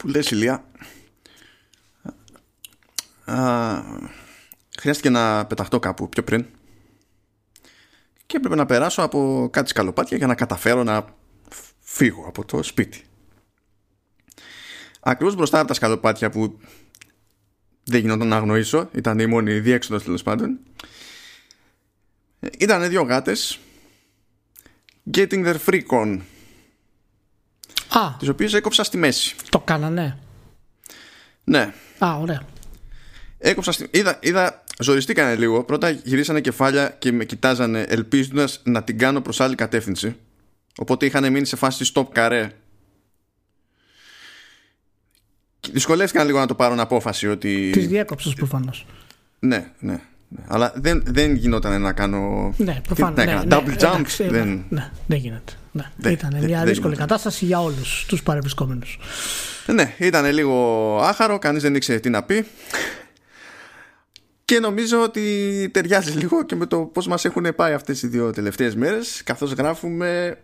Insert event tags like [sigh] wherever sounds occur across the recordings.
που λες Ηλία α, χρειάστηκε να πεταχτώ κάπου πιο πριν και έπρεπε να περάσω από κάτι σκαλοπάτια για να καταφέρω να φύγω από το σπίτι. Ακριβώς μπροστά από τα σκαλοπάτια που δεν γινόταν να αγνοήσω, ήταν η μόνη διέξοδος τέλος πάντων, ήταν δύο γάτες getting their freak on Α, τις οποίες έκοψα στη μέση. το κάνανε. Ναι, Α, ωραία. έκοψα στη... Είδα, είδα, ζοριστήκανε λίγο. Πρώτα γυρίσανε κεφάλια και με κοιτάζανε ελπίζοντας να την κάνω προς άλλη κατεύθυνση. Οπότε είχαν μείνει σε φάση stop καρέ. Και Δυσκολεύτηκαν λίγο να το πάρουν απόφαση ότι... Τη διέκοψες προφανώς. Ναι, ναι, ναι. Αλλά δεν, δεν γινόταν να κάνω... Ναι, προφανώς. Τι να Ναι, έκανα, ναι, double jump. εντάξει, δεν... ναι, ναι, δεν γίνεται. Ναι. Δεν- Ήταν δεν- μια δεν δύσκολη γινόταν. κατάσταση για όλους τους παρευρισκόμενους. Ναι, ήταν λίγο άχαρο, κανείς δεν ήξερε τι να πει. Και νομίζω ότι ταιριάζει λίγο και με το πώς μας έχουν πάει αυτές οι δύο τελευταίες μέρες καθώς γράφουμε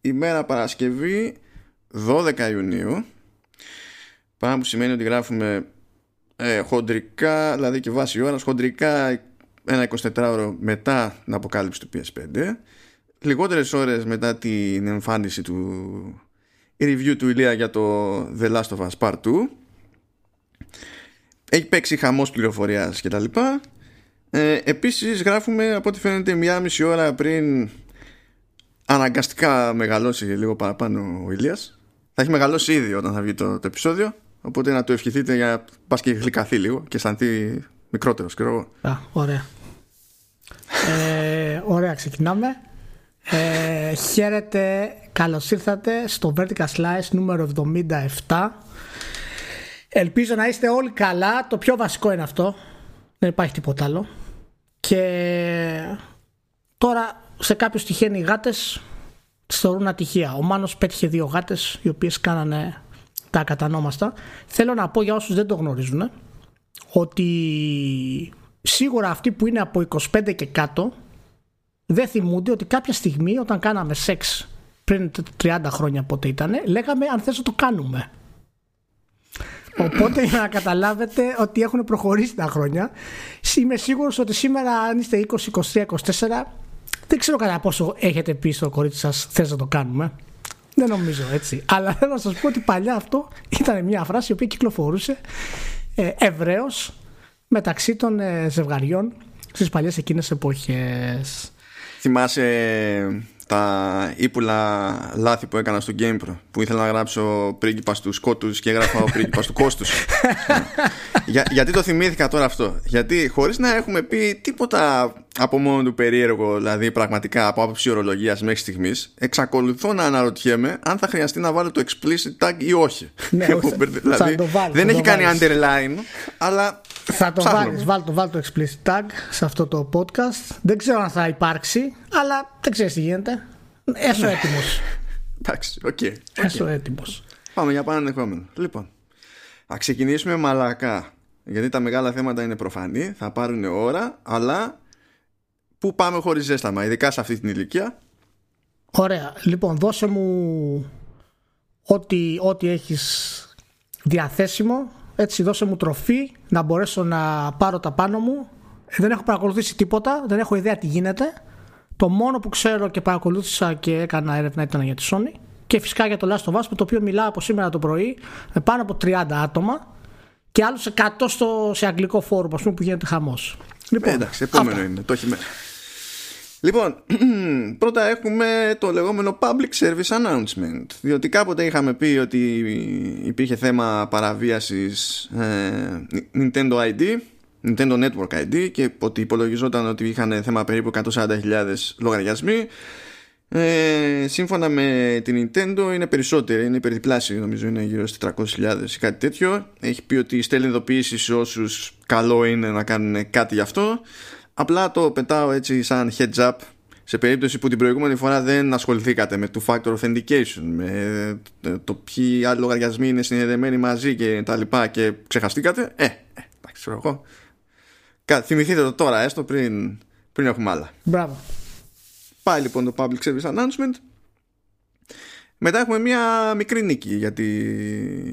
ημέρα Παρασκευή 12 Ιουνίου πράγμα που σημαίνει ότι γράφουμε ε, χοντρικά, δηλαδή και βάση ώρας χοντρικά ένα 24ωρο μετά την αποκάλυψη του PS5 λιγότερες ώρες μετά την εμφάνιση του η review του Ηλία για το The Last of Us Part 2 έχει παίξει χαμός πληροφορίας και τα λοιπά. Ε, επίσης γράφουμε από ό,τι φαίνεται μία μισή ώρα πριν αναγκαστικά μεγαλώσει λίγο παραπάνω ο Ηλίας. Θα έχει μεγαλώσει ήδη όταν θα βγει το, το επεισόδιο οπότε να το ευχηθείτε για να πας και γλυκαθεί λίγο και αισθανθεί μικρότερος ξέρω εγώ Α, ωραία. ε, ωραία, ξεκινάμε. Ε, χαίρετε, καλώς ήρθατε στο Vertical Slice νούμερο 77. Ελπίζω να είστε όλοι καλά. Το πιο βασικό είναι αυτό. Δεν υπάρχει τίποτα άλλο. Και τώρα σε κάποιους τυχαίνει οι γάτες τις θεωρούν ατυχία. Ο Μάνος πέτυχε δύο γάτες οι οποίες κάνανε τα ακατανόμαστα. Θέλω να πω για όσους δεν το γνωρίζουν ότι σίγουρα αυτοί που είναι από 25 και κάτω δεν θυμούνται ότι κάποια στιγμή όταν κάναμε σεξ πριν 30 χρόνια πότε ήταν λέγαμε αν θες να το κάνουμε Οπότε για να καταλάβετε ότι έχουν προχωρήσει τα χρόνια είμαι σίγουρος ότι σήμερα αν είστε 20, 23, 24 δεν ξέρω κατά πόσο έχετε πει στο κορίτσι σας θες να το κάνουμε δεν νομίζω έτσι. Αλλά θέλω να σας πω ότι παλιά αυτό ήταν μια φράση η οποία κυκλοφορούσε ε, ευρέως μεταξύ των ε, ζευγαριών στις παλιές εκείνες εποχές. Θυμάσαι τα ύπουλα λάθη που έκανα στο GamePro που ήθελα να γράψω πρίγκιπας του σκότους και έγραφα ο πρίγκιπας του κόστους. [laughs] Για, γιατί το θυμήθηκα τώρα αυτό; Γιατί χωρίς να έχουμε πει τίποτα από μόνο του περίεργο δηλαδή πραγματικά από άποψη ορολογίας μέχρι στιγμής εξακολουθώ να αναρωτιέμαι αν θα χρειαστεί να βάλω το explicit tag ή όχι Ναι, Έχω [laughs] όχι, θα- μπερδε- θα δηλαδή, το βάλεις, δεν θα έχει το κάνει βάλεις. underline αλλά Θα το ψάχνω. βάλεις, βάλ το, βάλ το explicit tag σε αυτό το podcast. Δεν ξέρω αν θα υπάρξει, αλλά δεν ξέρεις τι γίνεται. Έσο έτοιμος. [laughs] εντάξει OK OK. Έσο έτοιμος. Πάμε για πάνω ενδεχόμενο. Λοιπόν, θα ξεκινήσουμε μαλακά. Γιατί τα μεγάλα θέματα είναι προφανή, θα πάρουν ώρα, αλλά πού πάμε χωρίς ζέσταμα, ειδικά σε αυτή την ηλικία. Ωραία. Λοιπόν, δώσε μου ό,τι, ό,τι έχεις διαθέσιμο. Έτσι, δώσε μου τροφή να μπορέσω να πάρω τα πάνω μου. Ε, Δεν έχω παρακολουθήσει τίποτα, δεν έχω ιδέα τι γίνεται. Το μόνο που ξέρω και παρακολούθησα και έκανα έρευνα ήταν για τη Sony. Και φυσικά για το Last of Us, με το οποίο μιλάω από σήμερα το πρωί με πάνω από 30 άτομα και άλλους 100 στο, σε αγγλικό φόρουμ, ας πούμε, που γίνεται χαμός. Λοιπόν, Ε, εντάξει, επόμενο αυτά. είναι, το έχει μέσα. Λοιπόν, [clears throat] πρώτα έχουμε το λεγόμενο Public Service Announcement διότι κάποτε είχαμε πει ότι υπήρχε θέμα παραβίασης ε, Nintendo ID Nintendo Network ID και ότι υπολογιζόταν ότι είχαν θέμα περίπου 140.000 λογαριασμοί. Ε, σύμφωνα με την Nintendo είναι περισσότεροι, είναι υπερδιπλάσιοι νομίζω είναι γύρω στις 400.000 ή κάτι τέτοιο. Έχει πει ότι στέλνει ειδοποιήσεις σε όσους καλό είναι να κάνουν κάτι γι' αυτό απλά το πετάω έτσι σαν heads up σε περίπτωση που την προηγούμενη φορά δεν ασχοληθήκατε με two-factor authentication με το ποιοι άλλοι λογαριασμοί είναι συνδεδεμένοι μαζί και τα λοιπά και ξεχαστήκατε ε, ε εντάξει ξέρω εγώ Κα- θυμηθείτε το τώρα έστω πριν, πριν έχουμε άλλα Μπράβο. Πάει λοιπόν το Public Service Announcement. Μετά έχουμε μια μικρή νίκη για τη,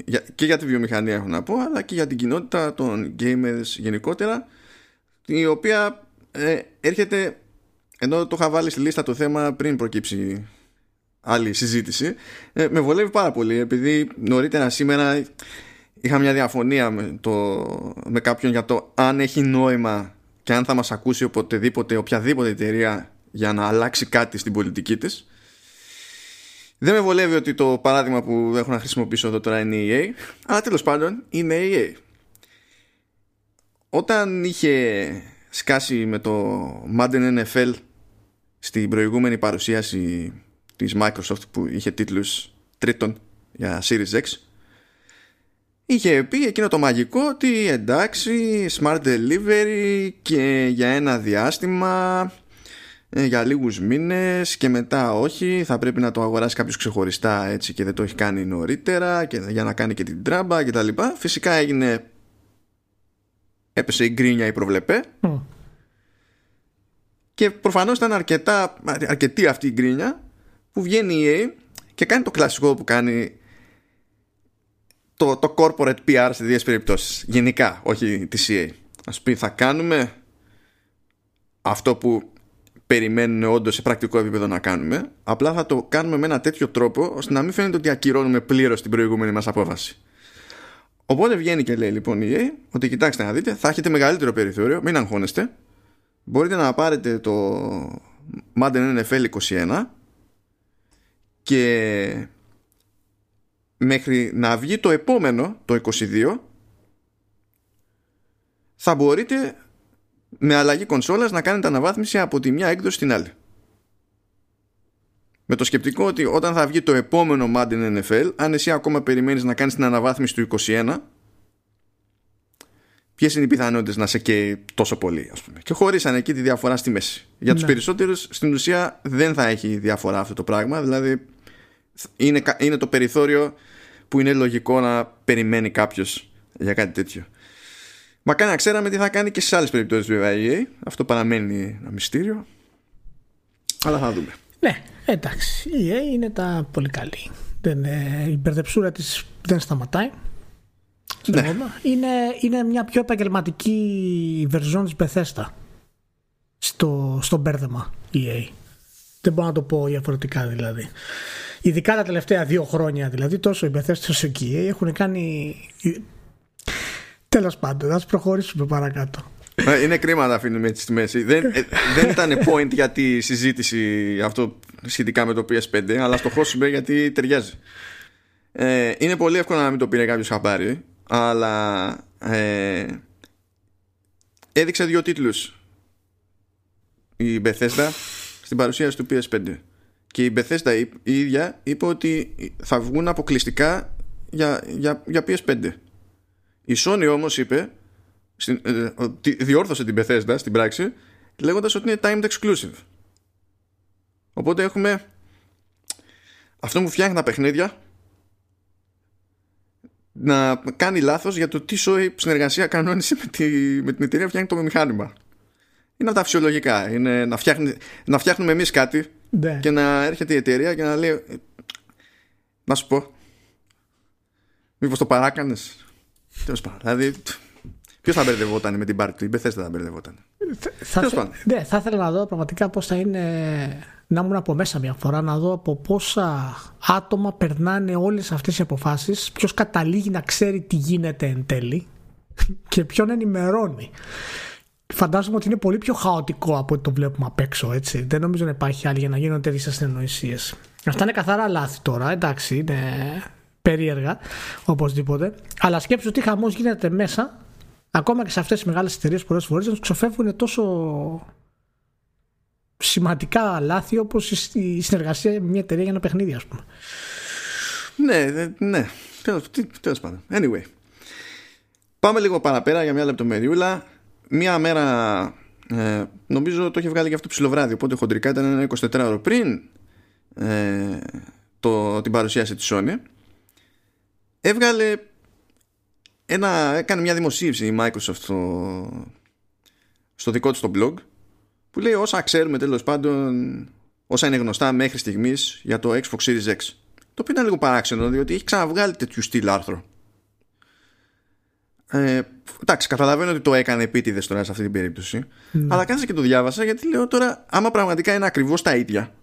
για, και για τη βιομηχανία έχω να πω αλλά και για την κοινότητα των gamers γενικότερα η οποία ε, έρχεται ενώ το είχα βάλει στη λίστα το θέμα πριν προκύψει άλλη συζήτηση ε, με βολεύει πάρα πολύ επειδή νωρίτερα σήμερα είχα μια διαφωνία με, το, με κάποιον για το αν έχει νόημα και αν θα μας ακούσει οποτεδήποτε οποιαδήποτε εταιρεία για να αλλάξει κάτι στην πολιτική της. Δεν με βολεύει ότι το παράδειγμα που έχω να χρησιμοποιήσω εδώ τώρα είναι η EA αλλά τέλος πάντων είναι η EA όταν είχε σκάσει με το Madden NFL στην προηγούμενη παρουσίαση της Microsoft που είχε τίτλους τρίτων για Series X. Είχε πει εκείνο το μαγικό ότι εντάξει smart delivery και για ένα διάστημα ε, για λίγους μήνες και μετά όχι θα πρέπει να το αγοράσει κάποιος ξεχωριστά έτσι και δεν το έχει κάνει νωρίτερα και για να κάνει και την τράμπα και τα λοιπά. Φυσικά έγινε έπεσε η γκρίνια η προβλεπέ. Και προφανώς ήταν αρκετά, αρκετή αυτή η γκρίνια που βγαίνει η EA και κάνει το κλασικό που κάνει το, το corporate PR σε δύο περιπτώσεις. Γενικά όχι της EA ας πει θα κάνουμε αυτό που περιμένουν όντως σε πρακτικό επίπεδο να κάνουμε. Απλά θα το κάνουμε με ένα τέτοιο τρόπο ώστε να μην φαίνεται ότι ακυρώνουμε πλήρως την προηγούμενη μας απόφαση οπότε βγαίνει και λέει λοιπόν η EA ότι κοιτάξτε να δείτε θα έχετε μεγαλύτερο περιθώριο μην αγχώνεστε. Μπορείτε να πάρετε το Madden NFL 21 και μέχρι να βγει το επόμενο το 22 θα μπορείτε με αλλαγή κονσόλας να κάνετε αναβάθμιση από τη μια έκδοση στην άλλη με το σκεπτικό ότι όταν θα βγει το επόμενο Madden NFL αν εσύ ακόμα περιμένεις να κάνεις την αναβάθμιση του 21 ποιες είναι οι πιθανότητες να σε καίει τόσο πολύ, ας πούμε. Και χωρίσαν εκεί τη διαφορά στη μέση. Για ναι. του περισσότερους, στην ουσία δεν θα έχει διαφορά αυτό το πράγμα. Δηλαδή, είναι, είναι το περιθώριο που είναι λογικό να περιμένει κάποιος για κάτι τέτοιο. Μα κάνει να ξέραμε τι θα κάνει και σε άλλες περιπτώσεις βέβαια η EA. Αυτό παραμένει ένα μυστήριο. Αλλά θα δούμε. Ναι, εντάξει. Η EA είναι τα πολύ καλή. Δεν, ε, η μπερδεψούρα της δεν σταματάει. Ναι. Είναι, είναι μια πιο επαγγελματική version της Bethesda στο, στο μπέρδεμα EA. Δεν μπορώ να το πω διαφορετικά δηλαδή. Ειδικά τα τελευταία δύο χρόνια δηλαδή τόσο η Bethesda όσο και η EA έχουν κάνει... Τέλος πάντων, ας προχωρήσουμε παρακάτω. Ε, είναι κρίμα να αφήνουμε έτσι στη μέση. Δεν, ε, δεν ήταν point για τη συζήτηση αυτό σχετικά με το PS5, αλλά στο χώσουμε γιατί ταιριάζει. Ε, είναι πολύ εύκολο να μην το πήρε κάποιος χαμπάρι αλλά ε, έδειξε δύο τίτλους. Η Bethesda στην παρουσίαση του PS5 και η Bethesda η ίδια είπε ότι θα βγουν αποκλειστικά για, για, για PS5 η Sony όμως είπε ε, διόρθωσε την Bethesda στην πράξη λέγοντας ότι είναι timed exclusive οπότε έχουμε αυτό που φτιάχνει τα παιχνίδια να κάνει λάθος για το τι σοϊ συνεργασία κανόνισε με, τη, με την εταιρεία που φτιάχνει το μηχάνημα. Είναι τα φυσιολογικά. Είναι να, φτιάχνει, να φτιάχνουμε εμείς κάτι ναι. και να έρχεται η εταιρεία και να λέει. Να σου πω. Μήπως το παράκανες; Τέλος πάντων. Δηλαδή, ποιος θα μπερδευόταν με την πάρτι του, η θα μπερδευόταν. Θα, θα, ναι, θα ήθελα να δω πραγματικά πώς θα είναι να ήμουν από μέσα μια φορά να δω από πόσα άτομα περνάνε όλες αυτές οι αποφάσεις ποιος καταλήγει να ξέρει τι γίνεται εν τέλει και ποιον ενημερώνει. Φαντάζομαι ότι είναι πολύ πιο χαοτικό από ό,τι το βλέπουμε απ' έξω έτσι. Δεν νομίζω να υπάρχει άλλη για να γίνονται τέτοιες ασθενοησίες αυτά είναι καθαρά λάθη τώρα εντάξει είναι περίεργα οπωσδήποτε. Αλλά σκέψου ότι χαμός γίνεται μέσα ακόμα και σε αυτές τις μεγάλες εταιρείες πολλές φορές να τους ξεφεύγουν τόσο σημαντικά λάθη όπως η συνεργασία με μια εταιρεία για ένα παιχνίδι, ας πούμε. Ναι, ναι. Τέλος πάντων. Anyway. Πάμε λίγο παραπέρα για μια λεπτομεριούλα. Μία μέρα, ε, νομίζω το είχε βγάλει και αυτό ψηλοβράδυ, οπότε χοντρικά ήταν ένα 24 ώρο πριν ε, το, την παρουσίαση της Sony. Έβγαλε ένα, έκανε μια δημοσίευση η Microsoft στο, στο δικό του το blog που λέει όσα ξέρουμε τέλος πάντων όσα είναι γνωστά μέχρι στιγμής για το Xbox Series X το οποίο ήταν λίγο παράξενο διότι έχει ξαναβγάλει τέτοιου στυλ άρθρο ε, εντάξει, καταλαβαίνω ότι το έκανε επίτηδες τώρα σε αυτή την περίπτωση. Mm. Αλλά κάθεσα και το διάβασα γιατί λέω τώρα, άμα πραγματικά είναι ακριβώς τα ίδια,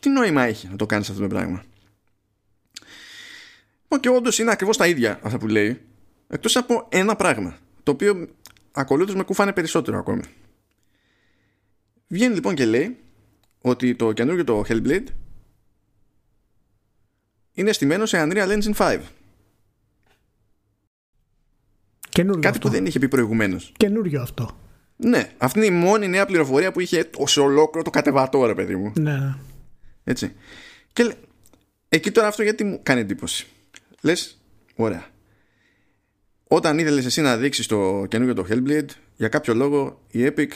τι νόημα έχει να το κάνεις αυτό το πράγμα; Και όντως είναι ακριβώς τα ίδια αυτά που λέει, εκτός από ένα πράγμα, το οποίο ακολούθως με κουφάνε περισσότερο ακόμη. Βγαίνει λοιπόν και λέει ότι το καινούργιο το Hellblade είναι στημένο σε Unreal Engine 5. Καινούριο Κάτι αυτό. που δεν είχε πει προηγουμένως. Καινούριο αυτό. Ναι, αυτή είναι η μόνη νέα πληροφορία που είχε σε ολόκληρο το κατεβατό, ρε παιδί μου. Ναι, ναι. Έτσι. Και λέ- εκεί τώρα αυτό γιατί μου κάνει εντύπωση. Λες, ωραία. Όταν ήθελες εσύ να δείξεις το καινούργιο το Hellblade, για κάποιο λόγο η Epic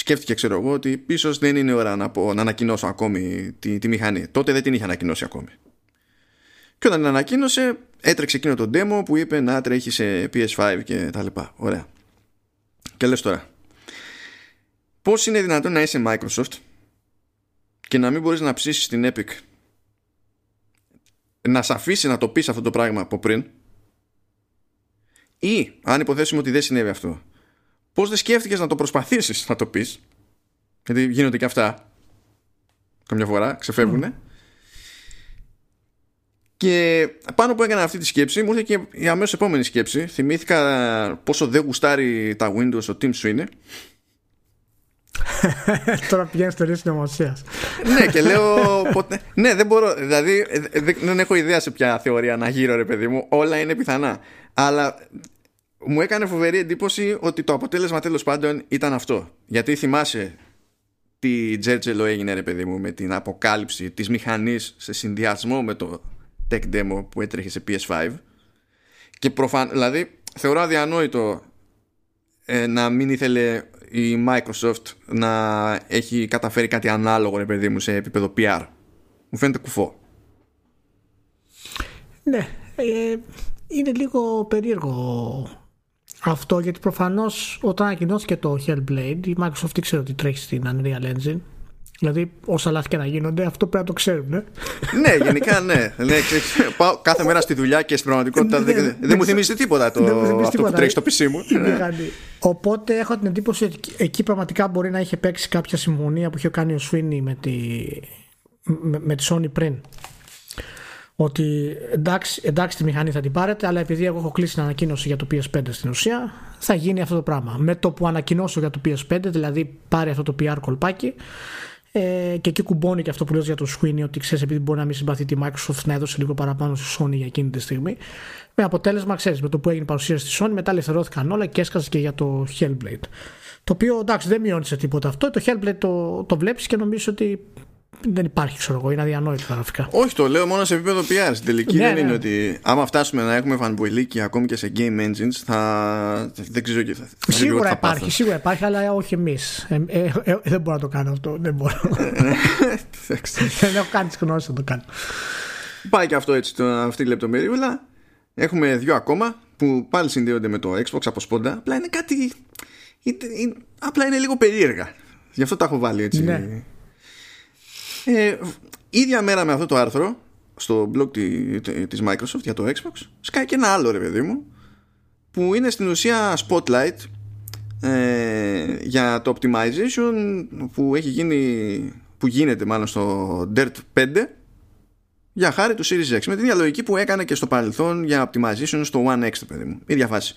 σκέφτηκε, ξέρω εγώ, ότι ίσω δεν είναι ώρα να, πω, να ανακοινώσω ακόμη τη, τη μηχανή. Τότε δεν την είχε ανακοινώσει ακόμη. Και όταν την ανακοίνωσε, έτρεξε εκείνο το demo που είπε να τρέχει σε PS5 και τα λοιπά. Ωραία. Και λες τώρα, πώς είναι δυνατόν να είσαι Microsoft και να μην μπορείς να ψήσεις την Epic; Να σε αφήσει να το πεις αυτό το πράγμα από πριν; Ή αν υποθέσουμε ότι δεν συνέβη αυτό πώς δεν σκέφτηκες να το προσπαθήσεις να το πεις; Γιατί γίνονται και αυτά καμιά φορά ξεφεύγουνε και πάνω που έκανα αυτή τη σκέψη μου ήρθε και η αμέσως επόμενη σκέψη θυμήθηκα πόσο δεν γουστάρει τα Windows ο Tim Sweeney [laughs] Τώρα πηγαίνεις στο ρίσκο νομοσίας. ναι, και λέω. [laughs] Ποτέ... ναι, δεν μπορώ. Δηλαδή, ε, δεν, δεν έχω ιδέα σε ποια θεωρία να γύρω, ρε παιδί μου. Όλα είναι πιθανά. Αλλά μου έκανε φοβερή εντύπωση ότι το αποτέλεσμα τέλος πάντων ήταν αυτό. Γιατί θυμάσαι τι τζέρτζελο έγινε, ρε παιδί μου, με την αποκάλυψη της μηχανής σε συνδυασμό με το tech demo που έτρεχε σε PS5. Και προφανώς, δηλαδή, θεωρώ αδιανόητο ε, να μην ήθελε η Microsoft να έχει καταφέρει κάτι ανάλογο ρε παιδί μου σε επίπεδο PR μου φαίνεται κουφό Ναι, ε, είναι λίγο περίεργο αυτό γιατί προφανώς όταν ανακοινώθηκε το Hellblade η Microsoft ήξερε ότι τρέχει στην Unreal Engine Δηλαδή, όσα λάθη και να γίνονται, αυτό πρέπει να το ξέρουν. Ε; ναι, γενικά ναι. ναι ξέρεις, πάω κάθε μέρα στη δουλειά και στην πραγματικότητα δεν, δεν, δεν μου θυμίζει τίποτα το, δεν μου θυμίζει αυτό τίποτα. που τρέχει στο PC μου. Η μηχανή. Οπότε έχω την εντύπωση ότι εκεί πραγματικά μπορεί να είχε παίξει κάποια συμφωνία που είχε κάνει ο Sweeney με τη, με, με τη Sony πριν. Ότι εντάξει, εντάξει τη μηχανή θα την πάρετε, αλλά επειδή εγώ έχω κλείσει την ανακοίνωση για το PS5 στην ουσία, θα γίνει αυτό το πράγμα. Με το που ανακοινώσω για το PS5, δηλαδή πάρει αυτό το PR κολπάκι, ε, και εκεί κουμπώνει και αυτό που λέω για το Sweeney ότι ξέρεις επειδή μπορεί να μην συμπαθεί τη Microsoft να έδωσε λίγο παραπάνω στη Sony για εκείνη τη στιγμή. Με αποτέλεσμα, ξέρεις, με το που έγινε παρουσίαση στη Sony, μετά ελευθερώθηκαν όλα και έσκασε και για το Hellblade. Το οποίο εντάξει δεν μειώνεις σε τίποτα αυτό. Το Hellblade το, το βλέπεις και νομίζεις ότι δεν υπάρχει, ξέρω εγώ, είναι αδιανόητο τα γραφικά. Όχι, το λέω μόνο σε επίπεδο PR. Στην τελική Ναι, δεν ναι. είναι ότι άμα φτάσουμε να έχουμε φανμποηλίκια ακόμη και σε game engines, θα. Δεν ξέρω και θα. θα δει Σίγουρα ότι θα υπάρχει, πάθω. σίγουρα υπάρχει, αλλά όχι εμείς. Ε, ε, ε, δεν μπορώ να το κάνω αυτό. Δεν μπορώ. Εντάξει. [laughs] δεν έχω κάνει τις γνώσεις να το κάνω. Πάει και αυτό έτσι, το, αυτή η λεπτομεριούλα. Έχουμε δύο ακόμα που πάλι συνδέονται με το Xbox από σπόντα. Απλά είναι κάτι. είναι- είναι- απλά είναι λίγο περίεργα. Γι' αυτό τα έχω βάλει έτσι. Ναι. Ε, ίδια μέρα με αυτό το άρθρο στο blog τη- τη- της Microsoft για το Xbox σκάει και ένα άλλο ρε παιδί μου που είναι στην ουσία spotlight ε, για το optimization που έχει γίνει που γίνεται μάλλον στο Dirt 5 για χάρη του Series X με την ίδια λογική που έκανε και στο παρελθόν για optimization στο One X το παιδί μου. Ίδια φάση.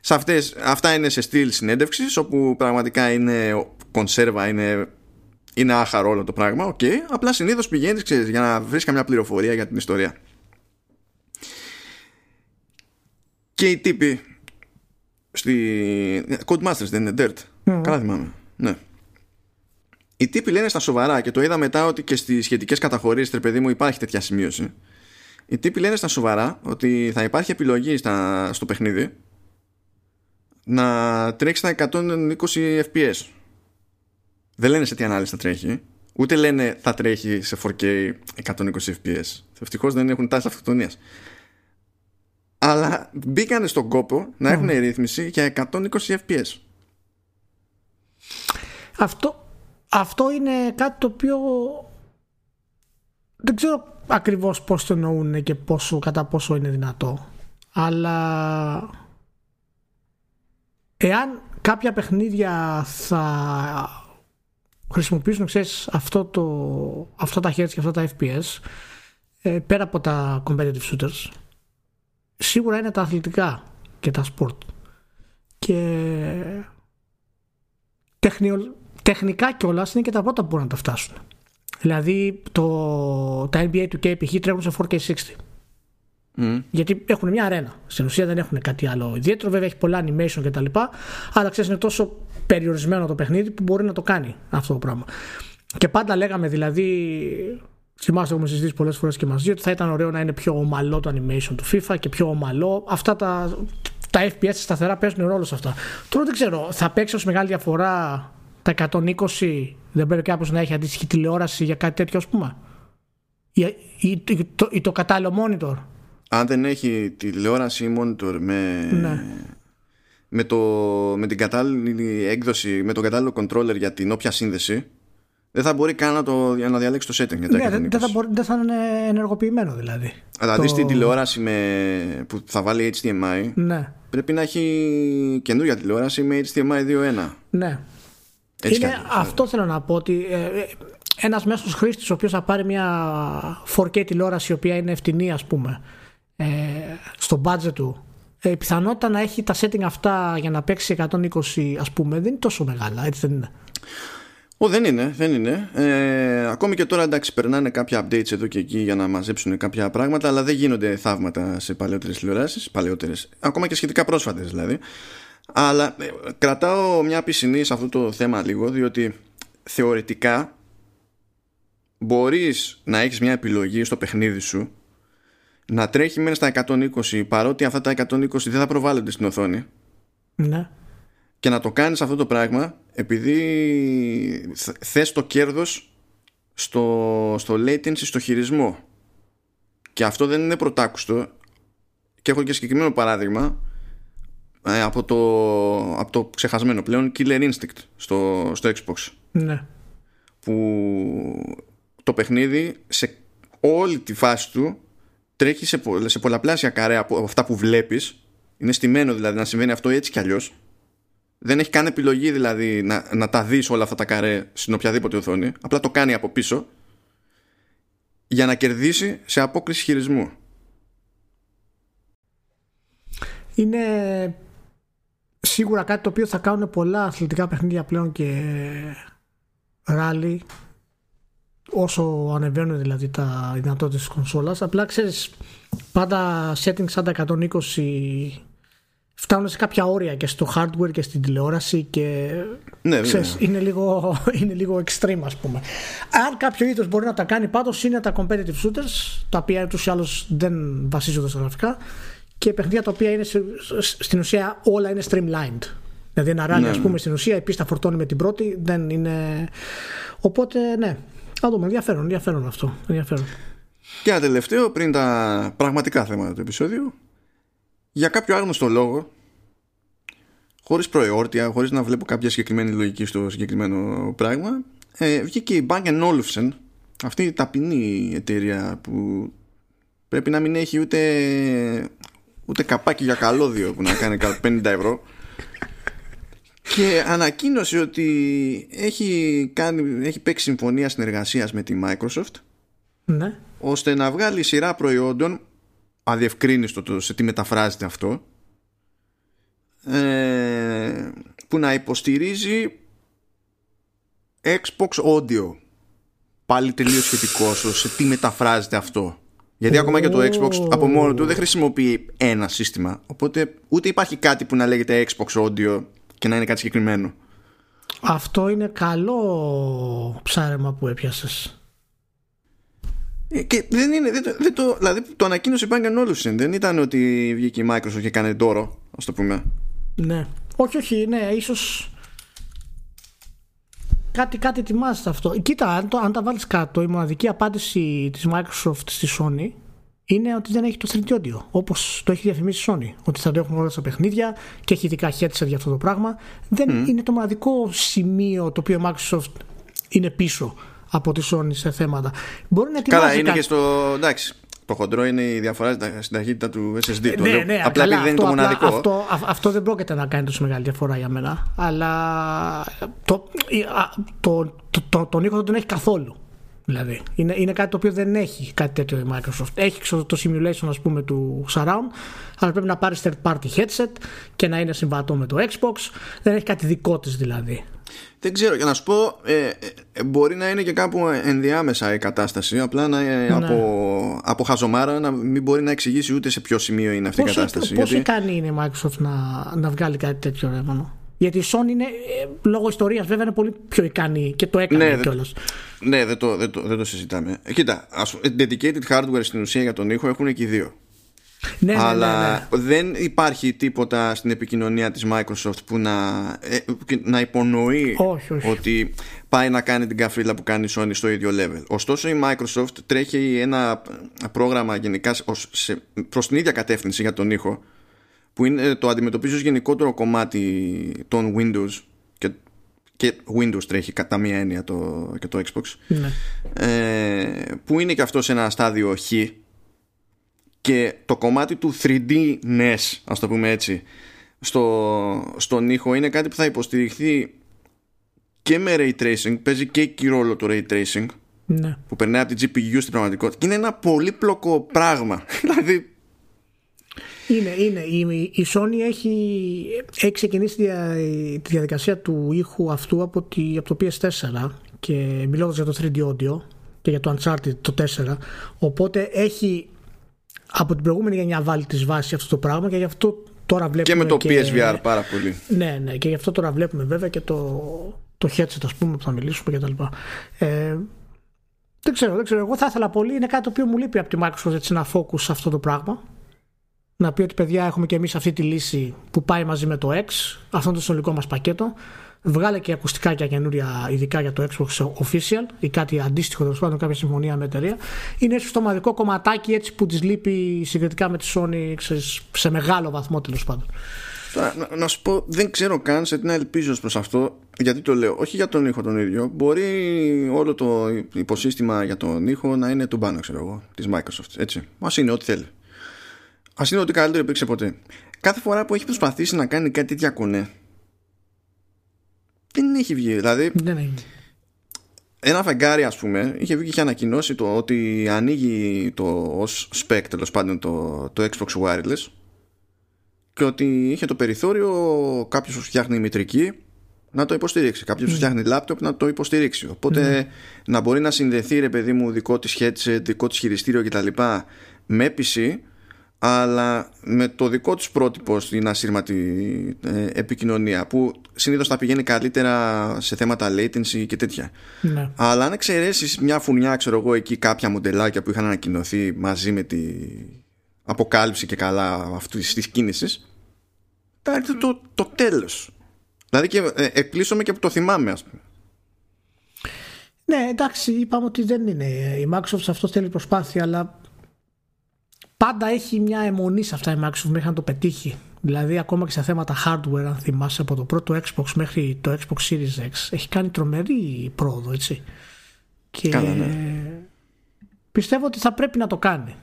Σε αυτές, αυτά είναι σε στυλ συνέντευξης όπου πραγματικά είναι κονσέρβα είναι είναι άχαρο όλο το πράγμα, οκ. Απλά συνήθως πηγαίνεις για να βρεις καμιά πληροφορία για την ιστορία. Και οι τύποι στη. Codemasters δεν είναι Dirt. Καλά θυμάμαι. Ναι. Οι τύποι λένε στα σοβαρά και το είδα μετά ότι και στις σχετικές καταχωρήσεις, τρε παιδί μου, υπάρχει τέτοια σημείωση. Οι τύποι λένε στα σοβαρά ότι θα υπάρχει επιλογή στα, στο παιχνίδι να τρέξεις στα 120 FPS. Δεν λένε σε τι ανάλυση θα τρέχει. Ούτε λένε θα τρέχει σε 4K 120 FPS. Ευτυχώς δεν έχουν τάση αυτοκτονίας. Αλλά μπήκανε στον κόπο να έχουν ρύθμιση για 120 FPS. Αυτό, αυτό είναι κάτι το οποίο δεν ξέρω ακριβώς πώς το εννοούν και πόσο, κατά πόσο είναι δυνατό. Αλλά εάν κάποια παιχνίδια θα χρησιμοποιήσουν ξέρεις, αυτό το, αυτά τα hertz και αυτά τα FPS ε, πέρα από τα competitive shooters σίγουρα είναι τα αθλητικά και τα sport και τεχνιο, τεχνικά κιόλας είναι και τα πρώτα που μπορούν να τα φτάσουν δηλαδή το, τα NBA του k π.χ. τρέχουν σε 4K60 Mm. Γιατί έχουν μια αρένα. Στην ουσία δεν έχουν κάτι άλλο ιδιαίτερο. Βέβαια έχει πολλά animation κτλ. Αλλά ξέρεις, είναι τόσο περιορισμένο το παιχνίδι που μπορεί να το κάνει αυτό το πράγμα. Και πάντα λέγαμε δηλαδή. Θυμάστε, έχουμε συζητήσει πολλές φορές και μαζί ότι θα ήταν ωραίο να είναι πιο ομαλό το animation του FIFA και πιο ομαλό. Αυτά τα, τα FPS σταθερά παίζουν ρόλο σε αυτά. Τώρα δεν ξέρω, θα παίξει ως μεγάλη διαφορά τα 120, δεν πρέπει κάποιος να έχει αντίστοιχη τηλεόραση για κάτι τέτοιο, ας πούμε; Ή, ή, το, ή το κατάλληλο monitor; Αν δεν έχει τηλεόραση monitor με, ναι. Με, το, με την κατάλληλη έκδοση, με τον κατάλληλο controller για την όποια σύνδεση, δεν θα μπορεί καν να, το, να διαλέξει το setting. Για ναι, δεν, θα μπορεί, δεν θα είναι ενεργοποιημένο δηλαδή. Αλλά το... την τηλεόραση με, που θα βάλει HDMI, ναι. πρέπει να έχει καινούργια τηλεόραση με HDMI 2.1. Ναι. Έτσι είναι, αυτό θέλω να πω ότι ε, ε ένας μέσος χρήστης ο οποίος θα πάρει μια 4K τηλεόραση η οποία είναι φτηνή, ας πούμε, ε, στο budget του ε, η πιθανότητα να έχει τα setting αυτά για να παίξει 120 ας πούμε δεν είναι τόσο μεγάλα έτσι δεν είναι Ο, δεν είναι, δεν είναι. Ε, ακόμη και τώρα εντάξει περνάνε κάποια updates εδώ και εκεί για να μαζέψουν κάποια πράγματα αλλά δεν γίνονται θαύματα σε παλαιότερες τηλεοράσεις, παλαιότερες, ακόμα και σχετικά πρόσφατες δηλαδή. Αλλά ε, κρατάω μια πισινή σε αυτό το θέμα λίγο διότι θεωρητικά μπορείς να έχεις μια επιλογή στο παιχνίδι σου να τρέχει μέσα στα 120 παρότι αυτά τα 120 δεν θα προβάλλονται στην οθόνη ναι. και να το κάνεις αυτό το πράγμα επειδή θες το κέρδος στο, στο latency, στο χειρισμό και αυτό δεν είναι πρωτάκουστο και έχω και συγκεκριμένο παράδειγμα ε, από, το, από το ξεχασμένο πλέον Killer Instinct στο, στο Xbox ναι. που το παιχνίδι σε όλη τη φάση του τρέχει σε, σε πολλαπλάσια καρέ από αυτά που βλέπεις. Είναι στημένο δηλαδή να συμβαίνει αυτό έτσι κι αλλιώς. Δεν έχει καν επιλογή δηλαδή να, να τα δεις όλα αυτά τα καρέ στην οποιαδήποτε οθόνη. Απλά το κάνει από πίσω για να κερδίσει σε απόκριση χειρισμού. Είναι σίγουρα κάτι το οποίο θα κάνουν πολλά αθλητικά παιχνίδια πλέον και ράλι όσο ανεβαίνουν δηλαδή τα δυνατότητες της κονσόλας. Απλά ξέρεις, πάντα settings σαν τα 120 φτάνουν σε κάποια όρια και στο hardware και στην τηλεόραση και ναι, ξέρεις, είναι, λίγο, [laughs] είναι λίγο extreme ας πούμε. Αν κάποιο είδος μπορεί να τα κάνει πάντως είναι τα competitive shooters τα οποία τους ή άλλως δεν βασίζονται στα γραφικά και παιχνίδια τα οποία είναι στην ουσία όλα είναι streamlined. Δηλαδή ένα ράλι ναι, ας πούμε ναι. στην ουσία η πίστα φορτώνει με την πρώτη δεν είναι... Οπότε ναι, θα δούμε. Ενδιαφέρον, ενδιαφέρον αυτό. Ενδιαφέρον. Και ένα τελευταίο πριν τα πραγματικά θέματα του επεισόδιου. Για κάποιο άγνωστο λόγο, χωρίς προεόρτια, χωρίς να βλέπω κάποια συγκεκριμένη λογική στο συγκεκριμένο πράγμα, ε, βγήκε η Bang Olufsen, αυτή η ταπεινή εταιρεία που πρέπει να μην έχει ούτε, ούτε καπάκι για καλώδιο που να κάνει 50 ευρώ και ανακοίνωσε ότι έχει, κάνει, έχει παίξει συμφωνία συνεργασίας με τη Microsoft ναι. ώστε να βγάλει σειρά προϊόντων αδιευκρίνιστο το σε τι μεταφράζεται αυτό ε, που να υποστηρίζει Xbox Audio. Πάλι τελείως σχετικό σε τι μεταφράζεται αυτό. Γιατί ακόμα και το Xbox από μόνο του δεν χρησιμοποιεί ένα σύστημα οπότε ούτε υπάρχει κάτι που να λέγεται Xbox Audio και να είναι κάτι συγκεκριμένο. Αυτό είναι καλό ψάρεμα που έπιασες. Ε, και δεν είναι, δεν, δεν το, δηλαδή το ανακοίνωσε η Bang Olufsen. Δεν ήταν ότι βγήκε η Microsoft και έκανε τόρο, ας το πούμε. Ναι. Όχι, όχι, ναι, ίσως κάτι, κάτι ετοιμάζεται αυτό. Κοίτα, αν, το, αν τα βάλεις κάτω, η μοναδική απάντηση της Microsoft στη Sony είναι ότι δεν έχει το 3D audio. Όπως το έχει διαφημίσει η Sony. Ότι θα το έχουν όλα στα παιχνίδια και έχει ειδικά headset για αυτό το πράγμα. Δεν είναι το μοναδικό σημείο το οποίο η Microsoft είναι πίσω από τη Sony σε θέματα. Μπορεί να Καλά, είναι και στο. Εντάξει. Το χοντρό είναι η διαφορά στην ταχύτητα του SSD. το ναι, λέω. Ναι, απλά επειδή δεν είναι το μοναδικό. Αυτό, αυτό δεν πρόκειται να κάνει τόσο μεγάλη διαφορά για μένα. Αλλά το, το, το, το, τον ήχο δεν τον έχει καθόλου. Δηλαδή, είναι, είναι κάτι το οποίο δεν έχει κάτι τέτοιο η Microsoft. Έχει το simulation ας πούμε του surround, αλλά πρέπει να πάρεις third party headset και να είναι συμβατό με το Xbox. Δεν έχει κάτι δικό της δηλαδή. Δεν ξέρω, για να σου πω, ε, ε, μπορεί να είναι και κάπου ενδιάμεσα η κατάσταση. Απλά να, ε, ναι. από, από χαζομάρα να μην μπορεί να εξηγήσει ούτε σε ποιο σημείο είναι αυτή η κατάσταση. Πώς γιατί... ικανή είναι η Microsoft να, να βγάλει κάτι τέτοιο ρεύμα. Γιατί η Sony είναι, ε, λόγω ιστορίας βέβαια, είναι πολύ πιο ικανή και το έκανε ναι, κιόλας. Ναι, δεν το, δεν, το, δεν το συζητάμε. Κοίτα, ας, dedicated hardware στην ουσία για τον ήχο έχουν και οι δύο. Ναι, ναι, Αλλά ναι, δεν υπάρχει τίποτα στην επικοινωνία της Microsoft που να, ε, να υπονοεί ότι πάει να κάνει την καφρίλα που κάνει η Sony στο ίδιο level. Ωστόσο η Microsoft τρέχει ένα πρόγραμμα γενικά σε, προς την ίδια κατεύθυνση για τον ήχο που είναι, το αντιμετωπίζει ως γενικότερο κομμάτι των Windows και, και Windows τρέχει κατά μία έννοια το, και το Xbox ναι. ε, που είναι και αυτό σε ένα στάδιο Χ και το κομμάτι του 3D NES ας το πούμε έτσι στο, στον ήχο είναι κάτι που θα υποστηριχθεί και με Ray Tracing παίζει και εκεί ρόλο το Ray Tracing ναι. που περνάει από την GPU στην πραγματικότητα και είναι ένα πολύπλοκο πράγμα [laughs] δηλαδή είναι, είναι. Η, η Sony έχει, έχει ξεκινήσει τη διαδικασία του ήχου αυτού από, τη, από το PS4 και μιλώντας για το 3D audio και για το Uncharted το 4 οπότε έχει από την προηγούμενη γενιά βάλει τις βάσεις αυτό το πράγμα και γι' αυτό τώρα βλέπουμε και με το και, PSVR πάρα πολύ ναι, ναι και γι' αυτό τώρα βλέπουμε βέβαια και το, το headset ας πούμε που θα μιλήσουμε και τα λοιπά ε, δεν ξέρω, δεν ξέρω. Εγώ θα ήθελα πολύ. Είναι κάτι το οποίο μου λείπει από τη Microsoft έτσι, να focus σε αυτό το πράγμα να πει ότι παιδιά έχουμε και εμείς αυτή τη λύση που πάει μαζί με το X αυτό είναι το συνολικό μας πακέτο βγάλε και ακουστικά καινούρια ειδικά για το Xbox Official ή κάτι αντίστοιχο τέλος πάντων κάποια συμφωνία με εταιρεία είναι έτσι στο ομαδικό κομματάκι έτσι που τη λείπει συγκριτικά με τη Sony ξέρεις, σε μεγάλο βαθμό τέλος πάντων να, να σου πω, δεν ξέρω καν σε τι να ελπίζω προς αυτό, γιατί το λέω. Όχι για τον ήχο τον ίδιο. Μπορεί όλο το υποσύστημα για τον ήχο να είναι του μπάνο, ξέρω εγώ, της Microsoft. Έτσι. Μα είναι ό,τι θέλει. Α είναι ότι καλύτερο υπήρξε ποτέ. Κάθε φορά που έχει προσπαθήσει να κάνει κάτι τέτοια κονέ, δεν έχει βγει. Δηλαδή, δεν έχει. Ένα φεγγάρι, ας πούμε, είχε βγει και είχε ανακοινώσει το ότι ανοίγει το ως spec τέλος πάντων το, το Xbox Wireless και ότι είχε το περιθώριο κάποιος που φτιάχνει μητρική να το υποστηρίξει. Κάποιος που mm. φτιάχνει λάπτοπ να το υποστηρίξει. Οπότε ναι. να μπορεί να συνδεθεί, ρε παιδί μου, δικό της headset, δικό της χειριστήριο κτλ. με PC αλλά με το δικό τους πρότυπο στην ασύρματη ε, επικοινωνία που συνήθως θα πηγαίνει καλύτερα σε θέματα latency και τέτοια. Ναι. αλλά αν εξαιρέσεις μια φουνιά ξέρω εγώ εκεί κάποια μοντελάκια που είχαν ανακοινωθεί μαζί με τη αποκάλυψη και καλά αυτού της κίνησης θα έρθει το, το τέλος. Δηλαδή και ε, εκπλήσωμαι και που το θυμάμαι ας πούμε. Ναι εντάξει είπαμε ότι δεν είναι. Η Microsoft σε αυτό θέλει προσπάθεια αλλά πάντα έχει μια αιμονή σε αυτά η Microsoft μέχρι να το πετύχει. Δηλαδή, ακόμα και σε θέματα hardware, αν θυμάσαι, από το πρώτο Xbox μέχρι το Xbox Series X, έχει κάνει τρομερή πρόοδο, έτσι. Και Καλά, ναι. πιστεύω ότι θα πρέπει να το κάνει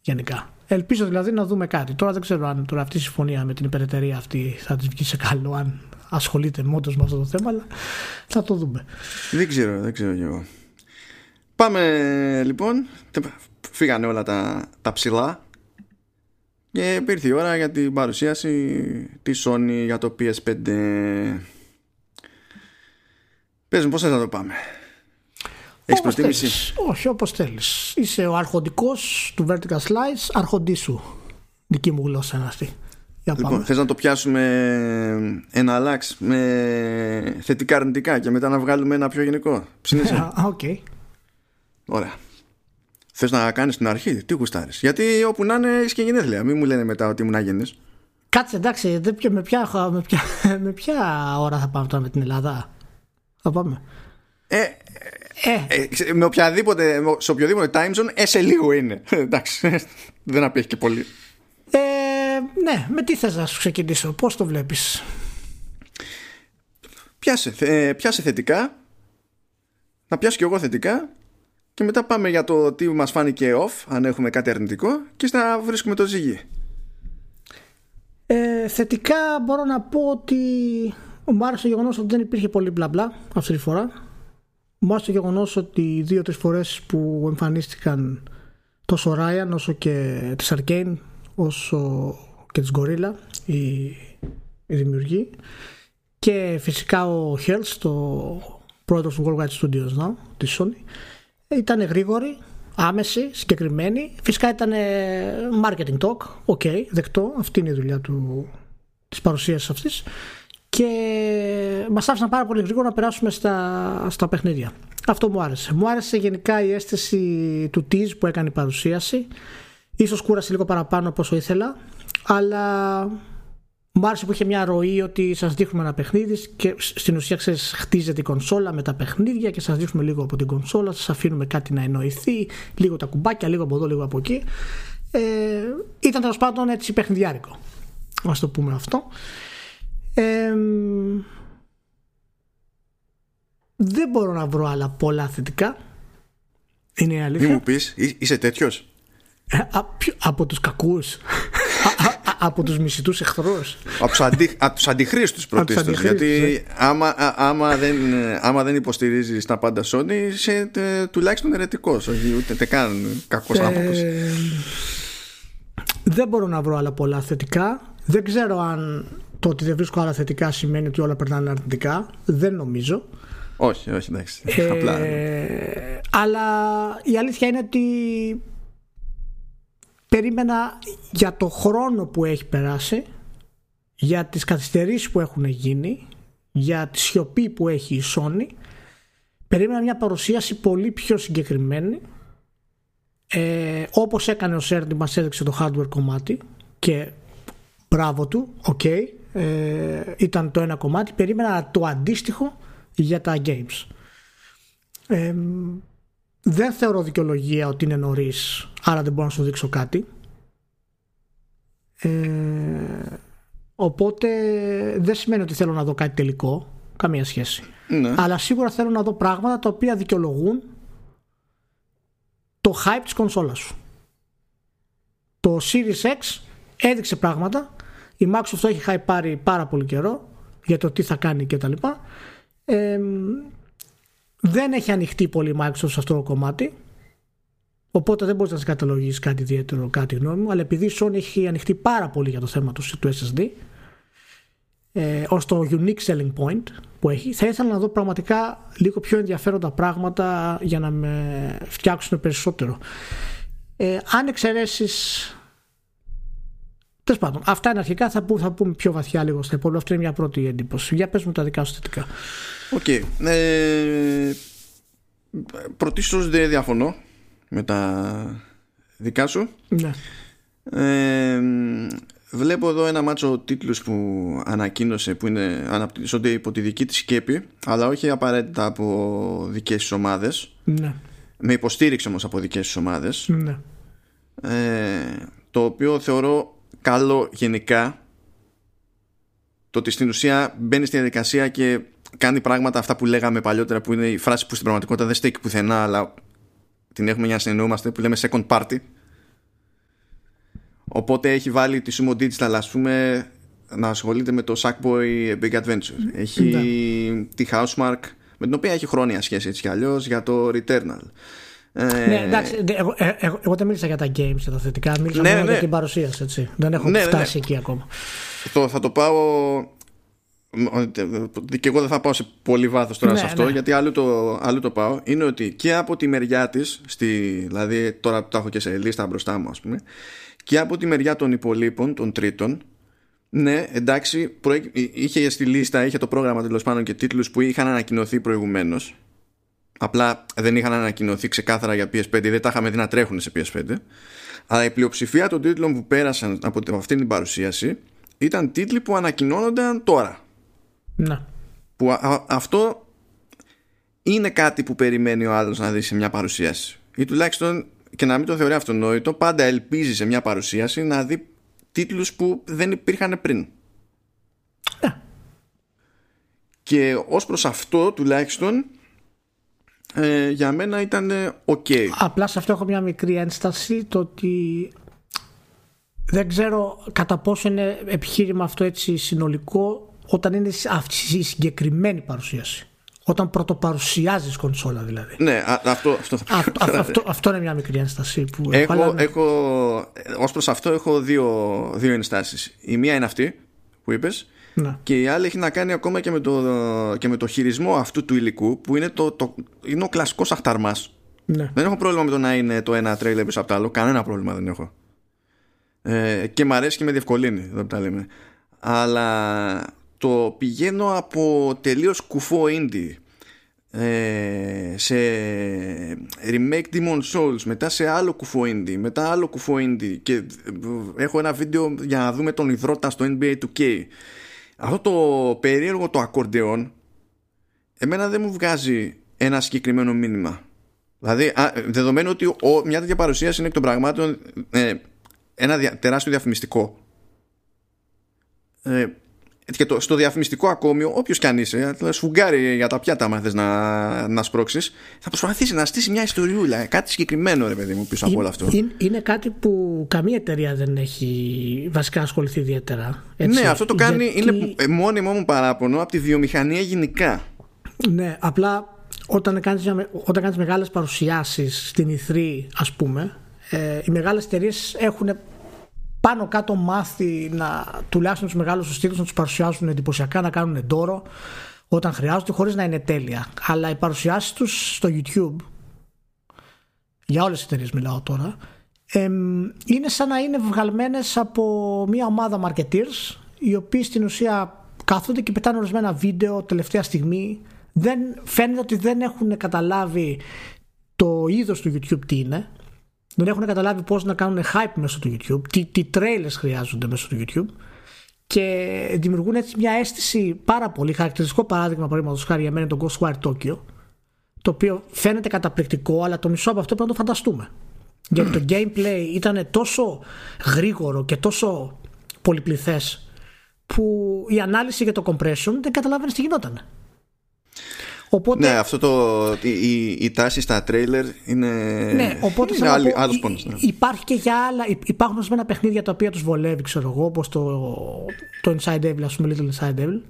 γενικά. Ελπίζω δηλαδή να δούμε κάτι. Τώρα δεν ξέρω αν τώρα αυτή η συμφωνία με την υπερεταιρεία αυτή θα της βγει σε καλό, αν ασχολείται μόνο με αυτό το θέμα, αλλά θα το δούμε. Δεν ξέρω, δεν ξέρω κι εγώ. Πάμε λοιπόν φύγανε όλα τα, τα ψηλά και ήρθε η ώρα για την παρουσίαση της Sony για το PS5 Πες μου πώς θα το πάμε; Έχεις προτίμηση; Όχι όπως θέλεις Είσαι ο αρχοντικός του Vertical Slice Αρχοντήσου Δική μου γλώσσα είναι αυτή για Λοιπόν, θες να το πιάσουμε ένα αλλάξ με θετικά αρνητικά και μετά να βγάλουμε ένα πιο γενικό; Ψήνεσαι; Ok. Okay. Ωραία. Θες να κάνεις την αρχή, τι γουστάρεις; Γιατί όπου να είναι έχει και γενέθλια. Μην μου λένε μετά ότι ήμουν άγενε. Κάτσε εντάξει, δεν, με, ποια, με, ποια, με ποια ώρα θα πάμε τώρα με την Ελλάδα; Θα πάμε. Ε, ε, ε. με οποιαδήποτε, σε οποιοδήποτε time zone, ε, σε λίγο είναι. εντάξει, δεν απέχει και πολύ. Ε, ναι, με τι θες να σου ξεκινήσω, πώς το βλέπεις; Πιάσε, ε, πιάσε θετικά να πιάσω και εγώ θετικά και μετά πάμε για το τι μας φάνηκε off αν έχουμε κάτι αρνητικό και να βρίσκουμε το ζυγί ε, θετικά μπορώ να πω ότι μου άρεσε το γεγονός ότι δεν υπήρχε πολύ μπλα μπλα αυτή τη φορά. Μου άρεσε το γεγονός ότι οι δύο-τρεις φορές που εμφανίστηκαν τόσο ο Ράιαν όσο και της Arkane όσο και της Guerrilla οι, οι δημιουργοί. Και φυσικά ο Hulst ο πρόεδρος του Worldwide Studios no, της Sony ήταν γρήγοροι, άμεση, συγκεκριμένοι φυσικά ήταν marketing talk ok, okay, δεκτό, αυτή είναι η δουλειά του, της παρουσίασης αυτής και μας άφησαν πάρα πολύ γρήγορα να περάσουμε στα, στα παιχνίδια. Αυτό μου άρεσε. Μου άρεσε γενικά η αίσθηση του tease που έκανε η παρουσίαση. Ίσως κούρασε λίγο παραπάνω από όσο ήθελα, αλλά μου άρεσε που είχε μια ροή ότι σας δείχνουμε ένα παιχνίδι και στην ουσία ξέρεις, χτίζεται η κονσόλα με τα παιχνίδια και σας δείχνουμε λίγο από την κονσόλα, σας αφήνουμε κάτι να εννοηθεί, λίγο τα κουμπάκια, λίγο από εδώ, λίγο από εκεί. Ε, ήταν τέλος πάντων έτσι παιχνιδιάρικο. Α το πούμε αυτό δεν μπορώ να βρω άλλα πολλά θετικά. Είναι η αλήθεια. Μη μου πεις, είσαι τέτοιος; Ε, από τους κακούς. [laughs] από τους μισητούς εχθρούς. Από τους, αντι, αντιχρίστους πρωτίστως. γιατί άμα, άμα, δεν, άμα δεν υποστηρίζεις τα πάντα Sony είσαι τουλάχιστον ερετικός. Όχι ούτε καν κακός ε, άνθρωπος. Δεν μπορώ να βρω άλλα πολλά θετικά. Δεν ξέρω αν το ότι δεν βρίσκω άλλα θετικά σημαίνει ότι όλα περνάνε αρνητικά. Δεν νομίζω. Όχι, όχι, εντάξει. Ε, Απλά... Αλλά η αλήθεια είναι ότι περίμενα για το χρόνο που έχει περάσει, για τις καθυστερήσεις που έχουν γίνει, για τη σιωπή που έχει η Sony, περίμενα μια παρουσίαση πολύ πιο συγκεκριμένη, ε, όπως έκανε ο Σέρντι μας έδειξε το hardware κομμάτι και μπράβο του, ok, okay, ε, ήταν το ένα κομμάτι. Περίμενα το αντίστοιχο για τα games. Ε, δεν θεωρώ δικαιολογία ότι είναι νωρίς, άρα δεν μπορώ να σου δείξω κάτι ε, οπότε δεν σημαίνει ότι θέλω να δω κάτι τελικό καμία σχέση ναι. αλλά σίγουρα θέλω να δω πράγματα τα οποία δικαιολογούν το hype της κονσόλας σου το Series X έδειξε πράγματα η Microsoft το έχει πάρει πάρα πολύ καιρό για το τι θα κάνει και τα λοιπά. Ε, δεν έχει ανοιχτεί πολύ η Microsoft σε αυτό το κομμάτι. Οπότε δεν μπορείς να σε καταλογίσεις κάτι ιδιαίτερο, κάτι γνώμη μου. Αλλά επειδή η Sony έχει ανοιχτεί πάρα πολύ για το θέμα του, του SSD, ε, ως το unique selling point που έχει, θα ήθελα να δω πραγματικά λίγο πιο ενδιαφέροντα πράγματα για να με φτιάξουν περισσότερο. Ε, αν εξαιρέσεις Τέλος πάντων, αυτά είναι αρχικά. Θα, που, θα πούμε πιο βαθιά λίγο στα υπόλοιπα. Αυτή είναι μια πρώτη εντύπωση. Για πες μου τα δικά σου θετικά. Ok. Okay. Ε, Πρωτίστως δεν διαφωνώ με τα δικά σου. Ναι. Ε, βλέπω εδώ ένα μάτσο τίτλους που ανακοίνωσε που είναι, αναπτύσσονται υπό τη δική της σκέπη αλλά όχι απαραίτητα από δικές της ομάδες ναι. με υποστήριξη όμως από δικές της ομάδες ναι. ε, το οποίο θεωρώ καλό γενικά το ότι στην ουσία μπαίνει στη διαδικασία και κάνει πράγματα αυτά που λέγαμε παλιότερα που είναι η φράση που στην πραγματικότητα δεν στέκει πουθενά αλλά την έχουμε για να συνεννοούμαστε που λέμε second party. Οπότε έχει βάλει τη Sumo Digital ας πούμε να ασχολείται με το Sackboy Big Adventure έχει ναι. τη Housemark με την οποία έχει χρόνια σχέση έτσι κι αλλιώς για το Returnal ε, ναι, εντάξει, εγώ, ε, εγώ, εγώ, δεν μίλησα για τα games και τα θετικά, μίλησα ναι, μόνο ναι. για την παρουσίαση. Έτσι. Δεν έχω ναι, ναι, φτάσει εκεί ακόμα. Το, θα το πάω. Και εγώ δεν θα πάω σε πολύ βάθος τώρα σε αυτό, γιατί άλλο το, άλλο το πάω. Είναι ότι και από τη μεριά της, δηλαδή τώρα το έχω και σε λίστα μπροστά μου, ας πούμε, και από τη μεριά των υπολείπων, των τρίτων, ναι, εντάξει, είχε στη λίστα, είχε το πρόγραμμα τέλος πάντων και τίτλους που είχαν ανακοινωθεί προηγουμένως Απλά δεν είχαν ανακοινωθεί ξεκάθαρα για PS5, δεν τα είχαμε δει να τρέχουν σε PS5. Αλλά η πλειοψηφία των τίτλων που πέρασαν από αυτή την παρουσίαση ήταν τίτλοι που ανακοινώνονταν τώρα. Να. Που αυτό είναι κάτι που περιμένει ο άλλος να δει σε μια παρουσίαση. Ή τουλάχιστον και να μην το θεωρεί αυτονόητο, πάντα ελπίζει σε μια παρουσίαση να δει τίτλους που δεν υπήρχαν πριν. Ναι. Και ως προς αυτό τουλάχιστον ε, για μένα ήταν ok. Απλά σε αυτό έχω μια μικρή ένσταση το ότι δεν ξέρω κατά πόσο είναι επιχείρημα αυτό έτσι συνολικό όταν είναι αυτή η συγκεκριμένη παρουσίαση. Όταν πρωτοπαρουσιάζεις κονσόλα δηλαδή. Ναι, αυτό, αυτό, θα αυτό, αυτό, αυτό είναι μια μικρή ένσταση που έχω. έχω, έχω ως προς αυτό έχω δύο, δύο ενστάσεις. Η μία είναι αυτή που είπες ναι. και η άλλη έχει να κάνει ακόμα και με, το, και με το χειρισμό αυτού του υλικού που είναι, το, το, είναι ο κλασικός αχταρμάς. Ναι. Δεν έχω πρόβλημα με το να είναι το ένα τρέιλερ πίσω από το άλλο. Κανένα πρόβλημα δεν έχω. Ε, και μ' αρέσει και με διευκολύνει εδώ που τα λέμε. Αλλά το πηγαίνω από τελείως κουφό indie ε, σε remake Demon Souls μετά σε άλλο κουφό indie μετά άλλο κουφό indie και ε, έχω ένα βίντεο για να δούμε τον υδρότα στο NBA 2K αυτό το περίεργο το ακορντεόν εμένα δεν μου βγάζει ένα συγκεκριμένο μήνυμα. Δηλαδή α, δεδομένου ότι ο, μια τέτοια παρουσίαση είναι εκ των πραγμάτων ε, ένα τεράστιο διαφημιστικό ε, και το, στο διαφημιστικό ακόμη, όποιος κι αν είσαι, θα σφουγγάρει για τα πιάτα, αν θες να, να σπρώξεις, θα προσπαθήσει να στήσει μια ιστοριούλα, κάτι συγκεκριμένο, ρε παιδί μου, πίσω από όλο αυτό. Είναι, είναι κάτι που καμία εταιρεία δεν έχει βασικά ασχοληθεί ιδιαίτερα. Έτσι, ναι, αυτό το κάνει, γιατί... είναι μόνιμο μου παράπονο από τη βιομηχανία γενικά. Ναι, απλά όταν κάνεις, όταν κάνεις μεγάλες παρουσιάσεις στην Ιθρή ας πούμε ε, οι μεγάλες εταιρείες έχουν πάνω κάτω μάθει να τουλάχιστον τους μεγάλους τους τίτλου να τους παρουσιάζουν εντυπωσιακά, να κάνουν εντόρο όταν χρειάζονται, χωρίς να είναι τέλεια. Αλλά οι παρουσιάσεις τους στο YouTube, για όλες τις εταιρείες μιλάω τώρα, είναι σαν να είναι βγαλμένες από μια ομάδα marketeers, οι οποίοι στην ουσία κάθονται και πετάνε ορισμένα βίντεο τελευταία στιγμή. Δεν, φαίνεται ότι δεν έχουν καταλάβει το είδος του YouTube τι είναι δεν έχουν καταλάβει πώς να κάνουν hype μέσω του YouTube, τι, τι trailers χρειάζονται μέσω του YouTube και δημιουργούν έτσι μια αίσθηση πάρα πολύ χαρακτηριστικό παράδειγμα παραδείγματος χάρη για μένα το Ghostwire Tokyo το οποίο φαίνεται καταπληκτικό αλλά το μισό από αυτό πρέπει να το φανταστούμε. Γιατί το gameplay ήταν τόσο γρήγορο και τόσο πολυπληθές που η ανάλυση για το compression δεν καταλάβαινες τι γινόταν Οπότε... Ναι, αυτό το, η, η, τάση στα τρέιλερ είναι, ναι, οπότε είναι άλλη, άλλος πόνος. Ναι. Υπάρχει και για άλλα, υπάρχουν ορισμένα παιχνίδια τα οποία τους βολεύει, ξέρω εγώ, όπως το, το Inside Devil, ας πούμε, Little Inside Devil,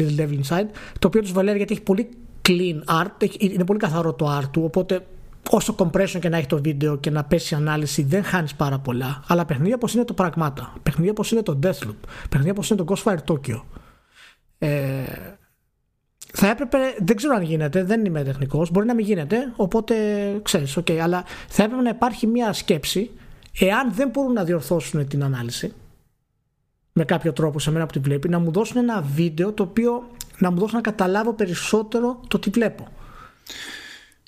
Little Devil Inside, το οποίο τους βολεύει γιατί έχει πολύ clean art, είναι πολύ καθαρό το art του, οπότε όσο compression και να έχει το βίντεο και να πέσει η ανάλυση δεν χάνεις πάρα πολλά, αλλά παιχνίδια όπως είναι το Πραγμάτα, παιχνίδια όπως είναι το Deathloop, παιχνίδια όπως είναι το Ghostfire Tokyo, ε, θα έπρεπε, δεν ξέρω αν γίνεται, δεν είμαι τεχνικός, μπορεί να μην γίνεται, οπότε ξέρεις, okay, αλλά θα έπρεπε να υπάρχει μια σκέψη, εάν δεν μπορούν να διορθώσουν την ανάλυση με κάποιο τρόπο σε μένα που τη βλέπει, να μου δώσουν ένα βίντεο το οποίο να μου δώσουν να καταλάβω περισσότερο το τι βλέπω.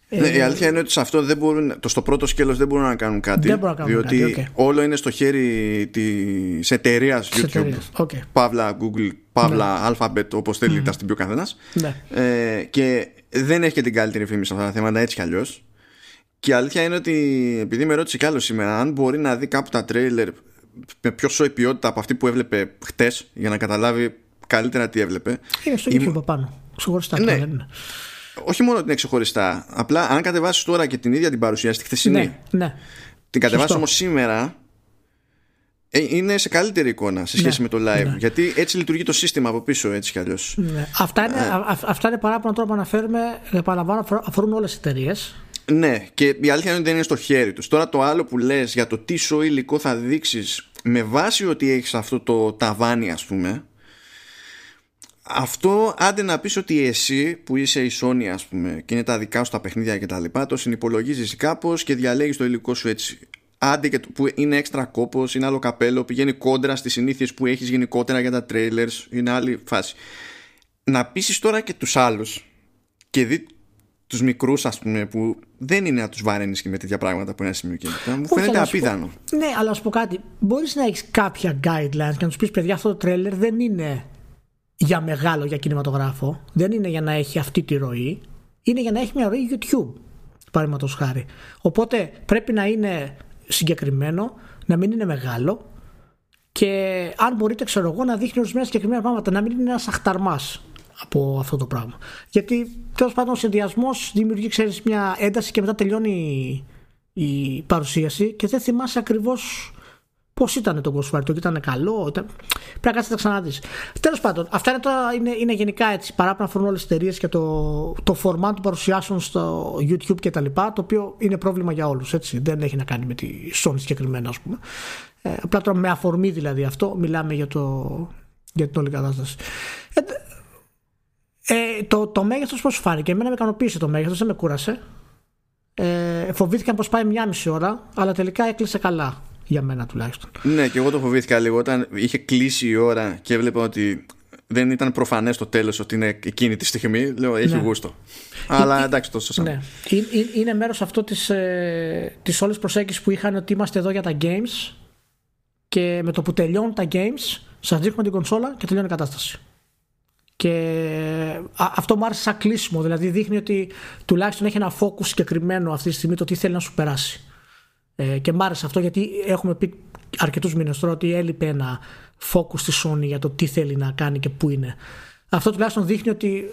Ναι, η αλήθεια είναι ότι σε αυτό δεν μπορούν, το στο πρώτο σκέλος δεν μπορούν να κάνουν κάτι. Δεν μπορούν να κάνουν διότι κάτι, όλο είναι στο χέρι της εταιρείας YouTube. Okay. Παύλα Google, Παύλα ναι. Alphabet, όπως θέλει, mm. τα στην ο καθένας. Ναι. Ε, και δεν έχει και την καλύτερη φήμη σε αυτά τα θέματα έτσι κι αλλιώς. Και η αλήθεια είναι ότι επειδή με ρώτησε κι άλλο σήμερα, αν μπορεί να δει κάπου τα τρέιλερ με πιο σοή ποιότητα από αυτή που έβλεπε χτες, για να καταλάβει καλύτερα τι έβλεπε. Είναι στο YouTube η... πάνω. Ξεχωριστά ναι. Ναι όχι μόνο ότι είναι ξεχωριστά. Απλά αν κατεβάσεις τώρα και την ίδια την παρουσίαση τη χθεσινή. Ναι, ναι. Την κατεβάσει όμως σήμερα. Ε, είναι σε καλύτερη εικόνα σε σχέση ναι, με το live. Ναι. Γιατί έτσι λειτουργεί το σύστημα από πίσω, έτσι κι αλλιώς. Ναι. Αυτά, είναι, ε. αυτά είναι παράπονα τώρα που αναφέρουμε. Επαναλαμβάνω, αφορούν όλες τις εταιρείες. Ναι, και η αλήθεια είναι ότι δεν είναι στο χέρι τους. Τώρα το άλλο που λες για το τι σο υλικό θα δείξεις με βάση ότι έχεις αυτό το ταβάνι, ας πούμε, αυτό άντε να πεις ότι εσύ που είσαι η Sony ας πούμε και είναι τα δικά σου τα παιχνίδια και τα λοιπά το συνυπολογίζεις κάπως και διαλέγεις το υλικό σου έτσι. Άντε και που είναι έξτρα κόπος είναι άλλο καπέλο πηγαίνει κόντρα στις συνήθειες που έχεις γενικότερα για τα trailers είναι άλλη φάση. Να πείσεις τώρα και τους άλλους και δει τους μικρούς ας πούμε που δεν είναι να τους βαραίνεις και με τέτοια πράγματα που είναι σημείο και μου φαίνεται απίθανο ναι αλλά σου πω κάτι. Μπορείς να έχεις κάποια guidelines και να τους πεις παιδιά αυτό το trailer δεν είναι για μεγάλο για κινηματογράφο. Δεν είναι για να έχει αυτή τη ροή. Είναι για να έχει μια ροή YouTube. Παραδείγματος χάρη. Οπότε πρέπει να είναι συγκεκριμένο, να μην είναι μεγάλο και αν μπορείτε, ξέρω εγώ, να δείχνει ορισμένα συγκεκριμένα πράγματα, να μην είναι ένας αχταρμάς. από αυτό το πράγμα. Γιατί τέλος πάντων ο συνδυασμός δημιουργεί ξέρεις, μια ένταση και μετά τελειώνει η παρουσίαση και δεν θυμάσαι ακριβώς πώς ήταν το Ghost Fighter, ήταν καλό. Ήταν... Πρέπει να κάτσει να τα ξαναδείς. Τέλος πάντων, αυτά είναι, τώρα, είναι, είναι γενικά έτσι. Παράπονα φορούν όλες τις εταιρείες και το, το format του παρουσιάσεων στο YouTube κτλ. Το οποίο είναι πρόβλημα για όλους. Δεν έχει να κάνει με τη Sony συγκεκριμένα, ας πούμε. Ε, απλά τώρα με αφορμή δηλαδή αυτό μιλάμε για, το, για την όλη κατάσταση. Ε, ε, το, το μέγεθος πώς φάνηκε; Εμένα με ικανοποίησε το μέγεθος, δεν με κούρασε. Ε, φοβήθηκα πως πάει μια μισή ώρα, αλλά τελικά έκλεισε καλά για μένα τουλάχιστον. Ναι, και εγώ το φοβήθηκα λίγο όταν είχε κλείσει η ώρα και έβλεπα ότι δεν ήταν προφανές το τέλος ότι είναι εκείνη τη στιγμή. Λέω, έχει ναι. γούστο. Αλλά εντάξει, το σωστά. Ναι. Είναι μέρος αυτό της ε, της όλης προσέγγισης που είχαν ότι είμαστε εδώ για τα games και με το που τελειώνουν τα games, σας δείχνουμε την κονσόλα και τελειώνει η κατάσταση. Και αυτό μου άρεσε σαν κλείσιμο. Δηλαδή δείχνει ότι τουλάχιστον έχει ένα focus συγκεκριμένο αυτή τη στιγμή το τι θέλει να σου περάσει. Ε, και μ' άρεσε αυτό γιατί έχουμε πει αρκετούς μήνες τώρα ότι έλειπε ένα focus στη Sony για το τι θέλει να κάνει και πού είναι. Αυτό τουλάχιστον δείχνει ότι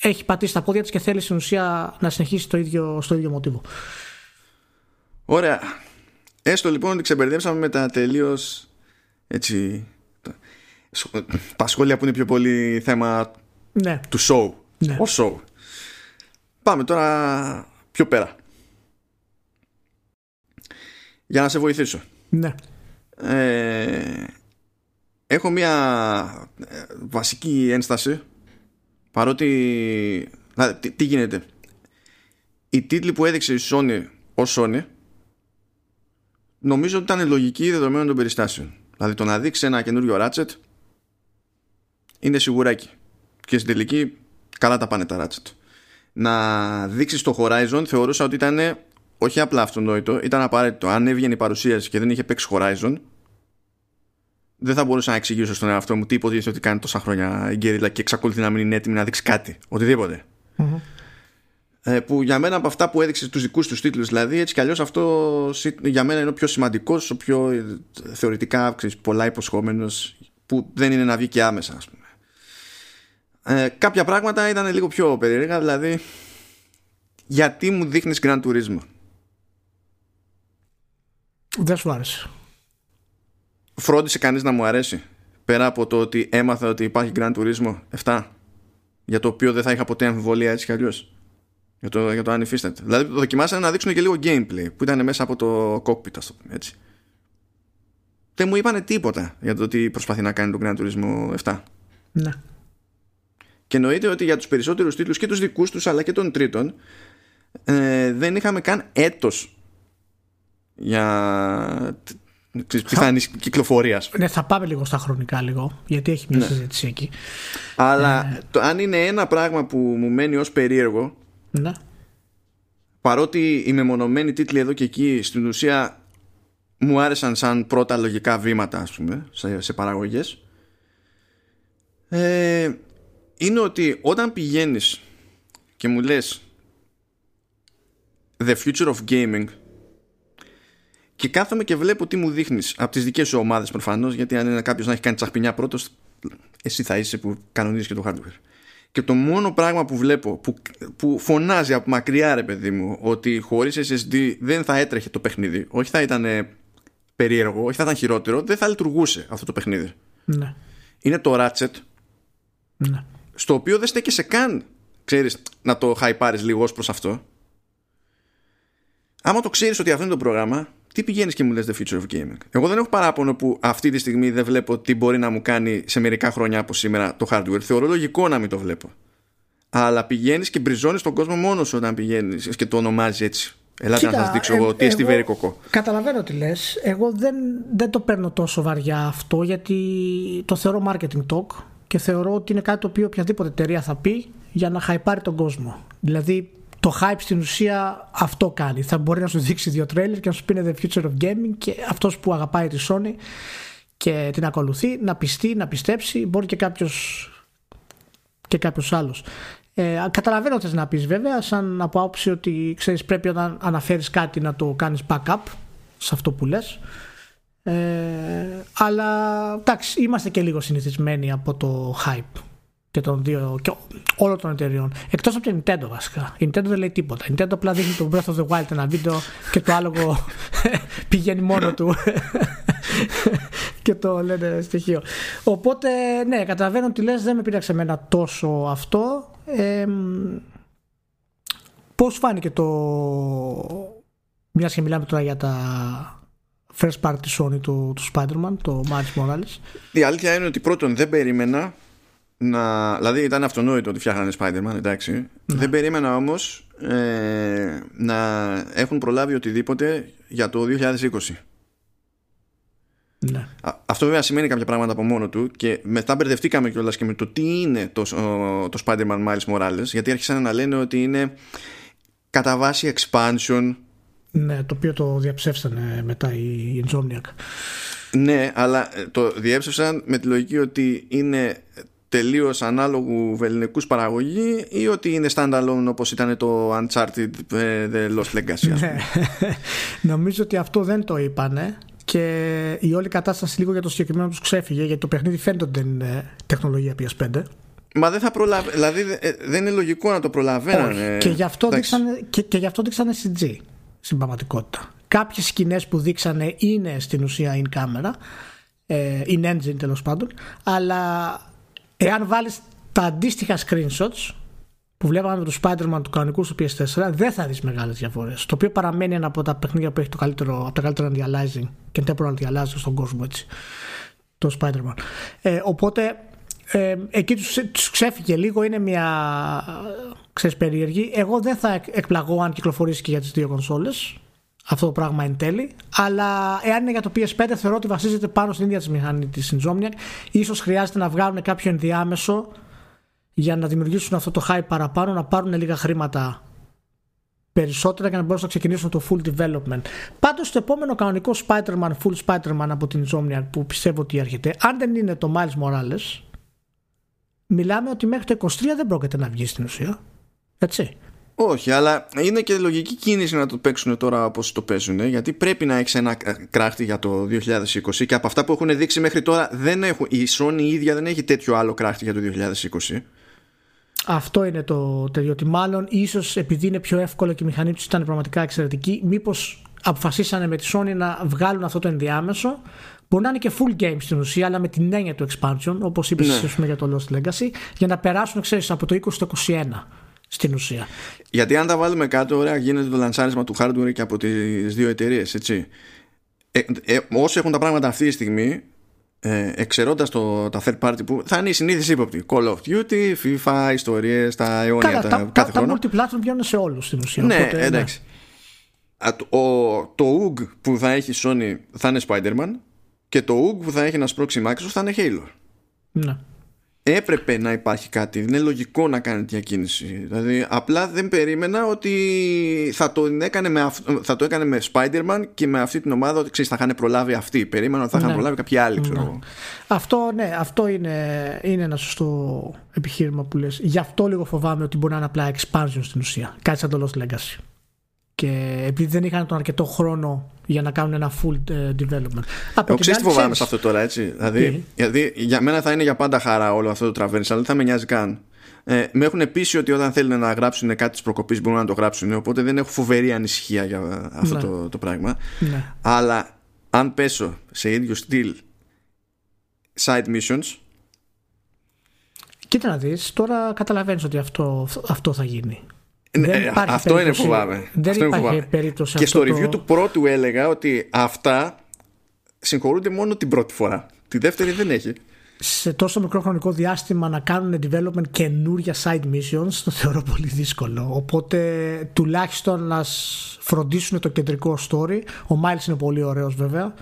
έχει πατήσει τα πόδια της και θέλει στην ουσία να συνεχίσει το ίδιο, στο ίδιο μοτίβο. Ωραία. Έστω λοιπόν ότι ξεμπερδέψαμε με τα τελείως έτσι. Τα σχόλια που είναι πιο πολύ θέμα ναι. του show. Ναι. Ο show. Πάμε τώρα πιο πέρα. Για να σε βοηθήσω. Ναι. Ε, έχω μια ε, βασική ένσταση παρότι τι, τι γίνεται οι τίτλοι που έδειξε η Sony ως Sony νομίζω ότι ήταν λογική δεδομένων των περιστάσεων δηλαδή το να δείξει ένα καινούριο Ratchet είναι σιγουράκι και στην τελική καλά τα πάνε τα Ratchet να δείξεις το Horizon θεωρούσα ότι ήταν όχι απλά αυτονόητο, ήταν απαραίτητο. Αν έβγαινε η παρουσίαση και δεν είχε παίξει Horizon, δεν θα μπορούσα να εξηγήσω στον εαυτό μου τι υποτίθεται ότι κάνει τόσα χρόνια η Γκέριλα και εξακολουθεί να μην είναι έτοιμη να δείξει κάτι. Οτιδήποτε. Mm-hmm. Ε, που για μένα από αυτά που έδειξες τους δικούς τους τίτλους, δηλαδή έτσι κι αλλιώς αυτό για μένα είναι ο πιο σημαντικός, ο πιο ε, θεωρητικά ξέρεις, πολλά υποσχόμενος, που δεν είναι να βγει και άμεσα, ας πούμε. Ε, κάποια πράγματα ήταν λίγο πιο περίεργα, δηλαδή γιατί μου δείχνεις Grand Turismo; Δεν σου άρεσε. Φρόντισε κανείς να μου αρέσει. Πέρα από το ότι έμαθα ότι υπάρχει Grand Turismo 7, για το οποίο δεν θα είχα ποτέ αμφιβολία έτσι κι αλλιώς. Για το, για το αν υφίσταται. Δηλαδή δοκιμάσανε να δείξουν και λίγο gameplay που ήταν μέσα από το cockpit, ας το πούμε έτσι. Δεν μου είπανε τίποτα για το ότι προσπαθεί να κάνει το Grand Turismo 7. Ναι. Και εννοείται ότι για τους περισσότερους τίτλους και τους δικούς τους αλλά και των τρίτων ε, δεν είχαμε καν έτος για πιθανή κυκλοφορίας. Ναι, θα πάμε λίγο στα χρονικά λίγο, γιατί έχει μια ναι. συζήτηση εκεί. Αλλά ε, το, αν είναι ένα πράγμα που μου μένει ως περίεργο, ναι. παρότι οι μεμονωμένοι τίτλοι εδώ και εκεί στην ουσία μου άρεσαν σαν πρώτα λογικά βήματα, ας πούμε, σε, σε παραγωγές, ε, είναι ότι όταν πηγαίνεις και μου λες The Future of Gaming και κάθομαι και βλέπω τι μου δείχνεις από τις δικές σου ομάδες προφανώς, γιατί αν είναι κάποιος να έχει κάνει τσαχπινιά πρώτος, εσύ θα είσαι που κανονίζεις και το hardware. Και το μόνο πράγμα που βλέπω που, που φωνάζει από μακριά, ρε παιδί μου, ότι χωρίς SSD δεν θα έτρεχε το παιχνίδι, όχι θα ήταν περίεργο, όχι θα ήταν χειρότερο, δεν θα λειτουργούσε αυτό το παιχνίδι. Ναι. Είναι το Ratchet, ναι. στο οποίο δεν στέκεσαι καν, ξέρεις, να το χαϊπάρεις λίγο ως προς αυτό. Άμα το ξέρεις ότι αυτό είναι το πρόγραμμα, τι πηγαίνεις και μου λες the future of gaming; Εγώ δεν έχω παράπονο που αυτή τη στιγμή δεν βλέπω τι μπορεί να μου κάνει σε μερικά χρόνια από σήμερα το hardware. Θεωρώ λογικό να μην το βλέπω. Αλλά πηγαίνεις και μπριζώνεις τον κόσμο μόνος σου όταν πηγαίνεις και το ονομάζεις έτσι. Ελάτε Κοίτα, να σας δείξω εγώ τι εστιβέρει κοκό. Καταλαβαίνω τι λες. Εγώ δεν, δεν το παίρνω τόσο βαριά αυτό γιατί το θεωρώ marketing talk και θεωρώ ότι είναι κάτι το οποίο οποιαδήποτε εταιρεία θα πει για να χαϊπάρει τον κόσμο. Δηλαδή το hype στην ουσία αυτό κάνει. Θα μπορεί να σου δείξει δύο τρέλερ και να σου πει The Future of Gaming και αυτός που αγαπάει τη Sony και την ακολουθεί να πιστεί, να πιστέψει, μπορεί και κάποιος και κάποιος άλλος. Ε, καταλαβαίνω τι να πεις βέβαια, σαν από άποψη ότι ξέρεις πρέπει όταν αναφέρεις κάτι να το κάνεις backup σε αυτό που λες. Ε, αλλά εντάξει, είμαστε και λίγο συνηθισμένοι από το hype και των δύο, και όλων των εταιριών. Εκτός από την Nintendo βασικά. Η Nintendo δεν λέει τίποτα. Η Nintendo απλά δείχνει το Breath of the Wild ένα βίντεο και το άλογο [laughs] πηγαίνει μόνο του. [laughs] και το λένε στοιχείο. Οπότε, ναι, καταλαβαίνω ότι λες δεν με πήραξε εμένα τόσο αυτό. Ε, πώς φάνηκε το... Μιας και μιλάμε τώρα για τα first party Sony του, του Spider-Man, το Miles Morales. Η αλήθεια είναι ότι πρώτον δεν περίμενα να... Δηλαδή ήταν αυτονόητο ότι φτιάχνανε Spider-Man, εντάξει. Ναι. Δεν περίμενα όμως ε, να έχουν προλάβει οτιδήποτε για το 2020. Ναι. Αυτό βέβαια σημαίνει κάποια πράγματα από μόνο του και μετά μπερδευτήκαμε κιόλας και με το τι είναι το, το Spider-Man Miles Morales γιατί άρχισαν να λένε ότι είναι κατά βάση expansion. Ναι, το οποίο το διαψεύσανε μετά η Insomniac. Ναι, αλλά το διέψευσαν με τη λογική ότι είναι τελείως ανάλογου βεληνικούς παραγωγή ή ότι είναι standalone όπως ήταν το Uncharted ε, The Lost Legacy. Ναι. [laughs] Νομίζω ότι αυτό δεν το είπανε και η όλη κατάσταση λίγο για το συγκεκριμένο τους ξέφυγε γιατί το παιχνίδι φαίνεται ότι δεν είναι τεχνολογία PS5. Μα δεν θα προλαβ... Δηλαδή ε, δεν είναι λογικό να το προλαβαίνανε. Και γι' αυτό δείξανε, και, και γι αυτό δείξανε CG στην πραγματικότητα. Κάποιες σκηνές που δείξανε είναι στην ουσία in camera, ε, in engine τέλος πάντων, αλλά εάν βάλεις τα αντίστοιχα screenshots που βλέπαμε με το Spider-Man του κανονικού στο PS4 δεν θα δεις μεγάλες διαφορές. Το οποίο παραμένει ένα από τα παιχνίδια που έχει το καλύτερο, από τα καλύτερα anti-aliasing και temporal anti-aliasing στον κόσμο έτσι. Το Spider-Man. Ε, οπότε ε, εκεί τους, τους ξέφυγε λίγο, είναι μια ξέρεις, περίεργη. Εγώ δεν θα εκπλαγώ αν κυκλοφορήσει και για τις δύο κονσόλες αυτό το πράγμα εν τέλει. Αλλά εάν είναι για το PS5, θεωρώ ότι βασίζεται πάνω στην ίδια της μηχανή της Insomniac. Ίσως χρειάζεται να βγάλουν κάποιο ενδιάμεσο για να δημιουργήσουν αυτό το hype παραπάνω, να πάρουν λίγα χρήματα περισσότερα για να μπορέσουν να ξεκινήσουν το full development. Πάντως το επόμενο κανονικό Spider-Man, full Spider-Man από την Insomniac που πιστεύω ότι έρχεται, αν δεν είναι το Miles Morales, μιλάμε ότι μέχρι το 23 δεν πρόκειται να βγει στην ουσία. Έτσι. Όχι, αλλά είναι και λογική κίνηση να το παίξουν τώρα όπως το παίζουν, γιατί πρέπει να έχεις ένα κράχτη για το 2020 και από αυτά που έχουν δείξει μέχρι τώρα δεν έχουν, η Sony η ίδια δεν έχει τέτοιο άλλο κράχτη για το 2020. Αυτό είναι το τέτοιο. Ότι μάλλον ίσως επειδή είναι πιο εύκολο και η μηχανή τους ήταν πραγματικά εξαιρετική, μήπως αποφασίσανε με τη Sony να βγάλουν αυτό το ενδιάμεσο. Μπορεί να είναι και full game στην ουσία, αλλά με την έννοια του expansion, όπως είπες ναι. για το Lost Legacy, για να περάσουν, ξέρεις, από το 20 στο 21 στην ουσία. Γιατί αν τα βάλουμε κάτω, ωραία, γίνεται το λανσάρισμα του hardware και από τις δύο εταιρείες, έτσι. Ε, ε, όσοι έχουν τα πράγματα αυτή τη στιγμή, ε, εξαιρώντας το, τα third party που θα είναι η συνήθιση ύποπτη Call of Duty, FIFA, ιστορίες τα αιώνια Καλά, τα, τα, κάθε τα, χρόνο τα multiplatform βγαίνουν σε όλους στην ουσία ναι, οπότε, εντάξει ναι. ο, το UG που θα έχει Sony θα είναι Spider-Man και το UG που θα έχει να σπρώξει Microsoft θα είναι Halo ναι έπρεπε να υπάρχει κάτι. Είναι λογικό να κάνει διακίνηση. Δηλαδή, απλά δεν περίμενα ότι θα το έκανε με, θα το έκανε με Spider-Man και με αυτή την ομάδα ότι ξέρεις, θα είχαν προλάβει αυτοί. Περίμενα ότι θα είχαν ναι. προλάβει κάποιοι άλλοι. Ξέρω. Ναι. Αυτό, ναι, αυτό είναι, είναι ένα σωστό επιχείρημα που λες. Γι' αυτό λίγο φοβάμαι ότι μπορεί να είναι απλά expansion στην ουσία. Κάτι σαν το Lost Legacy και επειδή δεν είχαν τον αρκετό χρόνο για να κάνουν ένα full ε, development. Εγώ ξέρεις τι φοβάμαι σε αυτό τώρα έτσι δηλαδή, δηλαδή για μένα θα είναι για πάντα χαρά όλο αυτό το traverse αλλά δεν θα με νοιάζει καν ε, με έχουν πείσει ότι όταν θέλουν να γράψουν κάτι της προκοπής μπορούν να το γράψουν οπότε δεν έχω φοβερή ανησυχία για αυτό ναι. το, το πράγμα ναι. αλλά αν πέσω σε ίδιο στυλ side missions Κοίτα να δεις, τώρα καταλαβαίνεις ότι αυτό, αυτό θα γίνει ναι, αυτό είναι φοβάμαι. Δεν αυτό υπάρχει φοβάμαι. περίπτωση Και στο review του πρώτου έλεγα ότι αυτά συγχωρούνται μόνο την πρώτη φορά. Τη δεύτερη δεν έχει. Σε τόσο μικρό χρονικό διάστημα να κάνουν development καινούρια side missions το θεωρώ πολύ δύσκολο. Οπότε τουλάχιστον να φροντίσουν το κεντρικό story. Ο Miles είναι πολύ ωραίος βέβαια.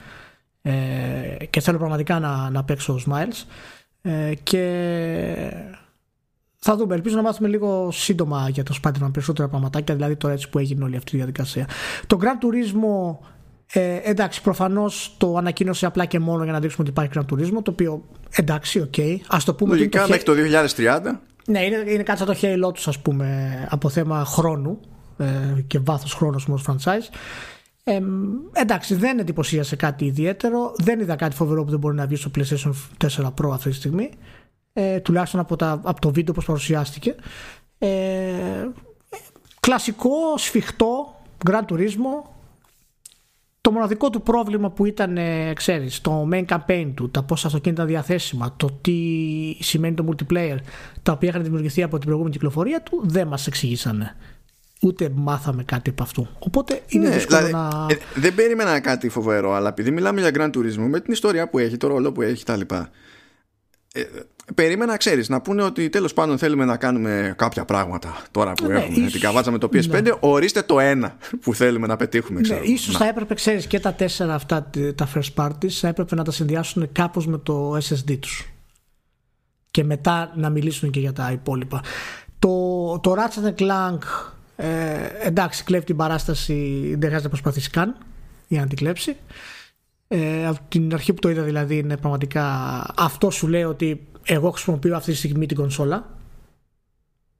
Ε, και θέλω πραγματικά να, να παίξω ο Miles. Ε, και θα δούμε. Ελπίζω να μάθουμε λίγο σύντομα για το Spider-Man περισσότερα πραγματάκια, δηλαδή το έτσι που έγινε όλη αυτή η διαδικασία. Το Gran Turismo, ε, εντάξει, προφανώς το ανακοίνωσε απλά και μόνο για να δείξουμε ότι υπάρχει Gran Turismo, το οποίο εντάξει, ok. Okay. Α το πούμε. Λογικά μέχρι το 2030. Ναι, είναι, είναι κάτι σαν το Halo τους, ας πούμε, από θέμα χρόνου ε, και βάθος χρόνου ως franchise. Ε, εντάξει, δεν εντυπωσίασε κάτι ιδιαίτερο. Δεν είδα κάτι φοβερό που δεν μπορεί να βγει στο PlayStation 4 Pro αυτή τη στιγμή. Ε, τουλάχιστον από, τα, από το βίντεο όπως παρουσιάστηκε. Ε, κλασικό, σφιχτό, Grand Turismo. Το μοναδικό του πρόβλημα που ήταν, ε, ξέρεις, το main campaign του, τα πόσα αυτοκίνητα διαθέσιμα, το τι σημαίνει το multiplayer, τα οποία είχαν δημιουργηθεί από την προηγούμενη κυκλοφορία του, δεν μας εξηγήσανε ούτε μάθαμε κάτι από αυτού. Οπότε είναι ναι, δύσκολο δηλαδή, να. Ε, δεν περίμενα κάτι φοβερό, αλλά επειδή μιλάμε για Grand Turismo, με την ιστορία που έχει, το ρόλο που έχει κτλ. Ε, περίμενα, ξέρεις, να πούνε ότι τέλος πάντων θέλουμε να κάνουμε κάποια πράγματα τώρα που ναι, έχουμε ίσως, την καβάτσα με το PS5. Ναι. Ορίστε το ένα που θέλουμε να πετύχουμε, ναι, ξέρω. Ναι, ίσως θα έπρεπε, ξέρεις, και τα τέσσερα αυτά τα first parties θα έπρεπε να τα συνδυάσουν κάπως με το SSD τους. Και μετά να μιλήσουν και για τα υπόλοιπα. Το, το Ratchet Clank ε, εντάξει, κλέβει την παράσταση, δεν χρειάζεται να προσπαθήσει καν για να την κλέψει. Ε, από την αρχή που το είδα δηλαδή είναι πραγματικά αυτό σου λέει ότι εγώ χρησιμοποιώ αυτή τη στιγμή την κονσόλα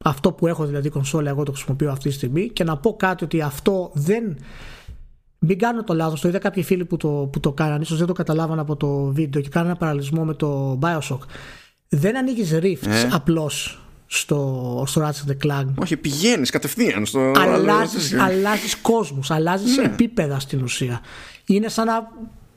αυτό που έχω δηλαδή κονσόλα εγώ το χρησιμοποιώ αυτή τη στιγμή και να πω κάτι ότι αυτό δεν μην κάνω το λάθος, το είδα κάποιοι φίλοι που το, που το κάναν ίσως δεν το καταλάβαν από το βίντεο και κάνανε ένα παραλυσμό με το Bioshock δεν ανοίγεις rifts ε. απλώς στο, στο Ratchet Clank. Όχι, πηγαίνεις κατευθείαν στο. Αλλάζεις αλλάζεις κόσμους, αλλάζεις ναι. επίπεδα στην ουσία. Είναι σαν να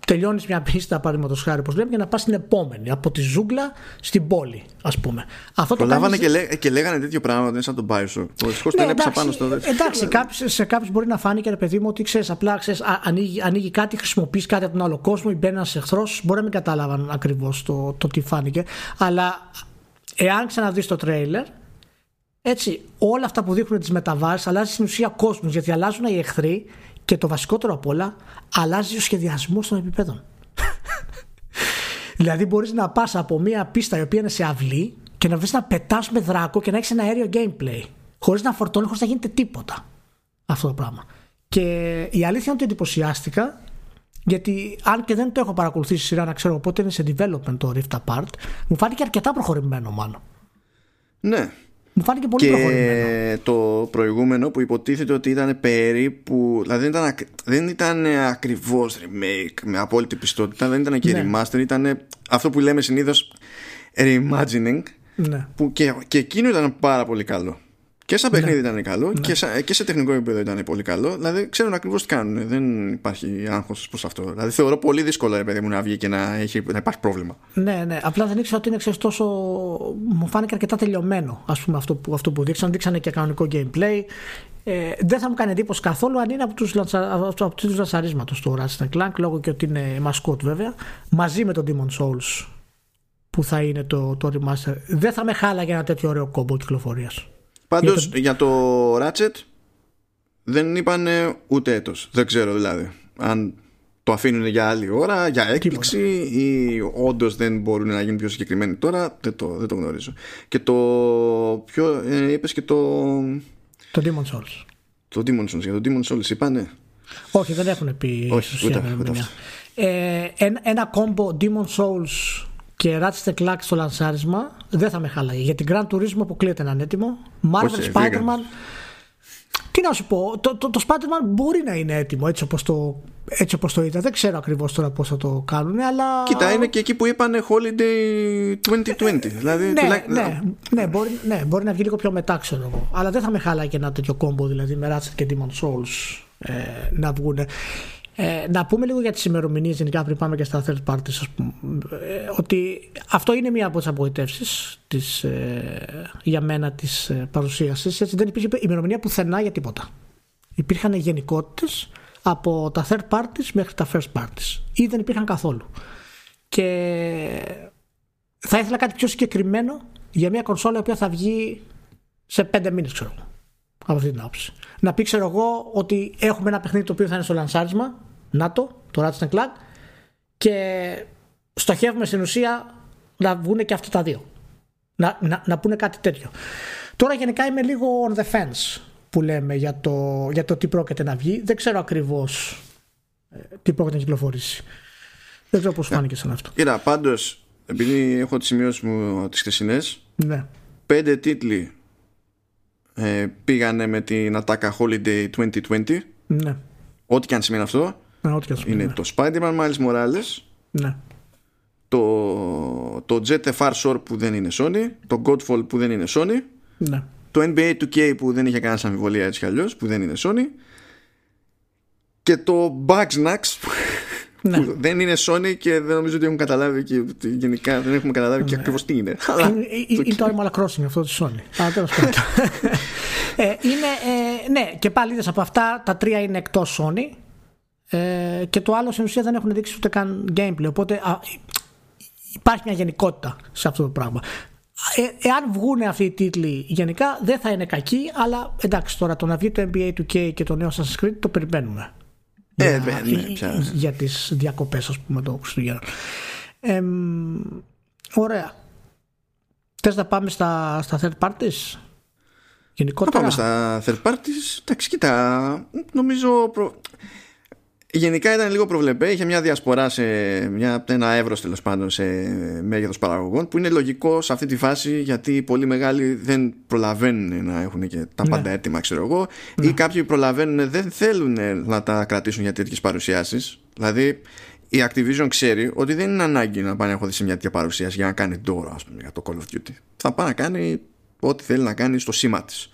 τελειώνεις μια πίστα, παραδείγματος χάρη, όπως λέμε, για να πας στην επόμενη. Από τη ζούγκλα στην πόλη, ας πούμε. Αυτό το κάνεις... και, λέ, και λέγανε τέτοιο πράγμα, δεν σαν τον Bioshock. Ο δυστυχώ ναι, δεν έπεσα πάνω στο δεύτερο. Εντάξει, κάποιους, σε κάποιους μπορεί να φάνηκε, ρε παιδί μου, ότι ξέρεις, απλά ξέρεις, ανοίγει, ανοίγει κάτι, χρησιμοποιείς κάτι από τον άλλο κόσμο ή μπαίνεις ένα εχθρός. Μπορεί να μην κατάλαβαν ακριβώς το, το τι φάνηκε. Αλλά εάν ξαναδείς το τρέιλερ, έτσι, όλα αυτά που δείχνουν τις μεταβάσεις αλλάζει στην ουσία κόσμος γιατί αλλάζουν οι εχθροί και το βασικότερο απ' όλα αλλάζει ο σχεδιασμός των επιπέδων. δηλαδή, μπορείς να πας από μια πίστα η οποία είναι σε αυλή και να βρεις να πετάς με δράκο και να έχεις ένα αέριο gameplay. Χωρίς να φορτώνεις, χωρίς να γίνεται τίποτα. Αυτό το πράγμα. Και η αλήθεια είναι ότι εντυπωσιάστηκα γιατί αν και δεν το έχω παρακολουθήσει σειρά να ξέρω πότε είναι σε development το Rift Apart, μου φάνηκε αρκετά προχωρημένο μάλλον. Ναι. Μου φάνηκε πολύ και προχωρημένο. το προηγούμενο που υποτίθεται ότι ήταν περίπου. Δηλαδή δεν ήταν, δεν ήταν ακριβώς remake με απόλυτη πιστότητα, δεν ήταν και ναι. remaster, ήταν αυτό που λέμε συνήθως reimagining. Ναι. Που και, και εκείνο ήταν πάρα πολύ καλό. Και σαν παιχνίδι ναι. ήταν καλό ναι. και, σε, και σε τεχνικό επίπεδο ήταν πολύ καλό. Δηλαδή ξέρουν ακριβώς τι κάνουν. Δεν υπάρχει άγχος προς αυτό. Δηλαδή θεωρώ πολύ δύσκολο ρε παιδί μου να βγει και να, έχει, να υπάρχει πρόβλημα. Ναι, ναι. Απλά δεν ήξερα ότι είναι ξέρεις, τόσο. Μου φάνηκε αρκετά τελειωμένο ας πούμε, αυτό, που, αυτό που δείξαν. Δείξανε και κανονικό gameplay. Ε, δεν θα μου κάνει εντύπωση καθόλου αν είναι από τους λατσα, λατσαρίσματο του Ratchet Clank λόγω και ότι είναι μασκότ βέβαια. Μαζί με τον Demon Souls που θα είναι το, το remaster. Δεν θα με χάλαγε ένα τέτοιο ωραίο κόμπο κυκλοφορίας. Πάντως για, το... Ratchet δεν είπαν ούτε έτος. Δεν ξέρω δηλαδή. Αν το αφήνουν για άλλη ώρα, για έκπληξη ή όντως δεν μπορούν να γίνουν πιο συγκεκριμένοι τώρα, δεν το, δεν το γνωρίζω. Και το. Ποιο ε, είπες και το. Το Demon Souls. Το Demon Souls. Για το Demon Souls είπανε. Όχι, δεν έχουν πει. Όχι, ούτε, ούτε ε, ένα, ένα κόμπο Demon Souls και Ratchet Clank στο λανσάρισμα δεν θα με χάλαγε. Για την Grand Turismo αποκλείεται να είναι έτοιμο. Marvel Spider-Man. Τι να σου πω, το, το, το Spider-Man μπορεί να είναι έτοιμο έτσι όπως το, έτσι όπως το είδα. Δεν ξέρω ακριβώς τώρα πώς θα το κάνουν, αλλά... Κοίτα, είναι και εκεί που είπανε Holiday 2020. δηλαδή, ναι, ναι, ναι, μπορεί, ναι, μπορεί να βγει λίγο πιο μετά, ξέρω εγώ. Αλλά δεν θα με χάλαγε ένα τέτοιο κόμπο, δηλαδή με Ratchet και Demon Souls ε, να βγουν. Ε, να πούμε λίγο για τις ημερομηνίες γενικά πριν πάμε και στα third parties ας πούμε, ε, ότι αυτό είναι μία από τις απογοητεύσεις της, ε, για μένα της ε, παρουσίασης. Έτσι δεν υπήρχε ημερομηνία πουθενά για τίποτα. Υπήρχαν γενικότητες από τα third parties μέχρι τα first parties. Ή δεν υπήρχαν καθόλου. Και θα ήθελα κάτι πιο συγκεκριμένο για μια κονσόλα η οποία θα βγει σε πέντε μήνες ξέρω από αυτή την άποψη. Να πει, ξέρω εγώ, ότι έχουμε ένα παιχνίδι το οποίο θα είναι στο λανσάρισμα, να το, το Ratchet Clank, και στοχεύουμε στην ουσία να βγουν και αυτά τα δύο. Να, να, να πούνε κάτι τέτοιο. Τώρα γενικά είμαι λίγο on the fence που λέμε για το, για το τι πρόκειται να βγει. Δεν ξέρω ακριβώς ε, τι πρόκειται να κυκλοφορήσει. Δεν ξέρω πώς φάνηκε σαν αυτό. Κοίτα, πάντως, επειδή έχω τις σημειώσεις μου τις χθεσινές, ναι. πέντε τίτλοι ε, πήγανε με την Attack Holiday 2020. Ναι. Ό,τι και αν σημαίνει αυτό. Ναι, ό,τι και αν σημαίνει, είναι ναι. το Spider-Man Miles Morales. Ναι. το, το Jet FR Shore που δεν είναι Sony, το Godfall που δεν είναι Sony, Ναι. το NBA 2K που δεν είχε κανένα αμφιβολία έτσι κι αλλιώς, που δεν είναι Sony, και το Bugsnax Ναι. που δεν είναι Sony και δεν νομίζω ότι έχουν καταλάβει και ότι γενικά δεν έχουμε καταλάβει και ακριβώς τι είναι. Αλλά Είναι, είναι, είναι το Animal Crossing αυτό της Sony. Αλλά τέλος πάντων. [laughs] ε, είναι, ε, ναι, και πάλι είδες από αυτά τα τρία είναι εκτός Sony. Ε, και το άλλο στην ουσία δεν έχουν δείξει ούτε καν gameplay. Οπότε α, υπάρχει μια γενικότητα σε αυτό το πράγμα. Ε, εάν βγουν αυτοί οι τίτλοι γενικά δεν θα είναι κακοί, αλλά εντάξει τώρα το να βγει το NBA 2K και το νέο Assassin's Creed το περιμένουμε. Ε, για, ναι, ναι, πια. για τις διακοπές ας πούμε των Χριστουγέννων. Εμ, ωραία. Θες να πάμε στα, στα third parties? Θα Γενικότερα. πάμε στα third parties. Εντάξει, κοίτα, νομίζω. Προ... Γενικά ήταν λίγο προβλεπέ. Είχε μια διασπορά σε μια, ένα εύρος τέλος πάντων σε μέγεθος παραγωγών που είναι λογικό σε αυτή τη φάση γιατί οι πολύ μεγάλοι δεν προλαβαίνουν να έχουν και τα Ναι. πάντα έτοιμα, ξέρω εγώ, ή κάποιοι προλαβαίνουν δεν θέλουν να τα κρατήσουν για τέτοιες παρουσιάσεις. Δηλαδή η Activision ξέρει ότι δεν είναι ανάγκη να πάει να έχω σε μια τέτοια παρουσίαση για να κάνει τώρα, ας πούμε, για το Call of Duty. Θα πάει να κάνει ό,τι θέλει να κάνει στο σήμα της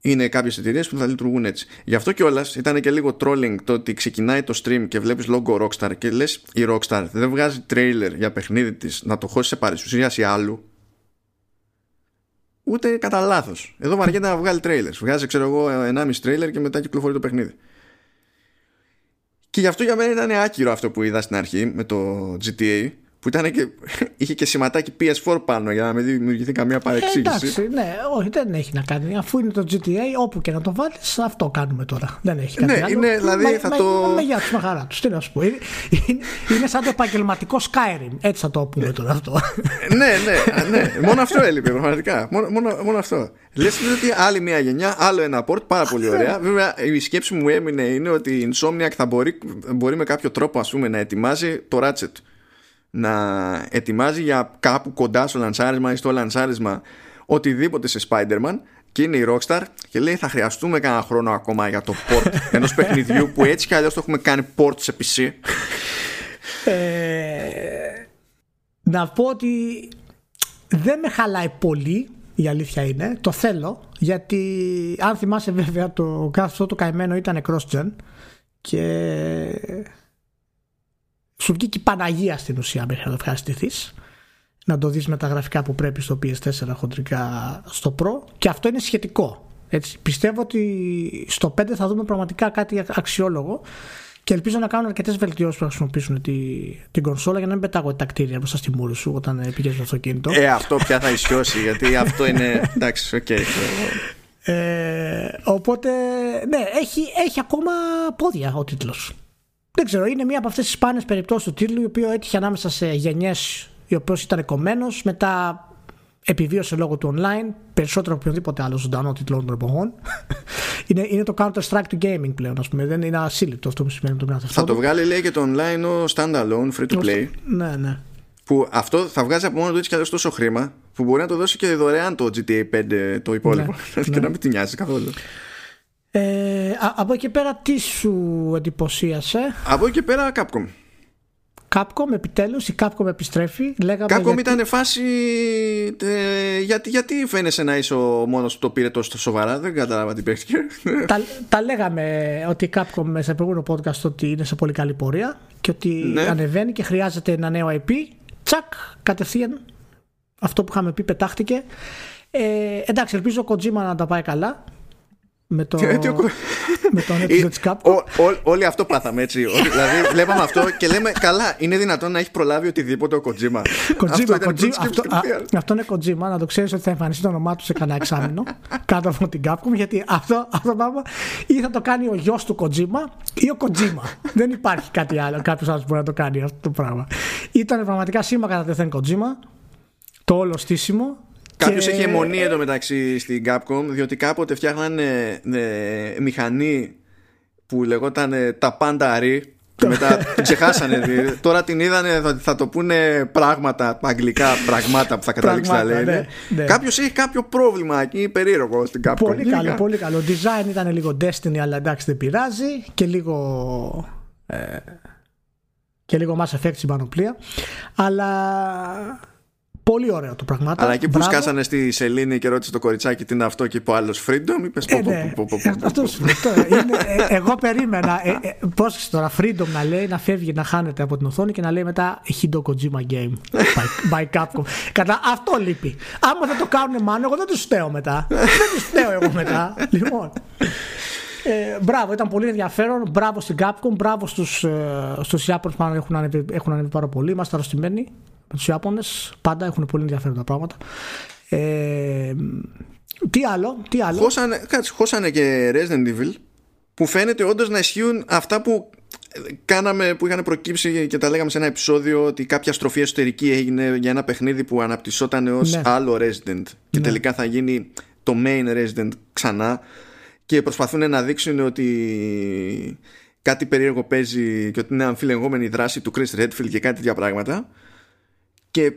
είναι κάποιες εταιρείες που θα λειτουργούν έτσι. Γι' αυτό κιόλας ήταν και λίγο trolling το ότι ξεκινάει το stream και βλέπεις logo Rockstar και λες η Rockstar δεν βγάζει trailer για παιχνίδι της να το χώσει σε παρουσίαση άλλου. Ούτε κατά λάθος. Εδώ βαριέται να βγάλει trailers. Βγάζει, ξέρω εγώ, 1,5 trailer και μετά κυκλοφορεί το παιχνίδι. Και γι' αυτό για μένα ήταν άκυρο αυτό που είδα στην αρχή με το GTA που ήταν και, [laughs] είχε και σηματάκι PS4 πάνω για να μην δημιουργηθεί καμία Ε, παρεξήγηση. εντάξει, ναι, όχι, δεν έχει να κάνει. Αφού είναι το GTA, όπου και να το βάλεις, αυτό κάνουμε τώρα. Δεν έχει κάτι Ναι, άλλο. είναι, δηλαδή, με, θα με, το- Με γεια τους, με χαρά τους. Τι να σου πω. Είναι, είναι, είναι σαν το επαγγελματικό Skyrim. Έτσι θα το πούμε τώρα αυτό. ναι, ναι, ναι. Μόνο αυτό έλειπε πραγματικά. Μόνο, μόνο, μόνο αυτό. Λες ότι άλλη μια γενιά, άλλο ένα port, πάρα πολύ ωραία. Βέβαια, η σκέψη μου έμεινε είναι ότι η Insomniac θα μπορεί, μπορεί με κάποιο τρόπο ας πούμε, να ετοιμάζει το Ratchet. Να ετοιμάζει για κάπου κοντά στο λανσάρισμα ή στο λανσάρισμα οτιδήποτε σε Spider-Man και είναι η Rockstar και λέει θα χρειαστούμε κανένα χρόνο ακόμα για το port [laughs] ενός παιχνιδιού που έτσι κι αλλιώς το έχουμε κάνει port σε PC. Ε, να πω ότι δεν με χαλάει πολύ η αλήθεια είναι, το θέλω γιατί αν θυμάσαι βέβαια το κάθε αυτό το καημένο ήταν cross-gen και σου βγήκε η Παναγία στην ουσία μέχρι να το ευχαριστηθείς να το δεις με τα γραφικά που πρέπει στο PS4 χοντρικά στο Pro και αυτό είναι σχετικό έτσι. πιστεύω ότι στο 5 θα δούμε πραγματικά κάτι αξιόλογο και ελπίζω να κάνουν αρκετές βελτιώσεις που θα χρησιμοποιήσουν τη, την κονσόλα για να μην πετάγονται τα κτίρια μπροστά στη μούρη σου όταν ε, πηγαίνεις στο αυτοκίνητο. Ε, αυτό πια θα ισιώσει γιατί [laughs] αυτό είναι. Εντάξει, οκ. Ε, οπότε, ναι, έχει, έχει ακόμα πόδια ο τίτλος. Δεν ξέρω, είναι μία από αυτές τις σπάνιες περιπτώσεις του τίτλου, η οποία έτυχε ανάμεσα σε γενιές οι οποίες ήταν κομμένος, μετά επιβίωσε λόγω του online, περισσότερο από οποιοδήποτε άλλο ζωντανό τίτλο των εποχών. [laughs] είναι, είναι το Counter-Strike του gaming πλέον, ας πούμε. Δεν είναι ασύλληπτο αυτό που σημαίνει το Grand Theft Θα Auto. το βγάλει λέει και το online ο standalone free to play. Ναι, ναι. Που αυτό θα βγάζει από μόνο του έτσι κι αλλιώς τόσο χρήμα που μπορεί να το δώσει και δωρεάν το GTA 5 το υπόλοιπο. Ναι, [laughs] και ναι. να μην την νοιάζει καθόλου. Ε, α- από εκεί πέρα τι σου εντυπωσίασε; Από εκεί και πέρα Capcom. Capcom επιτέλους η Capcom επιστρέφει λέγαμε Capcom γιατί- ήταν φάση. Ε, γιατί, γιατί φαίνεσαι να είσαι ο μόνος που το πήρε τόσο σοβαρά, δεν κατάλαβα τι παίχτηκε. τα, τα λέγαμε ότι η Capcom σε προηγούμενο podcast ότι είναι σε πολύ καλή πορεία και ότι Ναι. ανεβαίνει και χρειάζεται ένα νέο IP τσακ κατευθείαν αυτό που είχαμε πει πετάχτηκε ε, εντάξει ελπίζω ο Kojima να τα πάει καλά με το, Ε, τι ο Ko- με τον Ε, επεισόδιο της Capcom ο- ο- όλοι αυτό πάθαμε έτσι. Ότι, δηλαδή, βλέπαμε αυτό και λέμε, καλά, είναι δυνατόν να έχει προλάβει οτιδήποτε ο Kojima. Kojima, αυτό ήταν η πρώτη Kojima, σκέψη αυτό, α, κατευθείαν. αυτό είναι Kojima, να το ξέρεις ότι θα εμφανιστεί το όνομά του σε κανένα εξάμεινο [laughs] κάτω από την Capcom. Γιατί αυτό, αυτό το πράγμα ή θα το κάνει ο γιος του Kojima ή ο Kojima. [laughs] Δεν υπάρχει κάτι άλλο, κάποιος άλλος που μπορεί να το κάνει αυτό το πράγμα. Ήταν πραγματικά σήμα κατά τεθέν Kojima, το όλο στήσιμο. Κάποιος και- έχει αιμονή εντωμεταξύ στην Capcom, διότι κάποτε φτιάχνανε ε, μηχανή που λεγόταν ε, τα πάντα ρί και μετά την ξεχάσανε. [laughs] δηλαδή. Τώρα την είδανε, θα, θα το πούνε πράγματα, αγγλικά πραγμάτα που θα καταλήξει να Πράγματα, λένε. ναι, ναι. Κάποιος έχει κάποιο πρόβλημα εκεί περίεργο στην Capcom. Πολύ Γενικά. καλό, πολύ καλό. Design ήταν λίγο Destiny, αλλά εντάξει δεν πειράζει. Και λίγο. Ε, και λίγο Mass Effect στην πανοπλία. Αλλά Πολύ ωραίο το πραγμάτων. Αλλά εκεί που σκάσανε στη σελήνη και ρώτησε το κοριτσάκι τι είναι αυτό και είπε ο άλλος Freedom, είπες ε, ναι. Αυτό Εγώ περίμενα. Ε, ε, Πώ τώρα, Freedom να λέει να φεύγει να χάνεται από την οθόνη και να λέει μετά Hideo Kojima Game by, Capcom. Κατά αυτό λείπει. Άμα δεν το κάνουν μάλλον, εγώ δεν τους φταίω μετά. δεν τους φταίω εγώ μετά. Λοιπόν. Ε, μπράβο, ήταν πολύ ενδιαφέρον. Μπράβο στην Capcom, μπράβο στους στους Ιάπωνες που έχουν ανέβει, έχουν ανέβει πάρα πολύ. Είμαστε αρρωστημένοι με τους Ιάπωνες. Πάντα έχουν πολύ ενδιαφέροντα πράγματα. Ε, τι άλλο, τι άλλο; Χώσανε, κάτσε, χώσανε και Resident Evil που φαίνεται όντως να ισχύουν αυτά που κάναμε που είχαν προκύψει και τα λέγαμε σε ένα επεισόδιο ότι κάποια στροφή εσωτερική έγινε για ένα παιχνίδι που αναπτυσσόταν ως ναι. άλλο Resident και ναι. τελικά θα γίνει το main Resident ξανά και προσπαθούν να δείξουν ότι κάτι περίεργο παίζει και ότι είναι αμφιλεγόμενη η δράση του Chris Redfield και κάτι τέτοια πράγματα και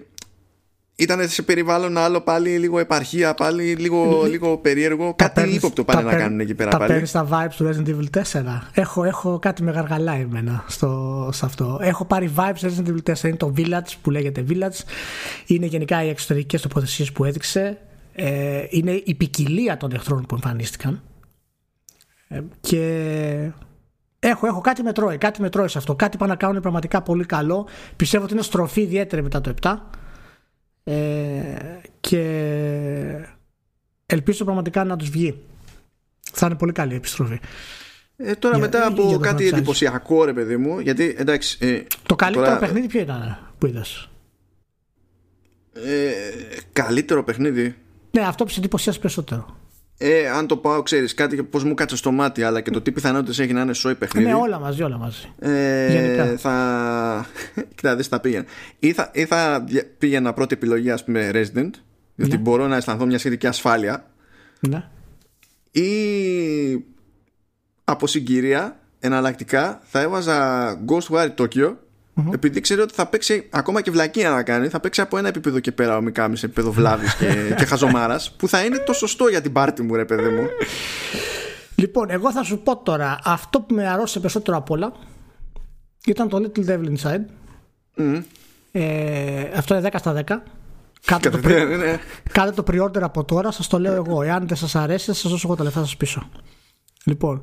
ήταν σε περιβάλλον άλλο πάλι λίγο επαρχία, πάλι λίγο, λίγο περίεργο. κάτι ύποπτο πάνε να κάνουν εκεί πέρα τα πάλι. Παίρνεις τα vibes του Resident Evil 4. Έχω, έχω κάτι με γαργαλάει εμένα στο, σε αυτό. Έχω πάρει vibes Resident Evil 4. Είναι το Village που λέγεται Village. Είναι γενικά οι εξωτερικές τοποθεσίες που έδειξε. Ε, είναι η ποικιλία των εχθρών που εμφανίστηκαν. Ε, και Έχω, έχω κάτι με τρώει, κάτι με τρώει σε αυτό. Κάτι πάνε να κάνουν πραγματικά πολύ καλό. Πιστεύω ότι είναι στροφή ιδιαίτερη μετά το 7. Ε, και ελπίζω πραγματικά να τους βγει. Θα είναι πολύ καλή η επιστροφή. Ε, τώρα για, μετά από κάτι εντυπωσιακό ρε παιδί μου γιατί εντάξει ε, Το καλύτερο τώρα... παιχνίδι ποιο ήταν που είδες; Ε, Καλύτερο παιχνίδι Ναι αυτό που σε εντυπωσιάζει περισσότερο ε, αν το πάω, ξέρεις κάτι πώς μου κάτσε στο μάτι, αλλά και το τι πιθανότητες έχει να είναι σόι παιχνίδι. Ναι, όλα μαζί, όλα μαζί. Ε, Γενικά. Θα. [laughs] Κοίτα, δεν θα πήγαινε. Ή θα, ή θα πήγαινα πρώτη επιλογή, ας πούμε, Resident, γιατί ναι. μπορώ να αισθανθώ μια σχετική ασφάλεια. Ναι. Ή από συγκυρία, εναλλακτικά, θα έβαζα Ghostwire Tokyo Mm-hmm. Επειδή ξέρει ότι θα παίξει ακόμα και βλακία να κάνει, θα παίξει από ένα επίπεδο και πέρα ο Μικάμι σε επίπεδο βλάβης και, [laughs] και χαζομάρας, που θα είναι το σωστό για την πάρτη μου, ρε παιδί μου. Λοιπόν, εγώ θα σου πω τώρα αυτό που με αρρώστησε περισσότερο απ' όλα ήταν το Little Devil Inside. Mm. Ε, αυτό είναι 10 στα 10. Κάντε το, [laughs] pre- ναι, ναι. το pre-order από τώρα, σας το λέω εγώ. Εάν δεν σας αρέσει, θα σας δώσω εγώ τα λεφτά σας πίσω. Λοιπόν,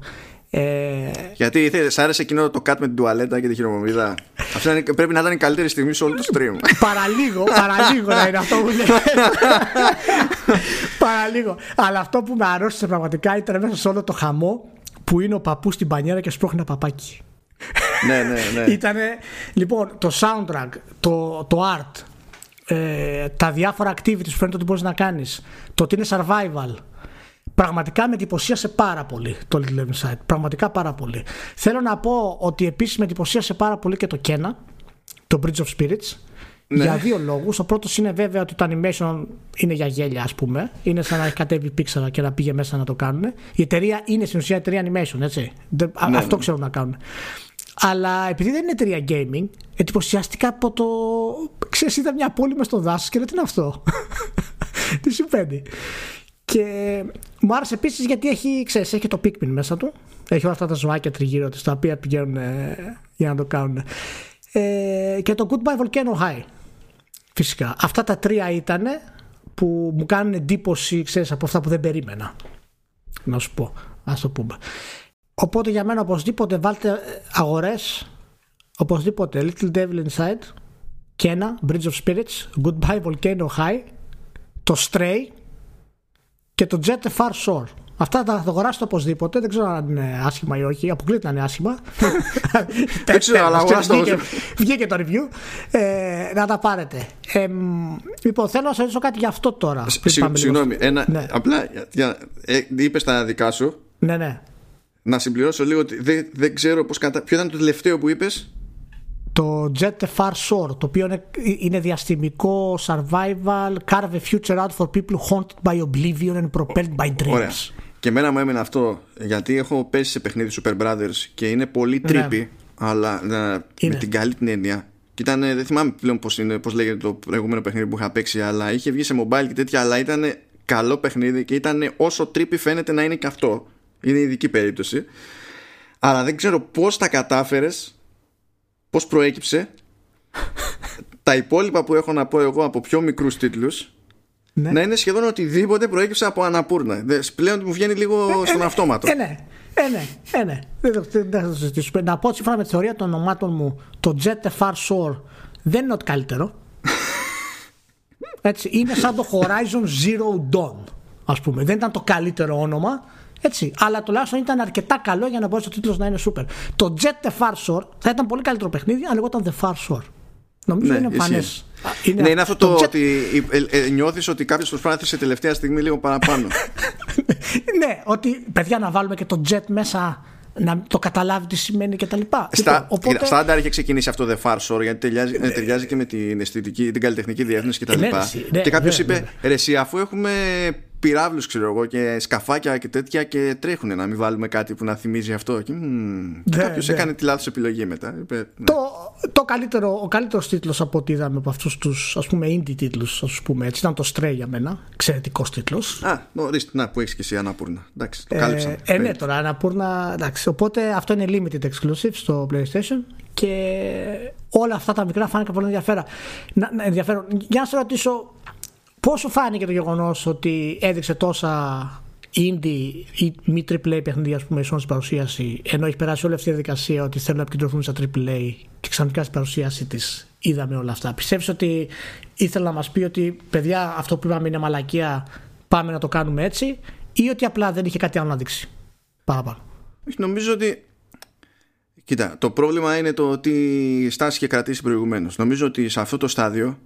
ε... Γιατί σ' άρεσε εκείνο το cut με την τουαλέτα και τη χειρομοβίδα. Αυτό είναι, πρέπει να ήταν η καλύτερη στιγμή σε όλο το stream. παραλίγο, παραλίγο να είναι αυτό που λέει. παραλίγο. Αλλά αυτό που με αρρώστησε πραγματικά ήταν μέσα σε όλο το χαμό που είναι ο παππούς στην πανιέρα και σπρώχνει ένα παπάκι. ναι, ναι, ναι. Ήτανε, λοιπόν, το soundtrack, το, το art, ε, τα διάφορα activities που φαίνεται ότι μπορείς να κάνεις, το ότι είναι survival, Πραγματικά με εντυπωσίασε πάρα πολύ το Little Inside. Πραγματικά πάρα πολύ. Θέλω να πω ότι επίσης με εντυπωσίασε πάρα πολύ και το Κένα, το Bridge of Spirits. Ναι. Για δύο λόγους. Ο πρώτος είναι βέβαια ότι το animation είναι για γέλια, ας πούμε. Είναι σαν να έχει κατέβει Pixar και να πήγε μέσα να το κάνουν. Η εταιρεία είναι στην ουσία εταιρεία animation, έτσι. Ναι, αυτό ναι. ξέρουν να κάνουν. Αλλά επειδή δεν είναι εταιρεία gaming, εντυπωσιαστικά από το. Ξέρεις, ήταν μια πόλη μες στο δάσος και λέω τι είναι αυτό; [laughs] τι συμβαίνει; Και μου άρεσε επίσης γιατί έχει, ξέρεις, έχει το Pikmin μέσα του. Έχει όλα αυτά τα ζωάκια τριγύρω της τα οποία πηγαίνουν ε, για να το κάνουν. Ε, και το Goodbye Volcano High. Φυσικά. Αυτά τα τρία ήταν που μου κάνουν εντύπωση, ξέρεις, από αυτά που δεν περίμενα. Να σου πω. Α το πούμε. Οπότε για μένα οπωσδήποτε βάλτε αγορές οπωσδήποτε Little Devil Inside και ένα Bridge of Spirits Goodbye Volcano High το Stray και το Jet Far Shore. Αυτά θα τα αγοράσετε οπωσδήποτε. Δεν ξέρω αν είναι άσχημα ή όχι. Αποκλείται να είναι άσχημα. [laughs] Δεν ξέρω, αλλά βγήκε, βγήκε το review. Ε, να τα πάρετε. Ε, λοιπόν, θέλω να σας ρωτήσω κάτι για αυτό τώρα. Συγγνώμη, ένα, ναι. απλά για, ε, είπες τα δικά σου. Ναι, ναι. Να συμπληρώσω λίγο ότι δεν, δεν ξέρω πώς κατα... Ποιο ήταν το τελευταίο που είπες το Jet Far Shore το οποίο είναι, είναι διαστημικό survival carve a future out for people haunted by oblivion and propelled by dreams. Ωραία. και εμένα μου έμεινε αυτό γιατί έχω πέσει σε παιχνίδι Super Brothers και είναι πολύ τρύπη ναι. αλλά ναι, με την καλή την έννοια. Και ήταν, δεν θυμάμαι πλέον πώς, είναι, πώς λέγεται το προηγούμενο παιχνίδι που είχα παίξει αλλά είχε βγει σε mobile και τέτοια αλλά ήταν καλό παιχνίδι και ήταν όσο τρύπη φαίνεται να είναι και αυτό. Είναι ειδική περίπτωση. Αλλά δεν ξέρω πώς τα κατάφερες πώς προέκυψε τα υπόλοιπα που έχω να πω εγώ από πιο μικρούς τίτλους ναι. να είναι σχεδόν οτιδήποτε προέκυψε από αναπούρνα. Πλέον μου βγαίνει λίγο ε, στον ε, αυτόματο. Ε, ναι. Ε, ναι, ε, ναι. Δεν, θα το συζητήσουμε. Να πω σύμφωνα με τη θεωρία των ονομάτων μου, το Jet Far Shore δεν είναι ό,τι καλύτερο. [laughs] Έτσι, είναι σαν το Horizon Zero Dawn, ας πούμε. Δεν ήταν το καλύτερο όνομα, έτσι, αλλά τουλάχιστον ήταν αρκετά καλό για να μπορέσει ο τίτλος να είναι super. Το Jet The Far Shore θα ήταν πολύ καλύτερο παιχνίδι αν λεγόταν The Far Shore. Νομίζω ναι, είναι εμφανές. Είναι, ναι, είναι αυτό το, το ότι ε, ε, νιώθεις ότι κάποιος προσπάθησε τελευταία στιγμή λίγο παραπάνω. [laughs] ναι, ότι παιδιά να βάλουμε και το jet μέσα να το καταλάβει τι σημαίνει και τα λοιπά. Στα, λοιπόν, οπότε... Στάνταρ είχε ξεκινήσει αυτό The Far Shore γιατί ταιριάζει, ναι. ταιριάζει και με την αισθητική, την καλλιτεχνική διεύθυνση και τα λοιπά. Ναι, και κάποιος είπε, ρε εσύ αφού έχουμε πυράβλους, ξέρω εγώ, και σκαφάκια και τέτοια και τρέχουν να μην βάλουμε κάτι που να θυμίζει αυτό. Και, ναι, Κάποιος ναι. έκανε τη λάθος επιλογή μετά. Ναι. Το, το καλύτερο, ο καλύτερος τίτλος από ό,τι είδαμε από αυτούς τους ας πούμε indie τίτλους, ας πούμε έτσι, ήταν το Stray για μένα. Εξαιρετικός τίτλος. Α, ορίστε, να που έχεις και εσύ Αναπούρνα. Εντάξει, το ε, Ε, ναι, τώρα Αναπούρνα. Εντάξει, οπότε αυτό είναι limited exclusive στο PlayStation και όλα αυτά τα μικρά φάνηκαν πολύ ενδιαφέρον. Να, ενδιαφέρον. Για να σε ρωτήσω, Πώς σου φάνηκε το γεγονός ότι έδειξε τόσα indie ή μη AAA παιχνίδια, ας πούμε, στην παρουσίαση, ενώ έχει περάσει όλη αυτή η διαδικασία ότι θέλουν να επικεντρωθούν στα AAA και ξαφνικά στην παρουσίαση της είδαμε όλα αυτά. Πιστεύεις ότι ήθελε να μας πει ότι παιδιά, αυτό που είπαμε είναι μαλακία, πάμε να το κάνουμε έτσι, ή ότι απλά δεν είχε κάτι άλλο να δείξει παραπάνω; Νομίζω ότι Κοίτα, το πρόβλημα είναι το ότι στάση είχε κρατήσει προηγουμένως. Νομίζω ότι σε αυτό το στάδιο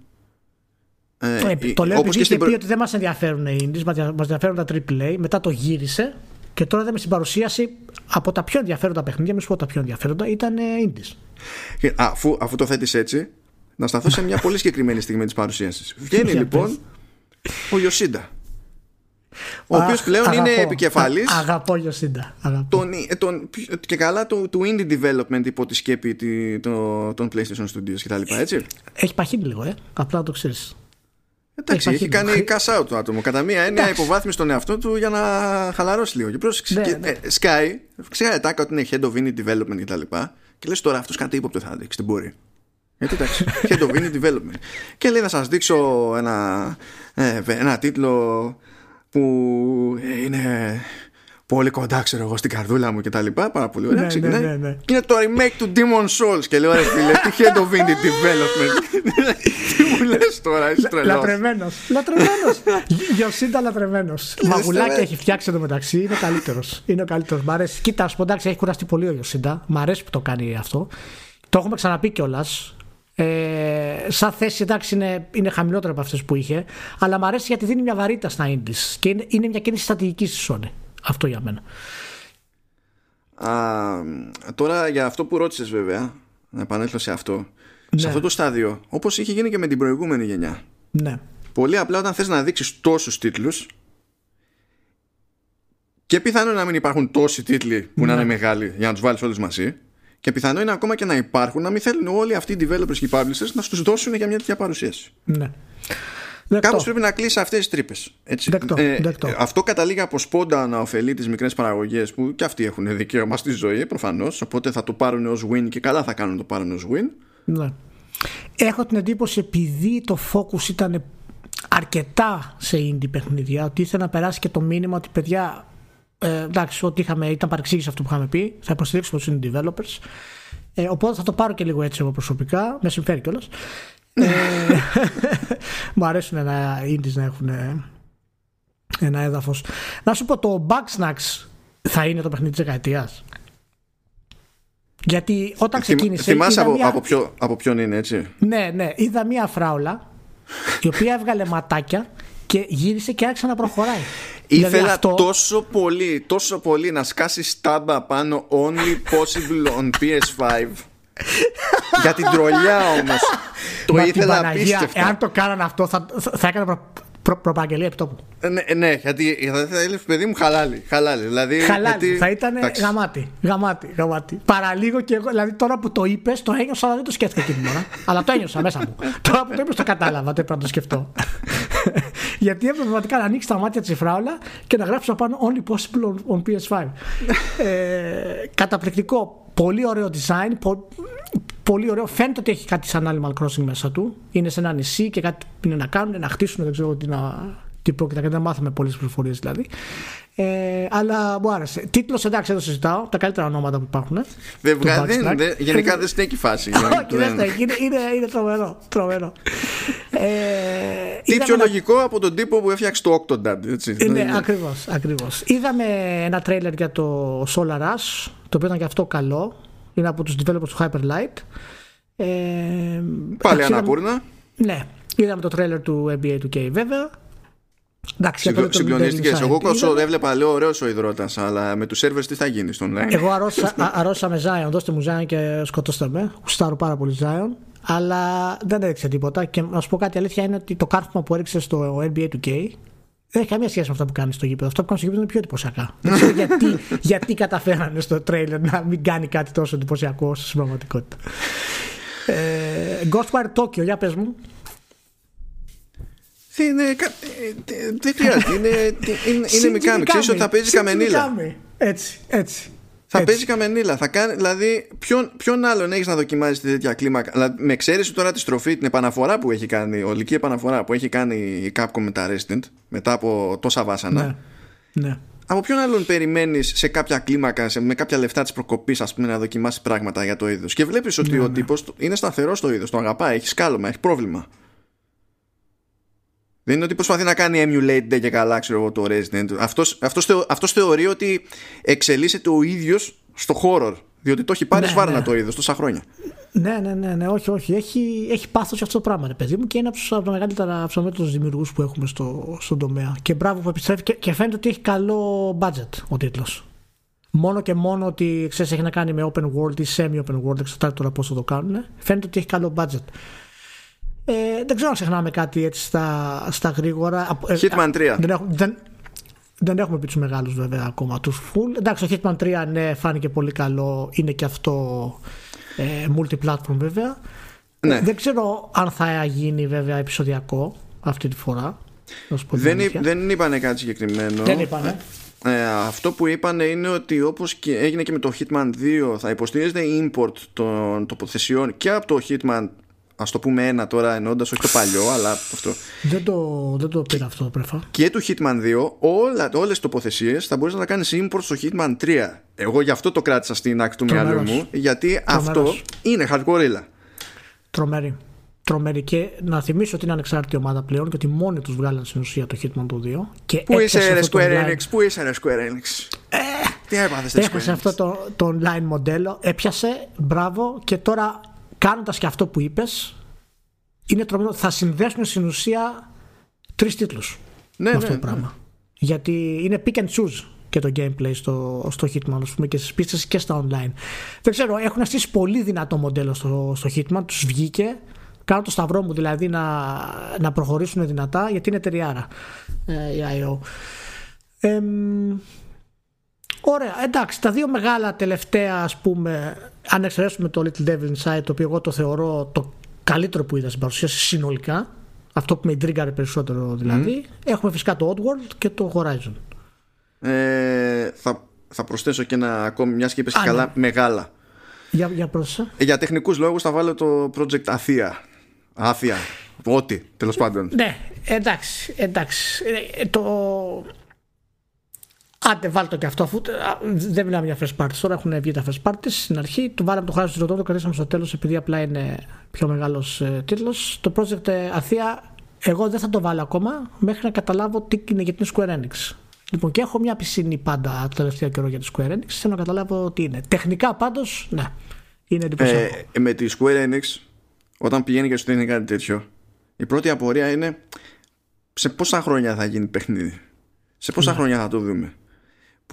ε, ε, το λέω επειδή είχε πει ότι δεν μας ενδιαφέρουν οι indies, μας ενδιαφέρουν τα AAA. Μετά το γύρισε και τώρα είδαμε στην παρουσίαση από τα πιο ενδιαφέροντα παιχνίδια, μην σου πω τα πιο ενδιαφέροντα, ήταν indies. Και, αφού, αφού το θέτεις έτσι, να σταθώ σε μια πολύ συγκεκριμένη στιγμή της παρουσίασης. [laughs] Βγαίνει λοιπόν ο Ιωσίντα. Ο οποίος πλέον αγαπώ, είναι επικεφαλή. Αγαπώ Ιωσίντα. Τον, τον, και καλά του, του indie development υπό τη σκέπη των PlayStation Studios κτλ. Έτσι. Έχει παχύνει λίγο, ε. Απλά να το ξέρεις. Εντάξει, έχει, κάνει cash out το άτομο. Κατά μία έννοια υποβάθμιση στον εαυτό του για να χαλαρώσει λίγο. Και πρόσεξε. Ναι, ναι. Ε, Sky, ξέρετε τάκα ότι είναι head of indie development κτλ. Και, και λες τώρα αυτός κάτι ύποπτο θα δείξει. Δεν μπορεί. Γιατί εντάξει, [laughs] head of indie development. Και λέει να σας δείξω ένα, ε, ένα τίτλο που είναι πολύ κοντά, ξέρω εγώ, στην καρδούλα μου και τα λοιπά. Πάρα πολύ ωραία. Ναι, ναι, ναι, ναι. Και είναι το remake του Demon Souls. Και λέω, ρε φίλε, τι head of indie development. [laughs] [laughs] τι μου λες τώρα, είσαι τρελός. Λατρεμένος. Λατρεμένος. [laughs] Γιωσίντα λατρεμένος. Μαγουλάκι έχει φτιάξει εδώ μεταξύ. Είναι ο καλύτερος. Είναι ο καλύτερος. Μ' αρέσει. Κοίτα, ας πω εντάξει, έχει κουραστεί πολύ ο Γιωσίντα. Μ' αρέσει που το κάνει αυτό. Το έχουμε ξαναπεί κιόλας. Ε, σαν θέση εντάξει είναι, είναι χαμηλότερο από αυτές που είχε αλλά μου αρέσει γιατί δίνει μια βαρύτητα στα indies και είναι, είναι μια κίνηση στρατηγικής στη Sony αυτό για μένα. Α, τώρα για αυτό που ρώτησες βέβαια, να επανέλθω σε αυτό. Σε ναι. αυτό το στάδιο, όπως είχε γίνει και με την προηγούμενη γενιά. Ναι. Πολύ απλά όταν θες να δείξεις τόσους τίτλους και πιθανό να μην υπάρχουν τόσοι τίτλοι που να είναι ναι. μεγάλοι για να τους βάλεις όλους μαζί και πιθανό είναι ακόμα και να υπάρχουν να μην θέλουν όλοι αυτοί οι developers και οι publishers να τους δώσουν για μια τέτοια παρουσίαση. Ναι. Κάπως πρέπει να κλείσει αυτές τις τρύπες. Ε, αυτό καταλήγει από σπόντα να ωφελεί τις μικρές παραγωγές που και αυτοί έχουν δικαίωμα στη ζωή προφανώς. Οπότε θα το πάρουν ως win και καλά θα κάνουν το πάρουν ως win. Ναι. Έχω την εντύπωση επειδή το focus ήταν αρκετά σε indie παιχνίδια ότι ήθελε να περάσει και το μήνυμα ότι παιδιά ε, εντάξει ό,τι είχαμε ήταν παρεξήγηση αυτό που είχαμε πει θα υποστηρίξουμε τους indie developers ε, οπότε θα το πάρω και λίγο έτσι εγώ προσωπικά με συμφέρει κιόλας ε, [laughs] [laughs] μου αρέσουν ένα indies να έχουν ένα έδαφος. Να σου πω το Bugsnax θα είναι το παιχνίδι της δεκαετίας. Γιατί όταν ξεκίνησε. Θυμάσαι από, μια... από, ποιο, από ποιον είναι, έτσι; Ναι, ναι. Είδα μία φράουλα η οποία έβγαλε ματάκια και γύρισε και άρχισε να προχωράει. Ήθελα δηλαδή αυτό... τόσο πολύ, τόσο πολύ να σκάσεις στάμπα πάνω only possible on PS5. Για την τρολιά όμως. το ήθελα απίστευτα. Εάν το κάνανε αυτό, θα, θα έκανα προ, προ, προπαγγελία επιτόπου. Ε, ναι, ναι, γιατί θα έλεγε παιδί μου χαλάλι. Χαλάλι, δηλαδή, χαλάλι γιατί... θα ήταν γαμάτι, γαμάτι, γαμάτι. Παραλίγο και εγώ, δηλαδή τώρα που το είπες, το ένιωσα, αλλά δεν το σκέφτηκα εκείνη την ώρα. [laughs] αλλά το ένιωσα μέσα μου. τώρα που το είπες, το κατάλαβα, δεν πρέπει να το σκεφτώ. [laughs] γιατί έπρεπε πραγματικά να ανοίξει τα μάτια της φράουλα και να γράψει απάνω only possible on PS5. [laughs] ε, καταπληκτικό. Πολύ ωραίο design, πολύ ωραίο. Φαίνεται ότι έχει κάτι σαν Animal Crossing μέσα του. Είναι σε ένα νησί και κάτι είναι να κάνουν, να χτίσουν, δεν ξέρω τι, να, τι πρόκειται να Δεν μάθαμε πολλές πληροφορίες δηλαδή. Ε, αλλά μου άρεσε. Τίτλος εντάξει, εδώ συζητάω. Τα καλύτερα ονόματα που υπάρχουν. Δεν δεν, δεν, γενικά δεν στέκει φάση. [laughs] Όχι, δεν στέκει. Είναι, είναι, είναι τρομερό. τρομερό. ε, [laughs] Τι πιο λογικό από τον τύπο που έφτιαξε το Octodad. Έτσι. Ναι, ακριβώς. Ακριβώς. Είδαμε ένα τρέιλερ για το Solar Rush, το οποίο ήταν και αυτό καλό. Είναι από τους developers του Hyperlight. Ε, Πάλι αναπούρνα. Ναι, είδαμε το τρέιλερ του NBA 2K βέβαια. Συμπλονίστηκε. Εγώ κοτσό έβλεπα, λέω ωραίος ο υδρότας, αλλά με τους σερβερ τι θα γίνει στον online. Εγώ αρρώσα, με Zion, δώστε μου Zion και σκοτώστε με. Κουστάρω πάρα πολύ Zion. Αλλά δεν έδειξε τίποτα. Και να σου πω κάτι αλήθεια είναι ότι το κάρφωμα που έριξε στο NBA 2K δεν έχει καμία σχέση με αυτά που κάνεις στο γήπεδο. Αυτά που κάνεις στο γήπεδο είναι πιο εντυπωσιακά. δεν ξέρω [laughs] γιατί, γιατί καταφέρανε στο τρέιλερ να μην κάνει κάτι τόσο εντυπωσιακό όσο στην πραγματικότητα. Ε, Ghostwire Tokyo, για πες μου. Είναι, δεν χρειάζεται. Είναι, [laughs] είναι, είναι Μικάμι. Ξέρεις ότι θα παίζει καμενίλα. Έτσι, έτσι. Θα έτσι. παίζει καμενίλα. Θα κάνει, δηλαδή, ποιον, ποιον άλλον έχεις να δοκιμάσεις τέτοια κλίμακα; Δηλαδή, με εξαίρεση τώρα τη στροφή, την επαναφορά που έχει κάνει, η ολική επαναφορά που έχει κάνει η Capcom με τα Resident μετά από τόσα βάσανα. Ναι. ναι. Από ποιον άλλον περιμένεις σε κάποια κλίμακα, σε, με κάποια λεφτά της προκοπής, ας πούμε, να δοκιμάσεις πράγματα για το είδος; Και βλέπεις ότι ναι, ο ναι. τύπος είναι σταθερός στο είδος, το αγαπάει, έχει σκάλωμα, έχει πρόβλημα. Δεν είναι ότι προσπαθεί να κάνει emulate και καλά, ξέρω εγώ, το Resident. Αυτός, αυτός, αυτός θεωρεί ότι εξελίσσεται ο ίδιος στο horror. Διότι το έχει πάρει ναι, σβάρνα ναι. το είδος τόσα χρόνια. Ναι, ναι, ναι, ναι, όχι, όχι. Έχει, έχει πάθος αυτό το πράγμα, ρε παιδί μου, και είναι από, τα μεγαλύτερα ψωμέτρου δημιουργούς που έχουμε στο, στον τομέα. Και μπράβο που επιστρέφει και, και φαίνεται ότι έχει καλό budget ο τίτλος. Μόνο και μόνο ότι ξέρεις, έχει να κάνει με open world ή semi-open world, εξαρτάται τώρα πώς θα το κάνουν. Φαίνεται ότι έχει καλό budget. Ε, δεν ξέρω αν ξεχνάμε κάτι έτσι στα, στα γρήγορα. Ε, Hitman 3. Δεν, έχουμε, δεν, δεν έχουμε πει τους μεγάλους βέβαια ακόμα τους full. Εντάξει, το Hitman 3 ναι, φάνηκε πολύ καλό. Είναι και αυτό ε, multi-platform βέβαια. Ναι. Δεν ξέρω αν θα γίνει βέβαια επεισοδιακό αυτή τη φορά. Δεν, δεν είπανε κάτι συγκεκριμένο. Δεν είπανε. Ε, αυτό που είπανε είναι ότι όπως και έγινε και με το Hitman 2 θα υποστηρίζεται import των τοποθεσιών και από το Hitman Α το πούμε ένα τώρα εννοώντας όχι το παλιό, αλλά αυτό. Δεν το, δεν το πήρα αυτό, πρέφα. Και του Hitman 2, όλα, όλες τις τοποθεσίες θα μπορείς να τα κάνεις import στο Hitman 3. Εγώ γι' αυτό το κράτησα στην άκρη του μυαλού μου, γιατί αυτό είναι hardcore Τρομερή. Τρομερή και να θυμίσω ότι είναι ανεξάρτητη ομάδα πλέον και ότι μόνοι τους βγάλαν στην ουσία το Hitman του 2. Και πού είσαι, ρε Square Enix, πού είσαι, ρε Square Enix; Ε, Τι έπαθες, Έχασε αυτό το, το online μοντέλο, έπιασε, μπράβο και τώρα κάνοντας και αυτό που είπες, είναι τρομερό. Θα συνδέσουν στην ουσία τρεις τίτλους. Ναι, με αυτό ναι, το πράγμα. Ναι. Γιατί είναι pick and choose και το gameplay στο, στο Hitman, ας πούμε, και στις πίστες και στα online. Δεν ξέρω, έχουν στήσει πολύ δυνατό μοντέλο στο, στο Hitman, τους βγήκε. Κάνω το σταυρό μου δηλαδή να, να προχωρήσουν δυνατά γιατί είναι ταιριάρα ε, η IO. Ε, Ωραία, εντάξει, τα δύο μεγάλα τελευταία ας πούμε, αν εξαιρέσουμε το Little Devil Inside, το οποίο εγώ το θεωρώ το καλύτερο που είδα στην παρουσίαση συνολικά, αυτό που με εντρίγκαρε περισσότερο δηλαδή, έχουμε φυσικά το Oddworld και το Horizon. Ε, θα, θα προσθέσω και ένα ακόμη, μιας και είπες καλά, ναι. μεγάλα. Για, για πρόσθεσα. Ε, για τεχνικούς λόγους θα βάλω το Project Αθία. Άθια. Ό,τι, τέλος πάντων. Ναι, εντάξει, εντάξει. Ε, το, Άντε, βάλτε και αυτό. Αφού, δεν μιλάμε για first parties. Τώρα έχουν βγει τα first parties. Στην αρχή του βάλαμε το χάρη του το κρατήσαμε στο τέλος επειδή απλά είναι πιο μεγάλος ε, τίτλος. Το project ε, Αθία, εγώ δεν θα το βάλω ακόμα μέχρι να καταλάβω τι είναι για την Square Enix. Λοιπόν, και έχω μια πισίνη πάντα το τελευταίο καιρό για τη Square Enix. Θέλω να καταλάβω τι είναι. Τεχνικά πάντως, ναι. Είναι εντυπωσιακό. Ε, με τη Square Enix, όταν πηγαίνει και σου δίνει κάτι τέτοιο, η πρώτη απορία είναι σε πόσα χρόνια θα γίνει παιχνίδι. Σε πόσα ναι. χρόνια θα το δούμε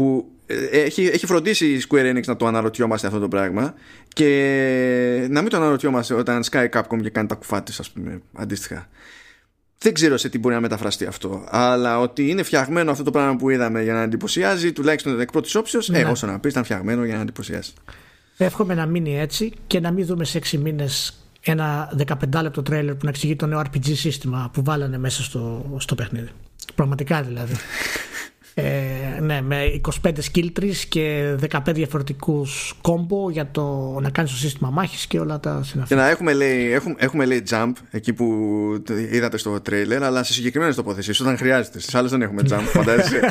που ε, έχει, έχει φροντίσει η Square Enix να το αναρωτιόμαστε αυτό το πράγμα και να μην το αναρωτιόμαστε όταν Sky Capcom και κάνει τα κουφά της ας πούμε αντίστοιχα δεν ξέρω σε τι μπορεί να μεταφραστεί αυτό αλλά ότι είναι φτιαγμένο αυτό το πράγμα που είδαμε για να εντυπωσιάζει τουλάχιστον εκ πρώτης όψεως ναι. ε, όσο να πεις ήταν φτιαγμένο για να εντυπωσιάσει Εύχομαι να μείνει έτσι και να μην δούμε σε 6 μήνες ένα 15 λεπτό τρέλερ που να εξηγεί το νέο RPG σύστημα που βάλανε μέσα στο, στο παιχνίδι. Πραγματικά δηλαδή. [laughs] Ε, ναι, με 25 skill trees και 15 διαφορετικούς κόμπο για το να κάνεις το σύστημα μάχης και όλα τα συναφή. Και να έχουμε λέει, έχουμε, έχουμε λέει jump εκεί που είδατε στο trailer, αλλά σε συγκεκριμένες τοποθεσίες όταν χρειάζεται. Στις άλλες δεν έχουμε jump, φαντάζεσαι. [laughs]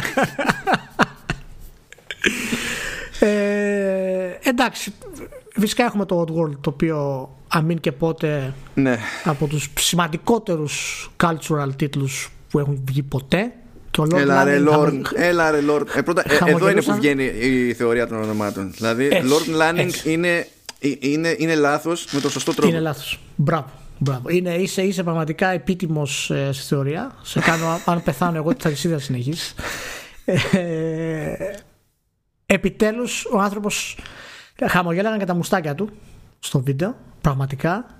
ε, εντάξει, φυσικά έχουμε το Oddworld το οποίο αμήν και πότε ναι. από τους σημαντικότερους cultural τίτλους που έχουν βγει ποτέ και ο Lord έλα, ρε, Lord, έλα ρε Lord. Ε, πρώτα, ε, εδώ είναι που βγαίνει η θεωρία των ονομάτων. Δηλαδή έτσι, Lord Lanning είναι, ε, είναι, είναι λάθος με το σωστό τρόπο. Είναι λάθος, μπράβο Μπράβο. Είναι, είσαι, είσαι πραγματικά επίτιμος ε, στη θεωρία. Σε κάνω, αν πεθάνω εγώ, τι θα εσύ συνεχίσεις. Ε, Επιτέλους, ο άνθρωπος χαμογέλαγαν και τα μουστάκια του στο βίντεο πραγματικά. ε,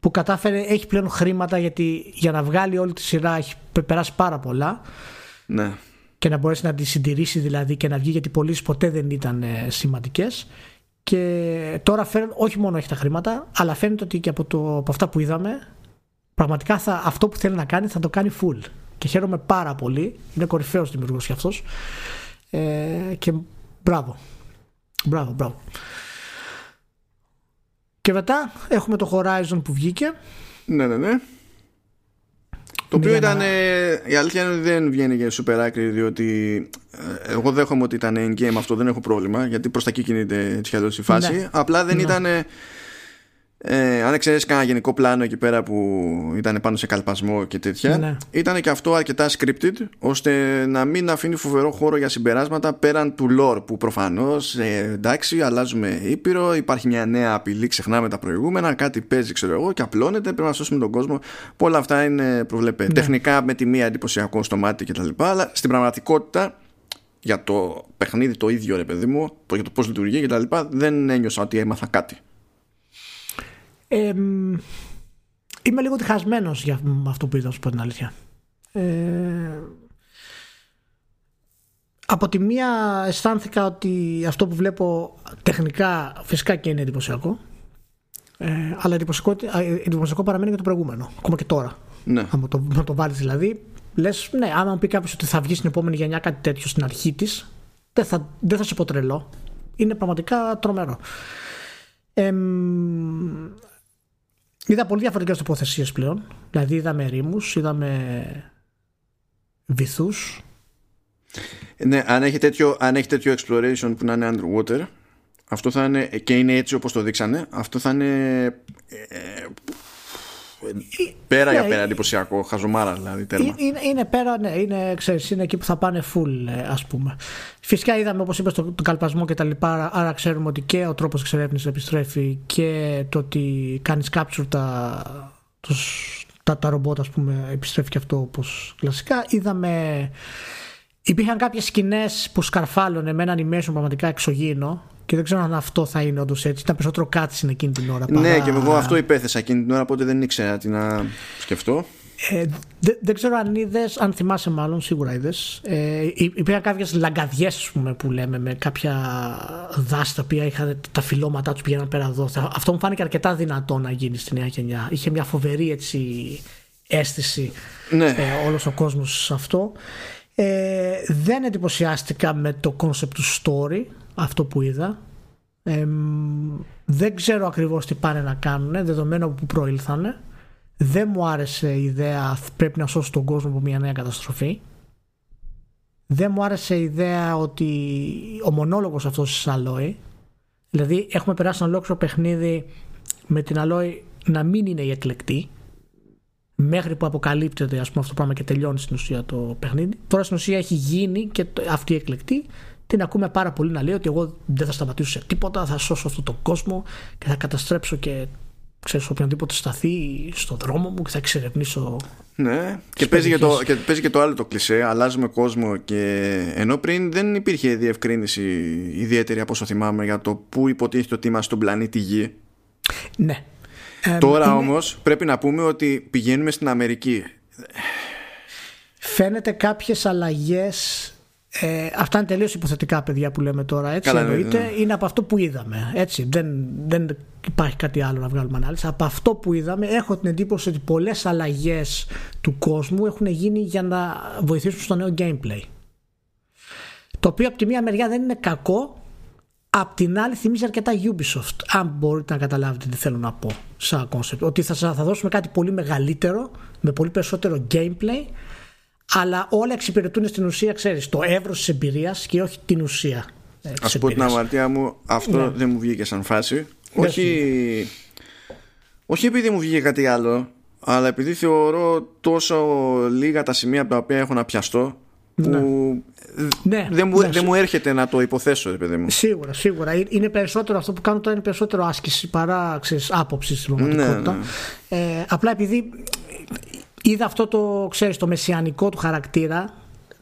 που κατάφερε, έχει πλέον χρήματα γιατί για να βγάλει όλη τη σειρά έχει περάσει πάρα πολλά. Ναι. και να μπορέσει να τη συντηρήσει δηλαδή και να βγει γιατί πωλήσει ποτέ δεν ήταν ε, σημαντικές. Και τώρα φαίνεται, όχι μόνο έχει τα χρήματα αλλά φαίνεται ότι και από, το, από αυτά που είδαμε πραγματικά θα, αυτό που θέλει να κάνει θα το κάνει full. Και χαίρομαι πάρα πολύ. Είναι κορυφαίος δημιουργός κι αυτός. Ε, και μπράβο. Μπράβο μπράβο και μετά έχουμε το Horizon που βγήκε. Ναι, ναι, ναι. Το οποίο ήταν. Η αλήθεια είναι ότι δεν βγαίνει για super άκρη, διότι ε, εγώ δέχομαι ότι ήταν in-game αυτό, δεν έχω πρόβλημα, γιατί προς τα εκεί κινείται έτσι κι η φάση. Ναι. Απλά δεν ναι. ήταν ε, αν ξέρεις κανένα γενικό πλάνο εκεί πέρα που ήταν πάνω σε καλπασμό και τέτοια, ναι. ήταν και αυτό αρκετά scripted ώστε να μην αφήνει φοβερό χώρο για συμπεράσματα πέραν του lore που προφανώς ε, εντάξει, αλλάζουμε ήπειρο, υπάρχει μια νέα απειλή, ξεχνάμε τα προηγούμενα, κάτι παίζει, ξέρω εγώ, και απλώνεται, πρέπει να σώσουμε τον κόσμο. Όλα αυτά είναι προβλεπέ. Ναι. Τεχνικά με τη μία εντυπωσιακό στο μάτι κτλ. Αλλά στην πραγματικότητα για το παιχνίδι το ίδιο ρε παιδί μου, για το πώς λειτουργεί κτλ. Δεν ένιωσα ότι έμαθα κάτι είμαι λίγο διχασμένος για αυτό που είδα, σου πω την αλήθεια. Ε, από τη μία αισθάνθηκα ότι αυτό που βλέπω τεχνικά φυσικά και είναι εντυπωσιακό ε, αλλά εντυπωσιακό, εντυπωσιακό παραμένει για το προηγούμενο ακόμα και τώρα ναι. αν το, να το βάλεις δηλαδή λες ναι άμα μου πει κάποιος ότι θα βγει στην επόμενη γενιά κάτι τέτοιο στην αρχή της δεν θα, δεν θα σε πω τρελό είναι πραγματικά τρομερό ε, Είδα πολύ διαφορετικές τοποθεσίες πλέον. Δηλαδή είδαμε ρήμους, είδαμε βυθούς. Ναι, αν έχει, τέτοιο, αν έχει τέτοιο exploration που να είναι underwater, αυτό θα είναι και είναι έτσι όπως το δείξανε, αυτό θα είναι ε, Πέρα για πέρα εντυπωσιακό, χαζομάρα δηλαδή τέρμα. Είναι, είναι πέρα, ναι, είναι, ξέρεις, είναι εκεί που θα πάνε full ε, ας πούμε. Φυσικά είδαμε όπως είπες τον το καλπασμό και τα λοιπά, άρα ξέρουμε ότι και ο τρόπος εξερεύνησης επιστρέφει και το ότι κάνεις capture τα, τους, τα, τα ρομπότ ας πούμε επιστρέφει και αυτό όπως κλασικά. Είδαμε, υπήρχαν κάποιες σκηνές που σκαρφάλωνε με ένα animation πραγματικά εξωγήινο και δεν ξέρω αν αυτό θα είναι όντως έτσι. Ήταν περισσότερο κάτσιν εκείνη την ώρα. Ναι, παρά... Ναι, και εγώ αυτό υπέθεσα εκείνη την ώρα, οπότε δεν ήξερα τι να σκεφτώ. Ε, δεν, δεν ξέρω αν είδες, αν θυμάσαι μάλλον, σίγουρα είδες. Ε, υπήρχαν κάποιες λαγκαδιές που λέμε με κάποια δάστα που είχαν τα φυλώματά τους πηγαίναν πέρα εδώ. Αυτό μου φάνηκε αρκετά δυνατό να γίνει στη νέα γενιά. Είχε μια φοβερή έτσι, αίσθηση ναι. ε, όλος ο κόσμος σε αυτό. Ε, δεν εντυπωσιάστηκα με το concept του story αυτό που είδα. δεν ξέρω ακριβώς τι πάνε να κάνουν δεδομένου από που προήλθανε. Δεν μου άρεσε η ιδέα πρέπει να σώσει τον κόσμο από μια νέα καταστροφή. Δεν μου άρεσε η ιδέα ότι ο μονόλογος αυτός της Αλόη δηλαδή έχουμε περάσει ένα ολόκληρο παιχνίδι με την Αλόη να μην είναι η εκλεκτή μέχρι που αποκαλύπτεται ας πούμε αυτό το πράγμα και τελειώνει στην ουσία το παιχνίδι. Τώρα στην ουσία έχει γίνει και αυτή η εκλεκτή την ακούμε πάρα πολύ να λέει ότι εγώ δεν θα σταματήσω σε τίποτα, θα σώσω αυτόν τον κόσμο και θα καταστρέψω και ξέρεις οποιονδήποτε σταθεί στο δρόμο μου και θα εξερευνήσω ναι και παίζει, και το, και παίζει και το άλλο το κλισέ αλλάζουμε κόσμο και ενώ πριν δεν υπήρχε διευκρίνηση ιδιαίτερη από όσο θυμάμαι για το που υποτίθεται ότι είμαστε στον πλανήτη Γη. Ναι. Τώρα είναι... όμως πρέπει να πούμε ότι πηγαίνουμε στην Αμερική. Φαίνεται κάποιες αλλαγές ε, αυτά είναι τελείως υποθετικά, παιδιά που λέμε τώρα. Έτσι, Καλά, ναι, εννοείται. Ναι. Είναι από αυτό που είδαμε. Έτσι, δεν, δεν υπάρχει κάτι άλλο να βγάλουμε ανάλυση. Από αυτό που είδαμε, έχω την εντύπωση ότι πολλές αλλαγές του κόσμου έχουν γίνει για να βοηθήσουν στο νέο gameplay. Το οποίο από τη μία μεριά δεν είναι κακό, Απ' την άλλη θυμίζει αρκετά Ubisoft Αν μπορείτε να καταλάβετε τι θέλω να πω Σαν concept Ότι θα, θα δώσουμε κάτι πολύ μεγαλύτερο Με πολύ περισσότερο gameplay Αλλά όλα εξυπηρετούν στην ουσία Ξέρεις το εύρος της εμπειρίας Και όχι την ουσία ε, Ας πω την αμαρτία μου Αυτό ναι. δεν μου βγήκε σαν φάση Όχι Όχι επειδή μου βγήκε κάτι άλλο Αλλά επειδή θεωρώ τόσο λίγα τα σημεία από τα οποία έχω να πιαστώ ναι. που ναι, δεν, μου, ναι, δεν μου έρχεται να το υποθέσω, παιδί μου. Σίγουρα, σίγουρα. Είναι περισσότερο αυτό που κάνω τώρα είναι περισσότερο άσκηση παρά ξέρεις, άποψη στην πραγματικότητα. Ναι, ναι. Ε, απλά επειδή είδα αυτό το, ξέρεις, το μεσιανικό του χαρακτήρα,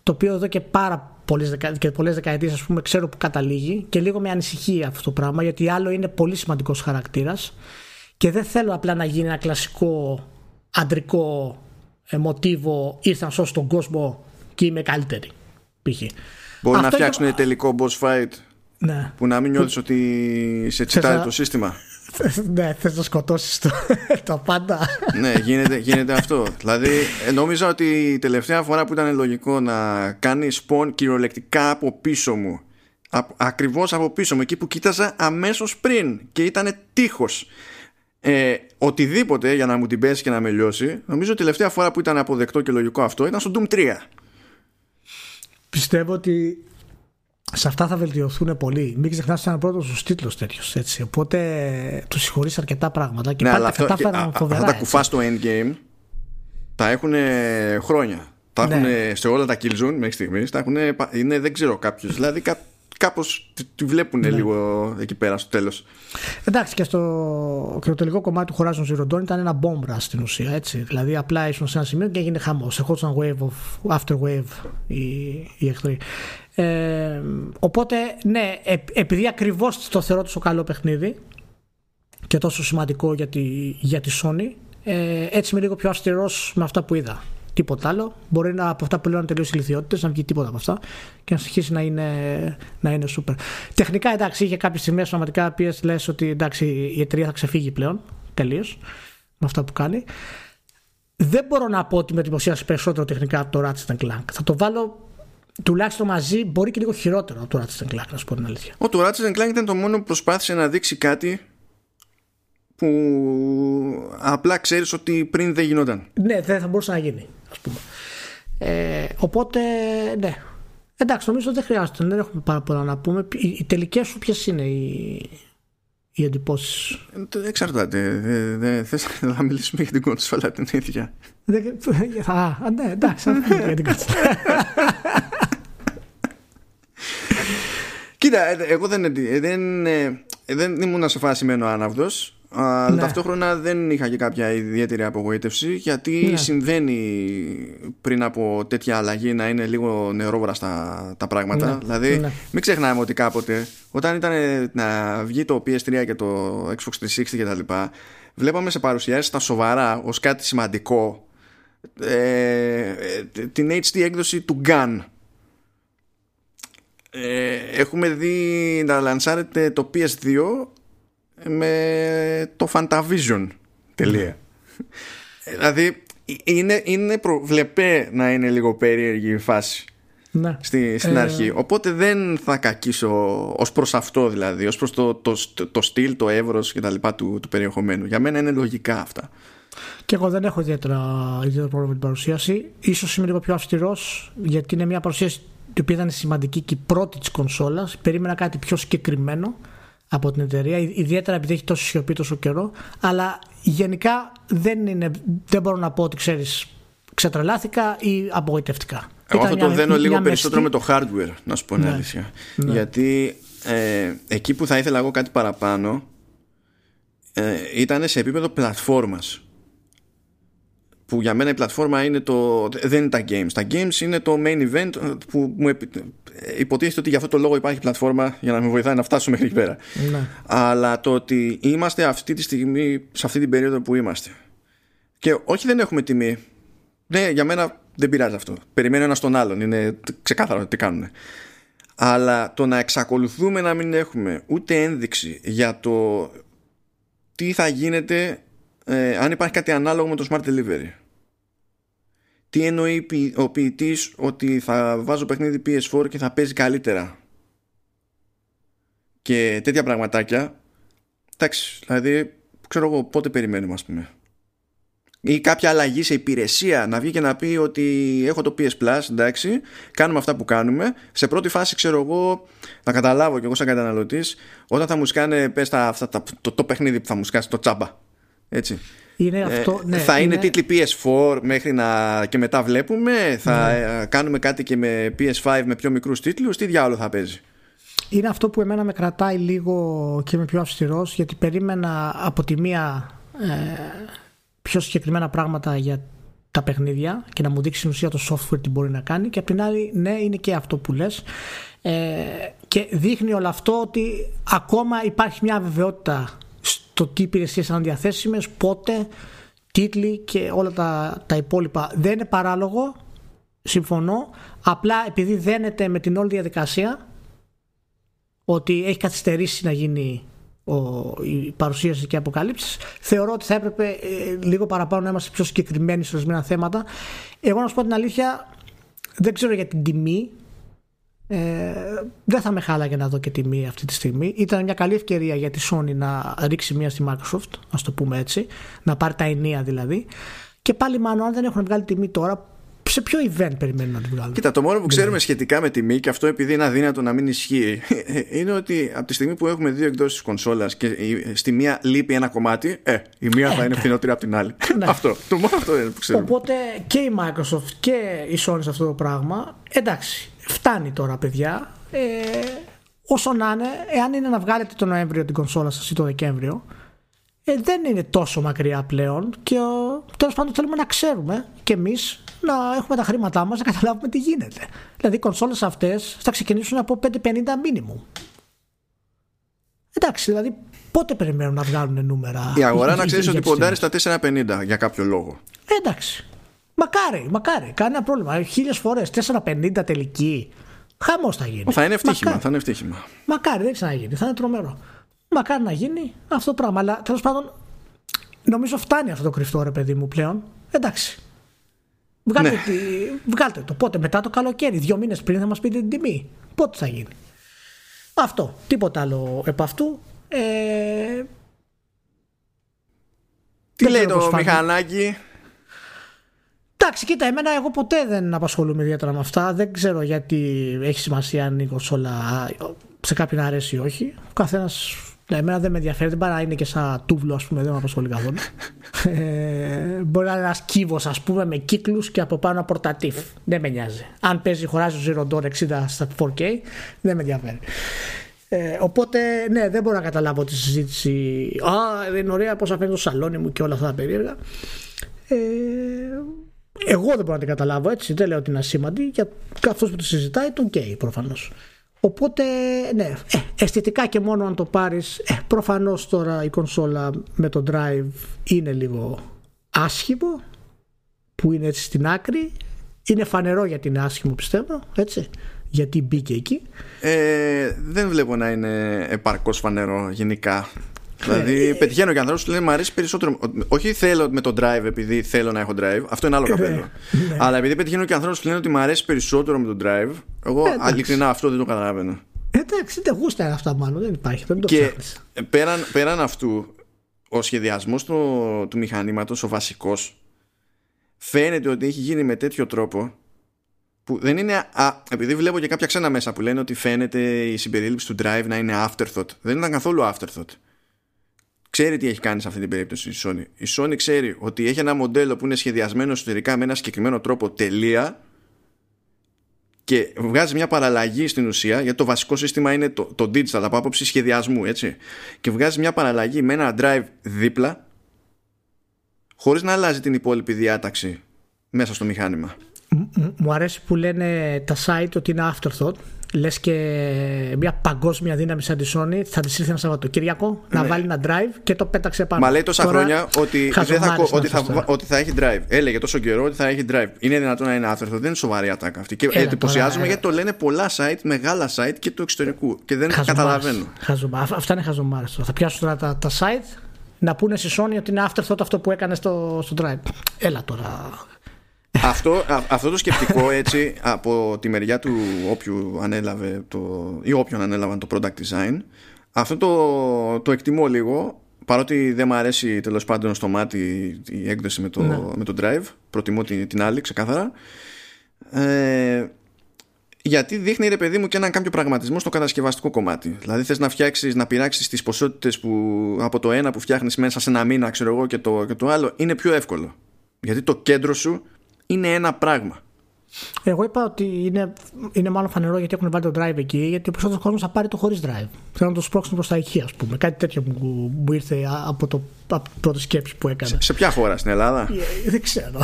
το οποίο εδώ και πάρα πολλές, δεκα, και πολλές δεκαετίες ας πούμε ξέρω που καταλήγει και λίγο με ανησυχεί αυτό το πράγμα γιατί άλλο είναι πολύ σημαντικός χαρακτήρας και δεν θέλω απλά να γίνει ένα κλασικό αντρικό ε, μοτίβο ήρθαν σώσουν τον κόσμο και είμαι καλύτερη. Π.χ. Μπορεί να φτιάξουν το... τελικό boss fight ναι. που να μην νιώθεις ότι σε τσιτάρει το σύστημα. Ναι, θες να σκοτώσεις το, [laughs] το πάντα. Ναι, γίνεται, γίνεται αυτό. Δηλαδή ε, νόμιζα ότι η τελευταία φορά που ήταν λογικό να κάνεις spawn κυριολεκτικά από πίσω μου Ακριβώς από πίσω μου Εκεί που κοίταζα αμέσως πριν Και ήταν τείχος. Ε, Οτιδήποτε για να μου την πέσει και να με λιώσει Νομίζω ότι η τελευταία φορά που ήταν αποδεκτό και λογικό αυτό Ήταν στο Doom 3 πιστεύω ότι σε αυτά θα βελτιωθούν πολύ. Μην ξεχνάς ότι ήταν πρώτος του τίτλο τέτοιο. Οπότε τους συγχωρείς αρκετά πράγματα. Και ναι, πάλι τα κατάφεραν φοβερά. Αυτά τα κουφά στο endgame τα έχουν χρόνια. Τα έχουν ναι. σε όλα τα Killzone μέχρι στιγμής. Τα έχουν, είναι, δεν ξέρω κάποιου. Δηλαδή κάπως τη βλέπουν ναι. λίγο εκεί πέρα στο τέλος. Εντάξει, και, στο, και το τελικό κομμάτι του Horizon Zero Dawn ήταν ένα bomb στην ουσία. Έτσι. Δηλαδή, απλά ήσουν σε ένα σημείο και έγινε χαμός. Ερχόντουσαν wave of, after wave οι, οι εχθροί. Ε, οπότε, ναι, ε, επειδή ακριβώς το θεωρώ τόσο καλό παιχνίδι και τόσο σημαντικό για τη, για τη Sony, ε, έτσι είμαι λίγο πιο αυστηρός με αυτά που είδα τίποτα άλλο. Μπορεί να, από αυτά που λέω να τελειώσει ηλικιότητες, να βγει τίποτα από αυτά και να συνεχίσει να είναι, να είναι super. Τεχνικά εντάξει, είχε κάποιε στιγμέ πραγματικά οποίε λες ότι εντάξει, η εταιρεία θα ξεφύγει πλέον τελείως με αυτά που κάνει. Δεν μπορώ να πω ότι με εντυπωσίασε περισσότερο τεχνικά από το Ratchet Clank. Θα το βάλω τουλάχιστον μαζί, μπορεί και λίγο χειρότερο από το Ratchet Clank, να σου πω την αλήθεια. Ο το Ratchet Clank ήταν το μόνο που προσπάθησε να δείξει κάτι που απλά ξέρεις ότι πριν δεν γινόταν. Ναι, δεν θα μπορούσε να γίνει ας πούμε. Ε, οπότε, ναι. Εντάξει, νομίζω δεν χρειάζεται, δεν έχουμε πάρα πολλά να πούμε. Οι, οι τελικές σου ποιες είναι οι, οι εντυπώσεις; Ε, εξαρτάται. Δεν δε, θες [laughs] να μιλήσουμε για την κονσόλα την ίδια. [laughs] α, ναι, εντάξει, θα πούμε για την κονσόλα. Κοίτα, ε, εγώ δεν, ε, δεν, δεν ήμουν σε φάση μένω άναυδος αλλά ναι. ταυτόχρονα δεν είχα και κάποια ιδιαίτερη απογοήτευση γιατί ναι. συμβαίνει πριν από τέτοια αλλαγή να είναι λίγο νερόβραστα τα πράγματα. Ναι. Δηλαδή, ναι. μην ξεχνάμε ότι κάποτε όταν ήταν να βγει το PS3 και το Xbox 360 κτλ., βλέπαμε σε παρουσιάσεις τα σοβαρά ως κάτι σημαντικό ε, την HD έκδοση του Gun. Ε, έχουμε δει να λανσάρεται το PS2 με το Fantavision τελεία. Ε, δηλαδή είναι, είναι προβλεπέ να είναι λίγο περίεργη η φάση ναι. Στη, στην ε... αρχή. Οπότε δεν θα κακίσω ως προς αυτό δηλαδή ως προς το, το, το, το στυλ, το εύρος και τα λοιπά του, του περιεχομένου. Για μένα είναι λογικά αυτά. Και εγώ δεν έχω ιδιαίτερα, ιδιαίτερα πρόβλημα με την παρουσίαση. Ίσως είμαι λίγο πιο αυστηρός γιατί είναι μια παρουσίαση η οποία ήταν σημαντική και η πρώτη της κονσόλας. Περίμενα κάτι πιο συγκεκριμένο από την εταιρεία, ιδιαίτερα επειδή έχει τόσο σιωπή τόσο καιρό. Αλλά γενικά δεν, είναι, δεν μπορώ να πω ότι ξέρεις, ξετρελάθηκα ή απογοητευτικά. Εγώ αυτό το δένω λίγο περισσότερο με το hardware, να σου πω την ναι, αλήθεια. Ναι. Γιατί ε, εκεί που θα ήθελα εγώ κάτι παραπάνω ε, ήταν σε επίπεδο πλατφόρμας που για μένα η πλατφόρμα είναι το, δεν είναι τα games. Τα games είναι το main event που μου υποτίθεται ότι για αυτό το λόγο υπάρχει πλατφόρμα για να με βοηθάει να φτάσω μέχρι εκεί πέρα. Ναι. Αλλά το ότι είμαστε αυτή τη στιγμή, σε αυτή την περίοδο που είμαστε. Και όχι δεν έχουμε τιμή. Ναι, για μένα δεν πειράζει αυτό. Περιμένω ένα τον άλλον. Είναι ξεκάθαρο τι κάνουν. Αλλά το να εξακολουθούμε να μην έχουμε ούτε ένδειξη για το τι θα γίνεται ε, αν υπάρχει κάτι ανάλογο με το smart delivery τι εννοεί ο ποιητής ότι θα βάζω παιχνίδι PS4 και θα παίζει καλύτερα; Και τέτοια πραγματάκια. Εντάξει δηλαδή ξέρω εγώ πότε περιμένουμε ας πούμε. Ή κάποια αλλαγή σε υπηρεσία να βγει και να πει ότι έχω το PS Plus εντάξει κάνουμε αυτά που κάνουμε. Σε πρώτη φάση ξέρω εγώ να καταλάβω και εγώ σαν καταναλωτής όταν θα μου σκάνε πες τα, αυτά, το, το παιχνίδι που θα μου σκάσει το τσάμπα. Έτσι είναι αυτό, ε, ναι, θα είναι, είναι τίτλοι PS4 μέχρι να και μετά βλέπουμε θα ναι. Ε, κάνουμε κάτι και με PS5 με πιο μικρούς τίτλους τι διάολο θα παίζει; Είναι αυτό που εμένα με κρατάει λίγο και είμαι πιο αυστηρός γιατί περίμενα από τη μία ε, πιο συγκεκριμένα πράγματα για τα παιχνίδια και να μου δείξει στην ουσία το software τι μπορεί να κάνει και απ' την άλλη ναι είναι και αυτό που λες ε, και δείχνει όλο αυτό ότι ακόμα υπάρχει μια βεβαιότητα στο τι υπηρεσίες είναι διαθέσιμες, πότε, τίτλοι και όλα τα, τα υπόλοιπα. Δεν είναι παράλογο, συμφωνώ, απλά επειδή δένεται με την όλη διαδικασία ότι έχει καθυστερήσει να γίνει ο, η παρουσίαση και αποκαλύψεις. Θεωρώ ότι θα έπρεπε ε, λίγο παραπάνω να είμαστε πιο συγκεκριμένοι σε ορισμένα θέματα. Εγώ να σου πω την αλήθεια, δεν ξέρω για την τιμή. Ε, δεν θα με χάλαγε να δω και τιμή αυτή τη στιγμή. Ήταν μια καλή ευκαιρία για τη Sony να ρίξει μία στη Microsoft, α το πούμε έτσι, να πάρει τα ενία δηλαδή. Και πάλι μάλλον αν δεν έχουν βγάλει τιμή τώρα, σε ποιο event περιμένουν να την βγάλουν; Κοίτα, το μόνο που ξέρουμε σχετικά με τιμή και αυτό επειδή είναι αδύνατο να μην ισχύει [laughs] είναι ότι από τη στιγμή που έχουμε δύο εκδόσεις κονσόλας και στη μία λείπει ένα κομμάτι, ε, η μία θα ε, είναι ναι. φθηνότερη από την άλλη. Ναι. [laughs] αυτό. Το μόνο αυτό είναι που ξέρουμε. Οπότε και η Microsoft και η Sony σε αυτό το πράγμα, εντάξει, φτάνει τώρα, παιδιά. Ε, όσο να είναι, εάν είναι να βγάλετε τον Νοέμβριο την κονσόλα σας ή τον Δεκέμβριο, ε, δεν είναι τόσο μακριά πλέον και τέλος πάντων θέλουμε να ξέρουμε και εμείς να έχουμε τα χρήματά μας να καταλάβουμε τι γίνεται. Δηλαδή οι κονσόλες αυτές θα ξεκινήσουν από 550 μήνυμου. Εντάξει, δηλαδή πότε περιμένουν να βγάλουν νούμερα. Η αγορά να ξέρεις ότι ποντάρει στα 450 για κάποιο λόγο. Ε, εντάξει. Μακάρι, μακάρι. Κανένα πρόβλημα. Χίλιες φορές 450 τελική. Χαμός θα γίνει. Θα είναι ευτύχημα. Θα είναι ευτύχημα. Μακάρι, δεν ξαναγίνει. Θα είναι τρομερό. Μακάρι να γίνει αυτό το πράγμα. Αλλά τέλος πάντων νομίζω φτάνει αυτό το κρυφτό ρε παιδί μου πλέον. Εντάξει. Βγάλτε, ναι. βγάλτε το. Πότε μετά το καλοκαίρι, δύο μήνες πριν θα μας πείτε την τιμή. Πότε θα γίνει. Αυτό. Τίποτα άλλο επ' αυτού. Ε... Τι λέει το μηχανάκι. Εντάξει, κοίτα, εμένα εγώ ποτέ δεν απασχολούμαι ιδιαίτερα με αυτά. Δεν ξέρω γιατί έχει σημασία αν η κονσόλα σε κάποιον αρέσει ή όχι. Ο καθένας ναι, εμένα δεν με ενδιαφέρει, δεν παρά είναι και σαν τούβλο, ας πούμε, δεν με απασχολεί καθόλου. [laughs] ε, μπορεί να είναι ένας κύβος, ας πούμε, με κύκλους και από πάνω πορτατίφ. Δεν με νοιάζει. Αν παίζει Horizon Zero Dawn 60 στα 4K, δεν με ενδιαφέρει. Ε, οπότε, ναι, δεν μπορώ να καταλάβω τη συζήτηση. Α, δεν είναι ωραία πώς φαίνεται το σαλόνι μου και όλα αυτά τα περίεργα. Ε, εγώ δεν μπορώ να την καταλάβω έτσι. Δεν λέω ότι είναι ασήμαντη. Καθώ που τη συζητάει, το γκέι προφανώς. Οπότε, ναι, ε, αισθητικά και μόνο αν το πάρεις, ε, προφανώς τώρα η κονσόλα με το drive είναι λίγο άσχημο, που είναι έτσι στην άκρη. Είναι φανερό γιατί είναι άσχημο πιστεύω, έτσι, γιατί μπήκε εκεί. Ε, δεν βλέπω να είναι επαρκώς φανερό γενικά. Δηλαδή, ε, πετυχαίνω και ανθρώπους που λένε Μ' αρέσει περισσότερο. Όχι θέλω με το drive επειδή θέλω να έχω drive. Αυτό είναι άλλο ε, καπέλο. Ναι. Αλλά επειδή πετυχαίνω και ανθρώπους που λένε ότι μου αρέσει περισσότερο με το drive, εγώ ε, ειλικρινά αυτό δεν το καταλαβαίνω. Εντάξει, δεν γούστα είναι αυτά μάλλον. Δεν υπάρχει. Δεν το και πέραν, πέραν αυτού, ο σχεδιασμός του, του μηχανήματος, ο βασικός, φαίνεται ότι έχει γίνει με τέτοιο τρόπο που δεν είναι. Α, επειδή βλέπω και κάποια ξένα μέσα που λένε ότι φαίνεται η συμπερίληψη του drive να είναι afterthought. Δεν ήταν καθόλου afterthought ξέρει τι έχει κάνει σε αυτή την περίπτωση η Sony. Η Sony ξέρει ότι έχει ένα μοντέλο που είναι σχεδιασμένο εσωτερικά με ένα συγκεκριμένο τρόπο τελεία και βγάζει μια παραλλαγή στην ουσία γιατί το βασικό σύστημα είναι το, το digital από άποψη σχεδιασμού έτσι και βγάζει μια παραλλαγή με ένα drive δίπλα χωρίς να αλλάζει την υπόλοιπη διάταξη μέσα στο μηχάνημα μου αρέσει που λένε τα site ότι είναι afterthought λες και μια παγκόσμια δύναμη σαν τη Sony θα της ήρθε ένα Σαββατοκύριακο να ναι. βάλει ένα drive και το πέταξε πάνω. Μα λέει τόσα Τώρα, χρόνια ότι, δεν θα, ότι, θα, ότι θα έχει drive. Έλεγε τόσο καιρό ότι θα έχει drive. Είναι δυνατόν να είναι άφερθο. Δεν είναι σοβαρή ατάκα αυτή. Και εντυπωσιάζομαι γιατί το λένε πολλά site, μεγάλα site και του εξωτερικού. Και δεν χαζομάρες, καταλαβαίνω. Χαζομάρες. Αυτά είναι χαζομάρε. Θα πιάσουν τώρα τα, τα site να πούνε στη Sony ότι είναι afterthought αυτό που έκανε στο, στο drive. Έλα τώρα. Αυτό, αυτό το σκεπτικό έτσι από τη μεριά του όποιου ανέλαβε το, ή όποιον ανέλαβαν το product design αυτό το, το εκτιμώ λίγο παρότι δεν μου αρέσει τέλος πάντων στο μάτι η έκδοση με το, ναι. με το drive προτιμώ την, την άλλη ξεκάθαρα ε, γιατί δείχνει ρε παιδί μου και έναν κάποιο πραγματισμό στο κατασκευαστικό κομμάτι. Δηλαδή θες να φτιάξεις, να πειράξεις τις ποσότητες από το ένα που φτιάχνεις μέσα σε ένα μήνα, ξέρω εγώ, και το, και το άλλο, είναι πιο εύκολο. Γιατί το κέντρο σου είναι ένα πράγμα. Εγώ είπα ότι είναι, είναι μάλλον φανερό γιατί έχουν βάλει το drive εκεί, γιατί ο περισσότερος κόσμος θα πάρει το χωρίς drive. Θέλω να το σπρώξουν προς τα εκεί, ας πούμε. Κάτι τέτοιο μου, μου ήρθε από, το, από την πρώτη σκέψη που έκανα. Σε, σε ποια χώρα, στην Ελλάδα; Ε, δεν ξέρω.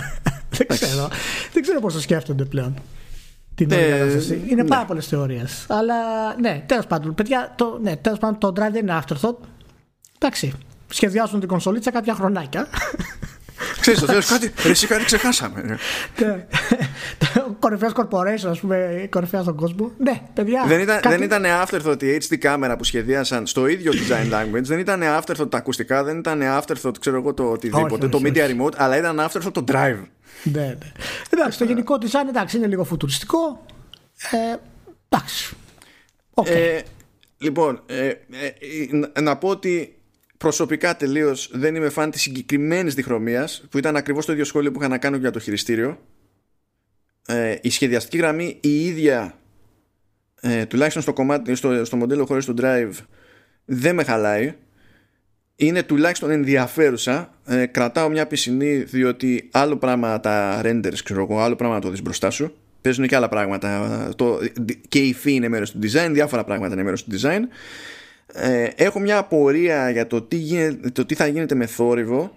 [laughs] δεν ξέρω. δεν ξέρω πώς το σκέφτονται πλέον. Την ε, Είναι ναι. πάρα πολλές θεωρίες. Αλλά ναι, τέλος πάντων, παιδιά, το, ναι, τέλος πάντων, το drive δεν είναι afterthought. Εντάξει. Σχεδιάζουν την κονσολίτσα κάποια χρονάκια. [laughs] Ξέρεις το τέλος κάτι, εσύ κάτι ξεχάσαμε. Ναι. Κορυφαίος corporation, ας πούμε, κορυφαία στον κόσμο. Ναι, παιδιά. Δεν ήταν, κάτι... δεν ήταν afterthought η HD κάμερα που σχεδίασαν στο ίδιο design language, δεν ήταν afterthought τα ακουστικά, δεν ήταν afterthought, ξέρω εγώ το οτιδήποτε, το media remote, αλλά ήταν afterthought το drive. Ναι, ναι. Εντάξει, το γενικό design εντάξει, είναι λίγο φουτουριστικό. Ε, εντάξει. Okay. Ε, λοιπόν, ε, ε, να πω ότι προσωπικά τελείως δεν είμαι φαν της συγκεκριμένης διχρωμίας που ήταν ακριβώς το ίδιο σχόλιο που είχα να κάνω για το χειριστήριο. Ε, η σχεδιαστική γραμμή η ίδια ε, τουλάχιστον στο, κομμάτι, στο, στο μοντέλο χωρίς το drive δεν με χαλάει. Είναι τουλάχιστον ενδιαφέρουσα. Ε, κρατάω μια πισινή διότι άλλο πράγμα τα renders ξέρω εγώ άλλο πράγμα το δεις μπροστά σου. Παίζουν και άλλα πράγματα. Το, και η υφή είναι μέρος του design διάφορα πράγματα είναι μέρος του design ε, έχω μια απορία για το τι, γίνεται, το τι θα γίνεται με θόρυβο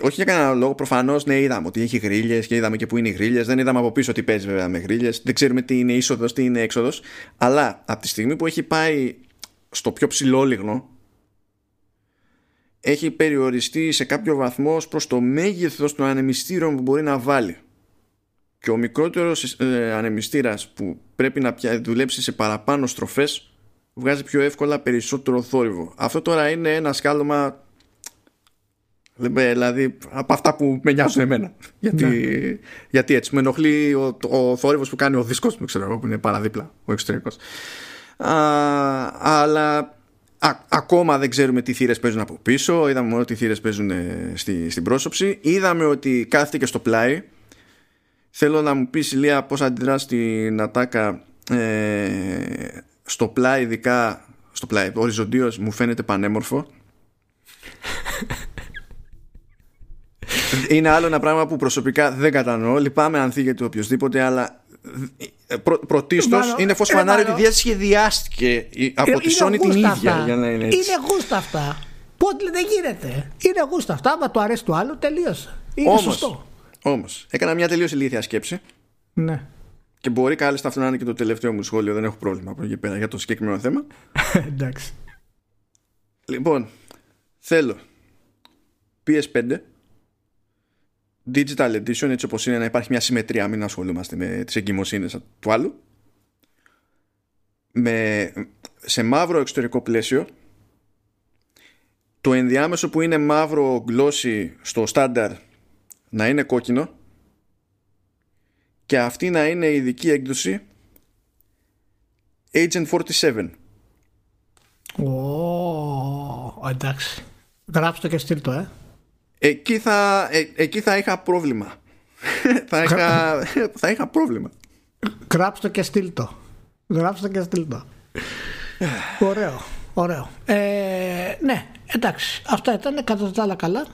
όχι για κανένα λόγο, προφανώς ναι, είδαμε ότι έχει γρίλε και είδαμε και που είναι οι γρίλε. Δεν είδαμε από πίσω τι παίζει βέβαια με γρίλε. Δεν ξέρουμε τι είναι είσοδος, τι είναι έξοδος. Αλλά από τη στιγμή που έχει πάει στο πιο ψηλό λιγνό, έχει περιοριστεί σε κάποιο βαθμό προς το μέγεθος των ανεμιστήρων που μπορεί να βάλει και ο μικρότερος ε, ανεμιστήρας που πρέπει να δουλέψει σε παραπάνω στροφές βγάζει πιο εύκολα περισσότερο θόρυβο. Αυτό τώρα είναι ένα σκάλωμα δηλαδή από αυτά που με νοιάζουν εμένα. Γιατί, ναι. γιατί έτσι με ενοχλεί ο, ο θόρυβος που κάνει ο δίσκος μου ξέρω που είναι παραδίπλα ο εξωτερικός. Αλλά ακόμα δεν ξέρουμε τι θύρες παίζουν από πίσω. Είδαμε μόνο τι θύρες παίζουν ε, στη, στην πρόσωψη. Είδαμε ότι κάθεται και στο πλάι. Θέλω να μου πεις Ηλία πως αντιδράς στην ατάκα ε, στο πλάι ειδικά στο πλάι οριζοντίως μου φαίνεται πανέμορφο είναι άλλο ένα πράγμα που προσωπικά δεν κατανοώ λυπάμαι αν θίγεται οποιοδήποτε αλλά Προ, Πρωτίστως είναι φως φανάρι ότι διασχεδιάστηκε από τη Sony την ίδια για να είναι έτσι. Είναι γούστα αυτά. Πότε δεν γίνεται. Είναι γούστα αυτά. Άμα το αρέσει το άλλο, τελείωσε. Είναι όμως, σωστό. Όμως, έκανα μια τελείως ηλίθια σκέψη. Ναι. Και μπορεί κάλλιστα αυτό να είναι και το τελευταίο μου σχόλιο. Δεν έχω πρόβλημα από εκεί πέρα για το συγκεκριμένο θέμα. [laughs] Εντάξει. Λοιπόν, θέλω PS5 digital edition έτσι όπως είναι να υπάρχει μια συμμετρία μην ασχολούμαστε με τις εγκυμοσύνες του άλλου με, σε μαύρο εξωτερικό πλαίσιο το ενδιάμεσο που είναι μαύρο glossy στο στάνταρ να είναι κόκκινο και αυτή να είναι η ειδική έκδοση Agent 47 Ω, εντάξει. Γράψτε και στείλ το, ε. Εκεί θα, ε, εκεί θα είχα πρόβλημα. [laughs] θα, είχα, θα είχα πρόβλημα. Γράψτε και στείλ το. Γράψτε και στείλ το. [sighs] ωραίο, ωραίο. Ε, ναι, εντάξει. Αυτά ήταν κατά τα άλλα καλά.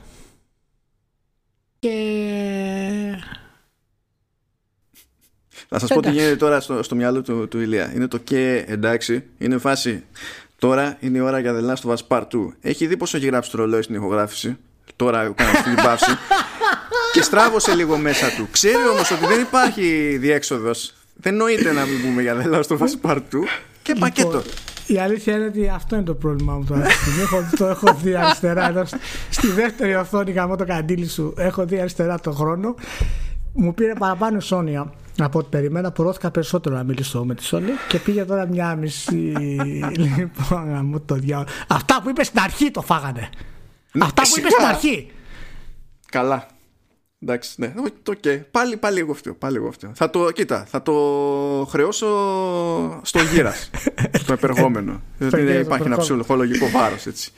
Και... Θα σας πω τι γίνεται τώρα στο, στο μυαλό του, του Ηλία. Είναι το και εντάξει, είναι φάση. Τώρα είναι η ώρα για The Last of Us Part 2. Έχει δει πόσο έχει γράψει το ρολόι στην ηχογράφηση; Τώρα κάνω την παύση [laughs] και στράβωσε λίγο μέσα του. Ξέρει όμως ότι δεν υπάρχει διέξοδος. Δεν νοείται να μην πούμε για δελάω στο Πασπαρτού και λοιπόν, πακέτο. Η αλήθεια είναι ότι αυτό είναι το πρόβλημά μου τώρα. έχω, το έχω δει αριστερά εδώ. Στη δεύτερη οθόνη γαμώ το καντήλι σου. Έχω δει αριστερά το χρόνο. Μου πήρε παραπάνω η Σόνια από ό,τι περιμένα. Απορρώθηκα περισσότερο να μιλήσω με τη Σόνη και πήγε τώρα μια μισή. [laughs] λοιπόν, το διάολο. Αυτά που είπες στην αρχή το φάγανε. Αυτά που είπες στην αρχή. Καλά. Εντάξει, ναι. Το okay. Πάλι, πάλι εγώ φταίω. Πάλι εγώ φταίω. Θα το, κοίτα, θα το χρεώσω στο γύρας. [laughs] το επερχόμενο. Δεν υπάρχει ένα ψυχολογικό βάρος έτσι.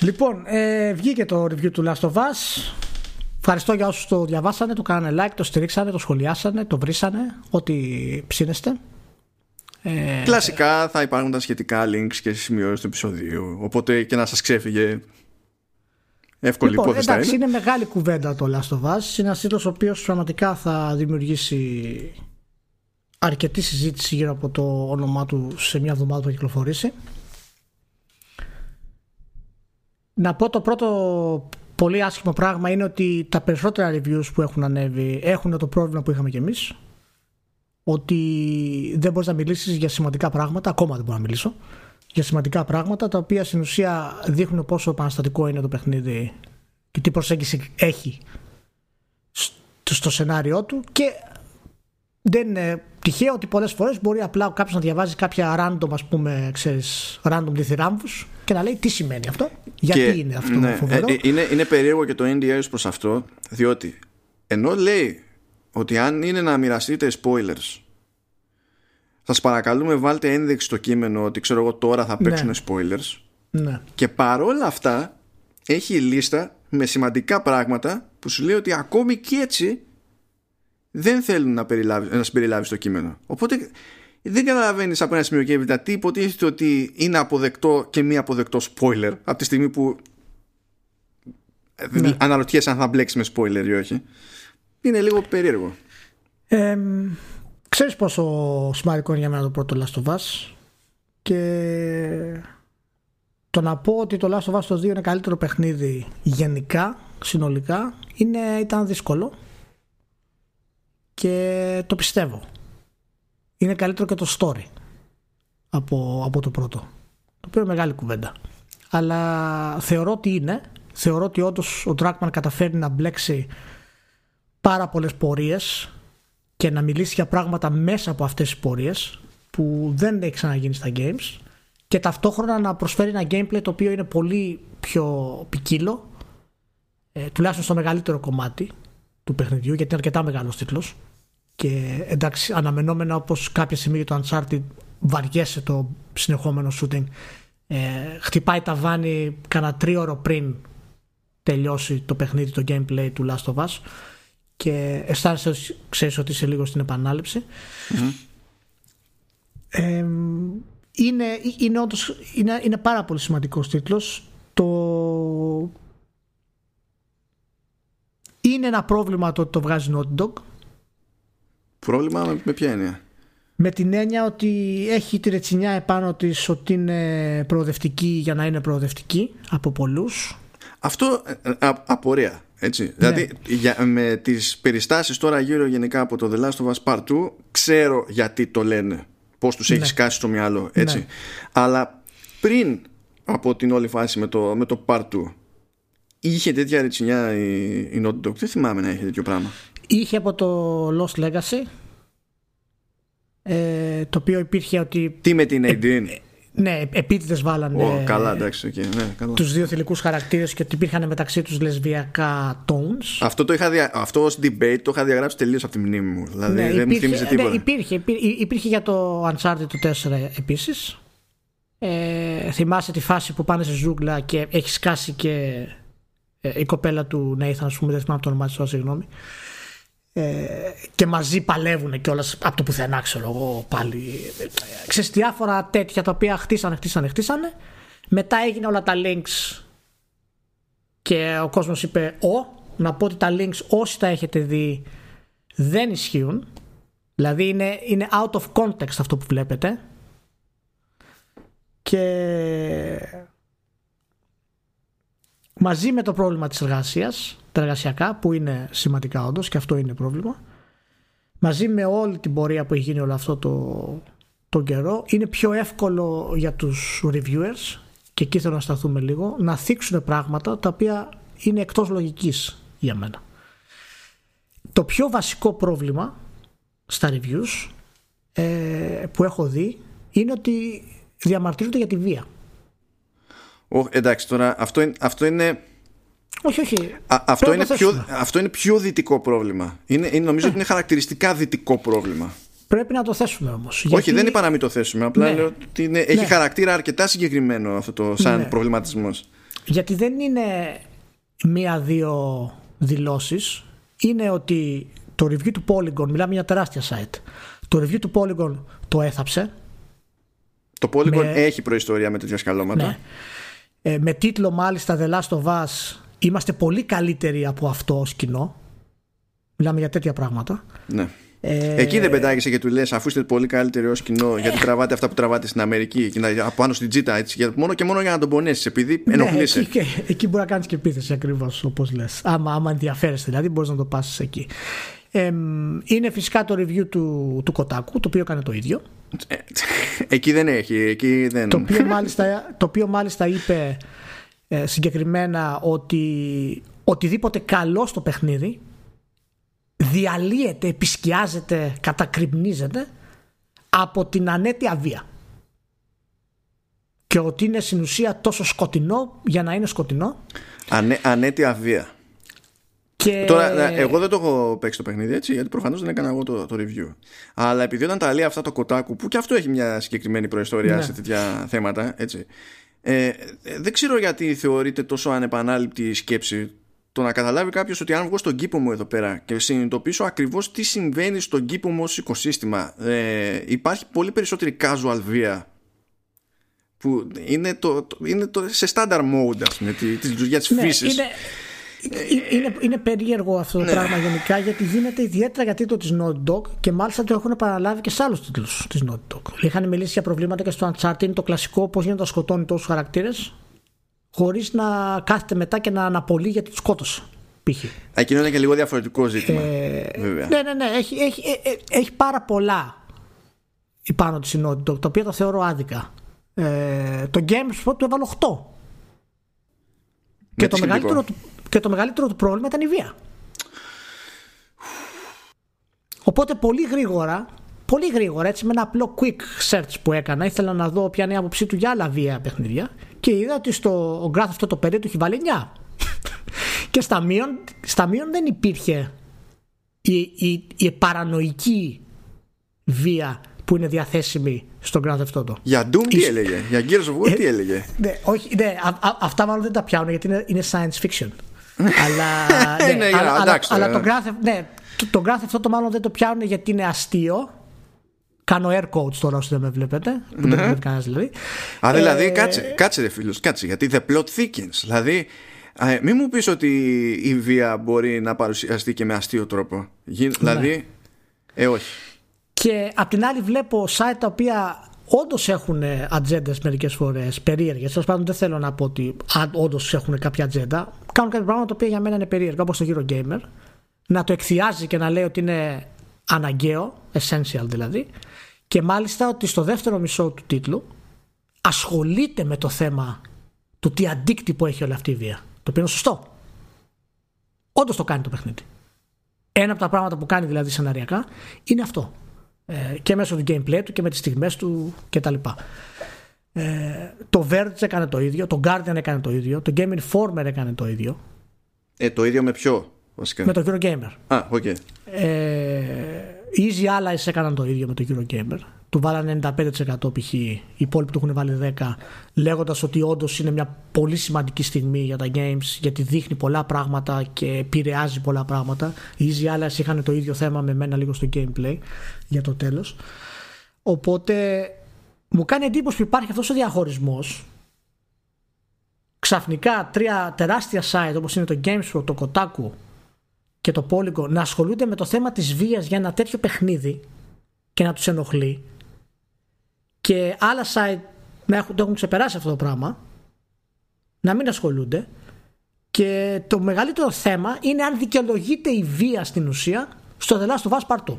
Λοιπόν, ε, βγήκε το review του Last of Us. Ευχαριστώ για όσους το διαβάσανε, το κάνανε like, το στηρίξανε, το σχολιάσανε, το βρήσανε, ό,τι ψήνεστε. Ε, Κλασικά θα υπάρχουν τα σχετικά links και σημειώσεις του επεισοδίου, οπότε και να σας ξέφυγε εύκολη λοιπόν, υπόθεση. Εντάξει, είναι. είναι μεγάλη κουβέντα το Last of Us. Είναι ένας τίτλος ο οποίος πραγματικά θα δημιουργήσει αρκετή συζήτηση γύρω από το όνομά του σε μια εβδομάδα που θα κυκλοφορήσει. Να πω το πρώτο πολύ άσχημο πράγμα είναι ότι τα περισσότερα reviews που έχουν ανέβει έχουν το πρόβλημα που είχαμε κι εμείς ότι δεν μπορείς να μιλήσεις για σημαντικά πράγματα, ακόμα δεν μπορώ να μιλήσω για σημαντικά πράγματα τα οποία στην ουσία δείχνουν πόσο επαναστατικό είναι το παιχνίδι και τι προσέγγιση έχει στο σενάριό του και δεν είναι τυχαίο ότι πολλές φορές μπορεί απλά κάποιος να διαβάζει κάποια random ας πούμε ξέρεις, random διθυράμβους και να λέει τι σημαίνει αυτό γιατί είναι αυτό ναι, φοβερό ε, είναι, είναι περίεργο και το NDA προς αυτό διότι ενώ λέει ότι αν είναι να μοιραστείτε spoilers θα σας παρακαλούμε βάλτε ένδειξη στο κείμενο ότι ξέρω εγώ τώρα θα παίξουν ναι. spoilers ναι. και παρόλα αυτά έχει λίστα με σημαντικά πράγματα που σου λέει ότι ακόμη και έτσι δεν θέλουν να, να συμπεριλάβεις στο κείμενο. Οπότε δεν καταλαβαίνεις από ένα σημείο και έπειτα τι υποτίθεται ότι είναι αποδεκτό και μη αποδεκτό spoiler από τη στιγμή που ναι. αναρωτιέσαι αν θα μπλέξεις με spoiler ή όχι. Είναι λίγο περίεργο. Ε, ξέρεις πόσο σημαντικό είναι για μένα το πρώτο Last of Us και το να πω ότι το Last of Us το 2 είναι καλύτερο παιχνίδι γενικά, συνολικά, είναι, ήταν δύσκολο και το πιστεύω. Είναι καλύτερο και το story από, από το πρώτο. Το οποίο είναι μεγάλη κουβέντα. Αλλά θεωρώ ότι είναι. Θεωρώ ότι όντως ο Dragman καταφέρει να μπλέξει πάρα πολλές πορείες και να μιλήσει για πράγματα μέσα από αυτές τις πορείες που δεν έχει ξαναγίνει στα games και ταυτόχρονα να προσφέρει ένα gameplay το οποίο είναι πολύ πιο ποικίλο ε, τουλάχιστον στο μεγαλύτερο κομμάτι του παιχνιδιού γιατί είναι αρκετά μεγάλος τίτλος και εντάξει αναμενόμενα όπως κάποια στιγμή για το Uncharted βαριέσαι το συνεχόμενο shooting. Ε, χτυπάει τα βάνη κανένα τρίωρο πριν τελειώσει το παιχνίδι, το gameplay του Last of Us. Και αισθάνεσαι ξέρεις ότι είσαι λίγο στην επαναληψη ε, είναι, είναι, όντως, είναι, είναι πάρα πολύ σημαντικός τίτλος. Το είναι ένα πρόβλημα το ότι το βγάζει Naughty Dog Πρόβλημα με, με ποια έννοια; Με την έννοια ότι έχει τη ρετσινιά επάνω της ότι είναι προοδευτική για να είναι προοδευτική από πολλούς αυτό ε, ε, απορία έτσι. Ναι. Δηλαδή για, με τις περιστάσεις τώρα γύρω γενικά από το The Last of Us Part 2 ξέρω γιατί το λένε πώς τους έχεις ναι. σκάσει στο μυαλό έτσι. Ναι. Αλλά πριν από την όλη φάση με το, με το Part 2 είχε τέτοια ρετσινιά η, η Naughty Dog; Δεν θυμάμαι να έχει τέτοιο πράγμα είχε από το Lost Legacy ε, το οποίο υπήρχε ότι τι με την Aideen ναι, επίτηδες βάλανε oh, καλά, εντάξει, okay, ναι, καλά. τους δύο θηλυκούς χαρακτήρες και ότι υπήρχαν μεταξύ τους λεσβιακά tones. Αυτό, το είχα δια... Αυτό ως debate το είχα διαγράψει τελείως από τη μνήμη μου. Δηλαδή ναι, δεν υπήρχε, μου θύμιζε τίποτα. Ναι, υπήρχε, υπήρχε, υπήρχε για το Uncharted του 4 επίσης. Ε, θυμάσαι τη φάση που πάνε σε ζούγκλα και έχει σκάσει και ε, η κοπέλα του Nathan, ας πούμε, δεν θυμάμαι το όνομά της, συγγνώμη. Ε, και μαζί παλεύουν και όλα από το πουθενά ξέρω εγώ πάλι. Ξέρεις διάφορα τέτοια τα οποία χτίσανε, χτίσανε, χτίσανε. Μετά έγινε όλα τα links και ο κόσμος είπε ο να πω ότι τα links όσοι τα έχετε δει δεν ισχύουν δηλαδή είναι, είναι out of context αυτό που βλέπετε. Και μαζί με το πρόβλημα της εργασίας τα εργασιακά που είναι σημαντικά όντως και αυτό είναι πρόβλημα μαζί με όλη την πορεία που έχει γίνει όλο αυτό το, το καιρό είναι πιο εύκολο για τους reviewers και εκεί θέλω να σταθούμε λίγο να θίξουν πράγματα τα οποία είναι εκτός λογικής για μένα. Το πιο βασικό πρόβλημα στα reviews ε, που έχω δει είναι ότι διαμαρτύρονται για τη βία εντάξει τώρα αυτό είναι, αυτό είναι Όχι, όχι. αυτό, είναι πιο, αυτό είναι πιο δυτικό πρόβλημα. Είναι, είναι, νομίζω ότι είναι χαρακτηριστικά δυτικό πρόβλημα. Πρέπει να το θέσουμε όμως. Όχι, δεν είπα να μην το θέσουμε. Απλά ναι. λέω ότι είναι, έχει ναι. χαρακτήρα αρκετά συγκεκριμένο αυτό το σαν ναι. προβληματισμός. Γιατί δεν είναι μία-δύο δηλώσεις. Είναι ότι το review του Polygon, μιλάμε για τεράστια site. Το review του Polygon το έθαψε. Το Polygon έχει προϊστορία με τέτοια σκαλώματα. Ναι. Ε, με τίτλο μάλιστα The Last of Us είμαστε πολύ καλύτεροι από αυτό ως κοινό. Μιλάμε για τέτοια πράγματα. Ναι. Ε... Εκεί δεν πετάγεσαι και του λες, αφού είστε πολύ καλύτεροι ως κοινό, ε... γιατί τραβάτε αυτά που τραβάτε στην Αμερική, από πάνω στην τζίτα, έτσι, μόνο και μόνο για να τον πονέσεις, επειδή ναι, ενοχλείσαι. εκεί, εκεί μπορεί να κάνεις και επίθεση ακριβώς όπως λες. Άμα, άμα ενδιαφέρεσαι, δηλαδή μπορείς να το πας εκεί. Ε, είναι φυσικά το review του, του Κοτάκου, το οποίο έκανε το ίδιο. Ε, εκεί δεν έχει. Εκεί δεν... Το, οποίο μάλιστα, το οποίο μάλιστα είπε ε, συγκεκριμένα ότι οτιδήποτε καλό στο παιχνίδι διαλύεται, επισκιάζεται, κατακριμνίζεται από την ανέτεια βία. Και ότι είναι στην ουσία τόσο σκοτεινό για να είναι σκοτεινό. Ανέ, ανέτεια βία. Και... Τώρα, εγώ δεν το έχω παίξει το παιχνίδι έτσι, γιατί προφανώς δεν έκανα εγώ το, το review. Αλλά επειδή όταν τα λέει αυτά το κοτάκου, που και αυτό έχει μια συγκεκριμένη προϊστορία ναι. σε τέτοια θέματα, έτσι. Ε, δεν ξέρω γιατί θεωρείται τόσο ανεπανάληπτη η σκέψη το να καταλάβει κάποιος ότι αν βγω στον κήπο μου εδώ πέρα και συνειδητοποιήσω ακριβώς τι συμβαίνει στον κήπο μου ως οικοσύστημα, ε, υπάρχει πολύ περισσότερη casual βία που είναι, το, είναι το, σε standard mode ας πούμε, τη, της λειτουργίας της ναι, φύσης. Είναι, είναι, είναι περίεργο αυτό το ναι. πράγμα γενικά γιατί γίνεται ιδιαίτερα για τίτλο της Naughty Dog και μάλιστα το έχουν παραλάβει και σε άλλους τίτλους της Naughty Dog. Είχαν μιλήσει για προβλήματα και στο Uncharted, είναι το κλασικό πώς γίνεται να σκοτώνει τόσους χαρακτήρες χωρίς να κάθεται μετά και να αναπολύει γιατί τους σκότωσε. Π.χ. Εκείνο είναι και λίγο διαφορετικό ζήτημα. Ε, βέβαια. Ναι, ναι, ναι. Έχει, έχει, ε, ε, έχει πάρα πολλά πάνω της Naughty Dog, τα οποία τα θεωρώ άδικα. Ε, το GameSpot του έβαλε 8. Και το, μεγαλύτερο, και το μεγαλύτερο του πρόβλημα ήταν η βία. Οπότε πολύ γρήγορα, πολύ γρήγορα, έτσι με ένα απλό quick search που έκανα, ήθελα να δω ποια είναι η άποψή του για άλλα βία παιχνίδια και είδα ότι στο ο Graph αυτό το περίοδο έχει βάλει 9. [laughs] και στα μείον, στα μείον δεν υπήρχε η, η, η παρανοϊκή βία που είναι διαθέσιμη στον Grand Theft Auto. Για Doom τι έλεγε, για Gears of War τι ε, έλεγε; Ναι, όχι, ναι, α, αυτά μάλλον δεν τα πιάνουν γιατί είναι, είναι science fiction. Αλλά, [laughs] ναι, ναι, αλλά, αλλά, αλλά, το Grand Theft, ναι, το, το Grand Theft Auto μάλλον δεν το πιάνουν γιατί είναι αστείο Κάνω air coach τώρα όσο δεν με βλέπετε. Που δεν με βλέπει κανένας δηλαδή. Α, δηλαδή, ε, κάτσε, κάτσε ρε φίλος, κάτσε. Γιατί the plot thickens. Δηλαδή, ε, μην μου πεις ότι η βία μπορεί να παρουσιαστεί και με αστείο τρόπο. Ναι. Δηλαδή, ε, όχι. Και απ' την άλλη βλέπω site τα οποία όντως έχουν ατζέντες μερικές φορές περίεργες. Τέλος πάντων, δεν θέλω να πω ότι όντως έχουν κάποια ατζέντα. Κάνουν κάποια πράγματα τα οποία για μένα είναι περίεργα, όπως το Eurogamer. Να το εκθιάζει και να λέει ότι είναι αναγκαίο, essential δηλαδή. Και μάλιστα ότι στο δεύτερο μισό του τίτλου ασχολείται με το θέμα του τι αντίκτυπο έχει όλη αυτή η βία. Το οποίο είναι σωστό. Όντως το κάνει το παιχνίδι. Ένα από τα πράγματα που κάνει δηλαδή σεναριακά είναι αυτό. Ε, και μέσω του gameplay του και με τις στιγμές του κτλ. Ε, το Verge έκανε το ίδιο, το Guardian έκανε το ίδιο, το Game Informer έκανε το ίδιο. Ε, το ίδιο με ποιο, βασικά; Με το Eurogamer. Α, ok. Okay. Ε, οι Easy Allies έκαναν το ίδιο με το Eurogamer. Του βάλανε 95% π.χ. Οι υπόλοιποι του έχουν βάλει 10%. Λέγοντας ότι όντως είναι μια πολύ σημαντική στιγμή για τα games γιατί δείχνει πολλά πράγματα και επηρεάζει πολλά πράγματα. Οι Easy Allies είχαν το ίδιο θέμα με μένα λίγο στο gameplay για το τέλος. Οπότε μου κάνει εντύπωση που υπάρχει αυτός ο διαχωρισμός. Ξαφνικά τρία τεράστια site όπως είναι το GameSpot, το Kotaku και το Polygon να ασχολούνται με το θέμα της βίας για ένα τέτοιο παιχνίδι και να τους ενοχλεί και άλλα site να έχουν, το έχουν ξεπεράσει αυτό το πράγμα να μην ασχολούνται και το μεγαλύτερο θέμα είναι αν δικαιολογείται η βία στην ουσία στο The Last of Us Part 2.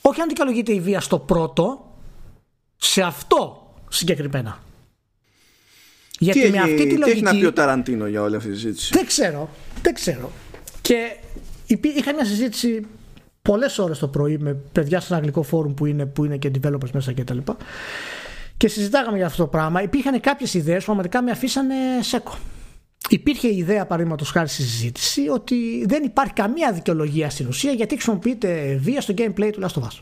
Όχι αν δικαιολογείται η βία στο πρώτο, σε αυτό συγκεκριμένα. Γιατί τι με αυτή τη λογική. Τι έχει να πει ο Ταραντίνο για όλη αυτή τη συζήτηση; Δεν ξέρω. Δεν ξέρω. Και είχα μια συζήτηση πολλές ώρες το πρωί με παιδιά σε ένα αγγλικό φόρουμ που είναι, που είναι και developers μέσα κτλ. Και, και συζητάγαμε για αυτό το πράγμα. Υπήρχαν κάποιες ιδέες που πραγματικά με αφήσανε σέκο. υπήρχε η ιδέα παραδείγματος χάρη στη συζήτηση ότι δεν υπάρχει καμία δικαιολογία στην ουσία γιατί χρησιμοποιείται βία στο gameplay του Last of Us.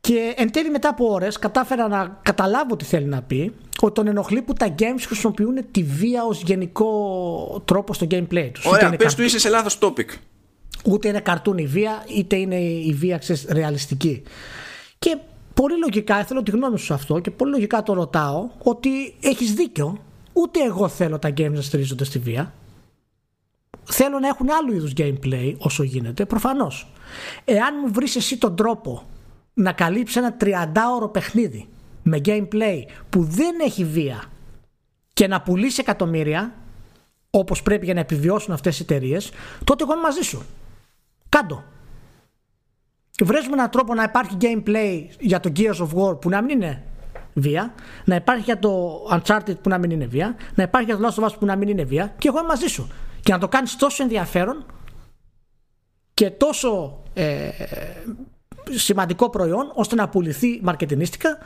Και εν τέλει μετά από ώρες κατάφερα να καταλάβω τι θέλει να πει ότι τον ενοχλεί που τα games χρησιμοποιούν τη βία ως γενικό τρόπο στο gameplay τους. Ωραία, πες του είσαι σε λάθος topic. Ούτε είναι καρτούν η βία, είτε είναι η βία ξέρεις, ρεαλιστική. Και πολύ λογικά, θέλω τη γνώμη σου σε αυτό και πολύ λογικά το ρωτάω ότι έχεις δίκιο. Ούτε εγώ θέλω τα games να στηρίζονται στη βία. Θέλω να έχουν άλλου είδους gameplay όσο γίνεται, προφανώς. Εάν μου βρεις εσύ τον τρόπο να καλύψεις ένα 30ωρο παιχνίδι με gameplay που δεν έχει βία και να πουλήσει εκατομμύρια όπως πρέπει για να επιβιώσουν αυτές οι εταιρείες, τότε εγώ είμαι μαζί σου. Κάντο. Βρες έναν τρόπο να υπάρχει gameplay για το Gears of War που να μην είναι βία, να υπάρχει για το Uncharted που να μην είναι βία, να υπάρχει για το Last of Us που να μην είναι βία και εγώ είμαι μαζί σου. Και να το κάνεις τόσο ενδιαφέρον και τόσο ε, σημαντικό προϊόν ώστε να πουληθεί μαρκετινίστικα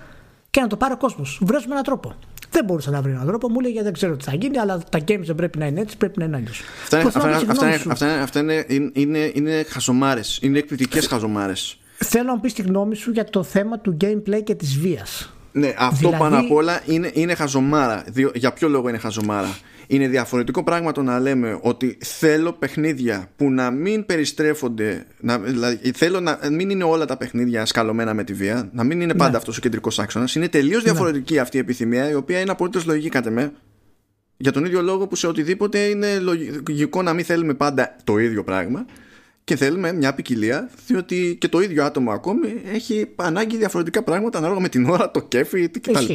και να το πάρει ο κόσμος. Βρέσουμε έναν τρόπο. Δεν μπορούσα να βρει έναν τρόπο. Μου λέει δεν ξέρω τι θα γίνει, αλλά τα games δεν πρέπει να είναι έτσι, πρέπει να είναι αλλιώς. Αυτά, αυτά, αυτά, είναι, είναι, είναι χαζομάρε. Είναι εκπληκτικές χαζομάρε. Θέλω να μου πεις τη γνώμη σου για το θέμα του gameplay και της βίας. Ναι, αυτό δηλαδή... πάνω απ' όλα είναι, είναι χαζομάρα. Για ποιο λόγο είναι χαζομάρα. Είναι διαφορετικό πράγμα το να λέμε ότι θέλω παιχνίδια που να μην περιστρέφονται, να, δηλαδή θέλω να μην είναι όλα τα παιχνίδια σκαλωμένα με τη βία, να μην είναι πάντα ναι. αυτός ο κεντρικός άξονας. Είναι τελείως ναι. διαφορετική αυτή η επιθυμία, η οποία είναι απολύτως λογική κατά με. Για τον ίδιο λόγο που σε οτιδήποτε είναι λογικό να μην θέλουμε πάντα το ίδιο πράγμα και θέλουμε μια ποικιλία, διότι και το ίδιο άτομο ακόμη έχει ανάγκη διαφορετικά πράγματα ανάλογα με την ώρα, το κέφι κτλ.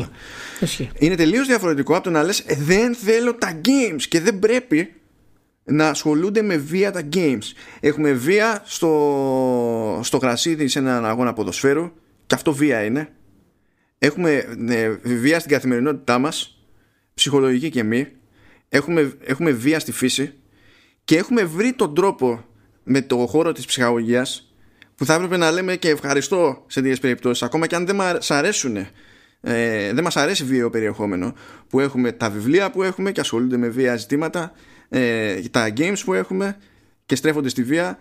Είναι τελείως διαφορετικό από το να λες: Δεν θέλω τα games και δεν πρέπει να ασχολούνται με βία τα games. Έχουμε βία στο, στο γρασίδι σε έναν αγώνα ποδοσφαίρου, και αυτό βία είναι. Έχουμε ναι, βία στην καθημερινότητά μας, ψυχολογική και μη. Έχουμε, έχουμε βία στη φύση και έχουμε βρει τον τρόπο με το χώρο της ψυχαγωγίας που θα έπρεπε να λέμε και ευχαριστώ σε τέτοιες περιπτώσεις ακόμα και αν δεν μας αρέσουν ε, δεν μας αρέσει βίαιο περιεχόμενο που έχουμε τα βιβλία που έχουμε και ασχολούνται με βία ζητήματα ε, τα games που έχουμε και στρέφονται στη βία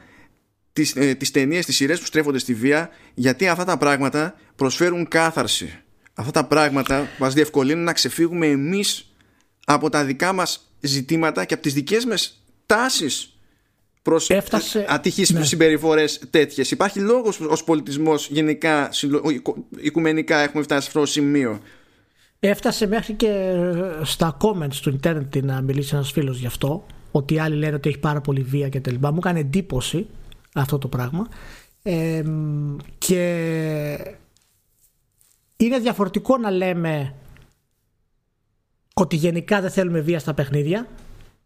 τις, ε, τις ταινίες, τις σειρές που στρέφονται στη βία γιατί αυτά τα πράγματα προσφέρουν κάθαρση. Αυτά τα πράγματα μας διευκολύνουν να ξεφύγουμε εμείς από τα δικά μας ζητήματα και από τις δικές μας τάσεις προς Έφτασε... ατυχείς ναι. συμπεριφορές τέτοιες. Υπάρχει λόγος ως πολιτισμός γενικά, οικουμενικά έχουμε φτάσει σε αυτό το σημείο; Έφτασε μέχρι και στα comments του Ιντερνετ να μιλήσει ένας φίλος γι' αυτό. Ότι άλλοι λένε ότι έχει πάρα πολύ βία και τελικά. Μου έκανε εντύπωση αυτό το πράγμα. Ε, και είναι διαφορετικό να λέμε ότι γενικά δεν θέλουμε βία στα παιχνίδια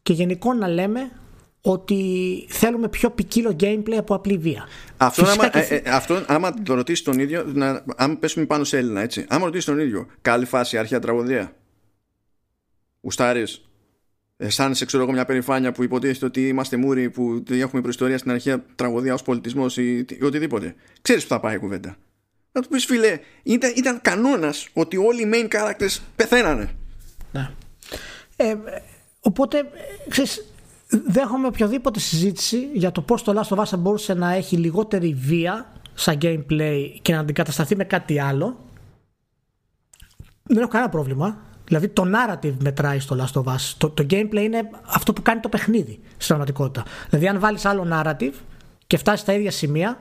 και γενικό να λέμε ότι θέλουμε πιο ποικίλο gameplay από απλή βία. Αυτό, άμα, ε, ε, αυτό άμα το ρωτήσεις τον ίδιο, να, άμα πέσουμε πάνω σε Έλληνα, έτσι. Άμα ρωτήσεις τον ίδιο, καλή φάση, αρχαία τραγωδία. Ουστάρει. Αισθάνεσαι, ξέρω εγώ, μια περηφάνεια που υποτίθεται ότι είμαστε μούροι που έχουμε προϊστορία στην αρχαία τραγωδία ως πολιτισμός ή, ή, οτιδήποτε. Ξέρεις που θα πάει η κουβέντα. Να του πεις, φίλε, ήταν, ήταν κανόνας ότι όλοι οι main characters πεθαίνανε. Ναι. Ε, οπότε, ξέρεις, δέχομαι οποιαδήποτε συζήτηση για το πώς το Last of Us μπορούσε να έχει λιγότερη βία σαν gameplay και να αντικατασταθεί με κάτι άλλο. Δεν έχω κανένα πρόβλημα. Δηλαδή το narrative μετράει στο Last of Us. Το, το gameplay είναι αυτό που κάνει το παιχνίδι στην πραγματικότητα. Δηλαδή αν βάλεις άλλο narrative και φτάσει στα ίδια σημεία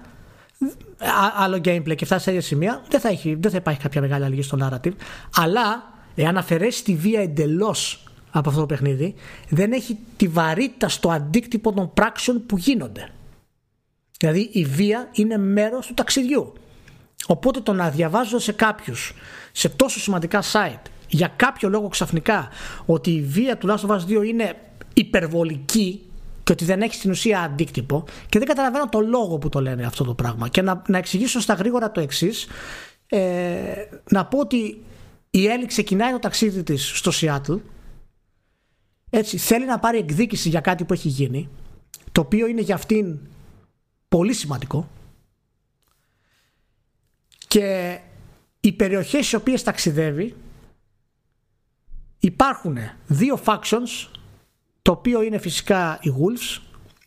άλλο gameplay και φτάσει στα ίδια σημεία δεν θα, έχει, δεν θα υπάρχει κάποια μεγάλη αλλαγή στο narrative. Αλλά εάν αφαιρέσει τη βία εντελώς από αυτό το παιχνίδι δεν έχει τη βαρύτητα στο αντίκτυπο των πράξεων που γίνονται. Δηλαδή η βία είναι μέρος του ταξιδιού. Οπότε το να διαβάζω σε κάποιους σε τόσο σημαντικά site για κάποιο λόγο ξαφνικά ότι η βία του Last of Us 2 είναι υπερβολική και ότι δεν έχει στην ουσία αντίκτυπο και δεν καταλαβαίνω το λόγο που το λένε αυτό το πράγμα και να, να εξηγήσω στα γρήγορα το εξής. Ε, να πω ότι η Έλλη ξεκινάει το ταξίδι της στο Σιάτλ έτσι, θέλει να πάρει εκδίκηση για κάτι που έχει γίνει, το οποίο είναι για αυτήν πολύ σημαντικό. Και οι περιοχές στις οποίες ταξιδεύει υπάρχουν δύο factions το οποίο είναι φυσικά οι Wolves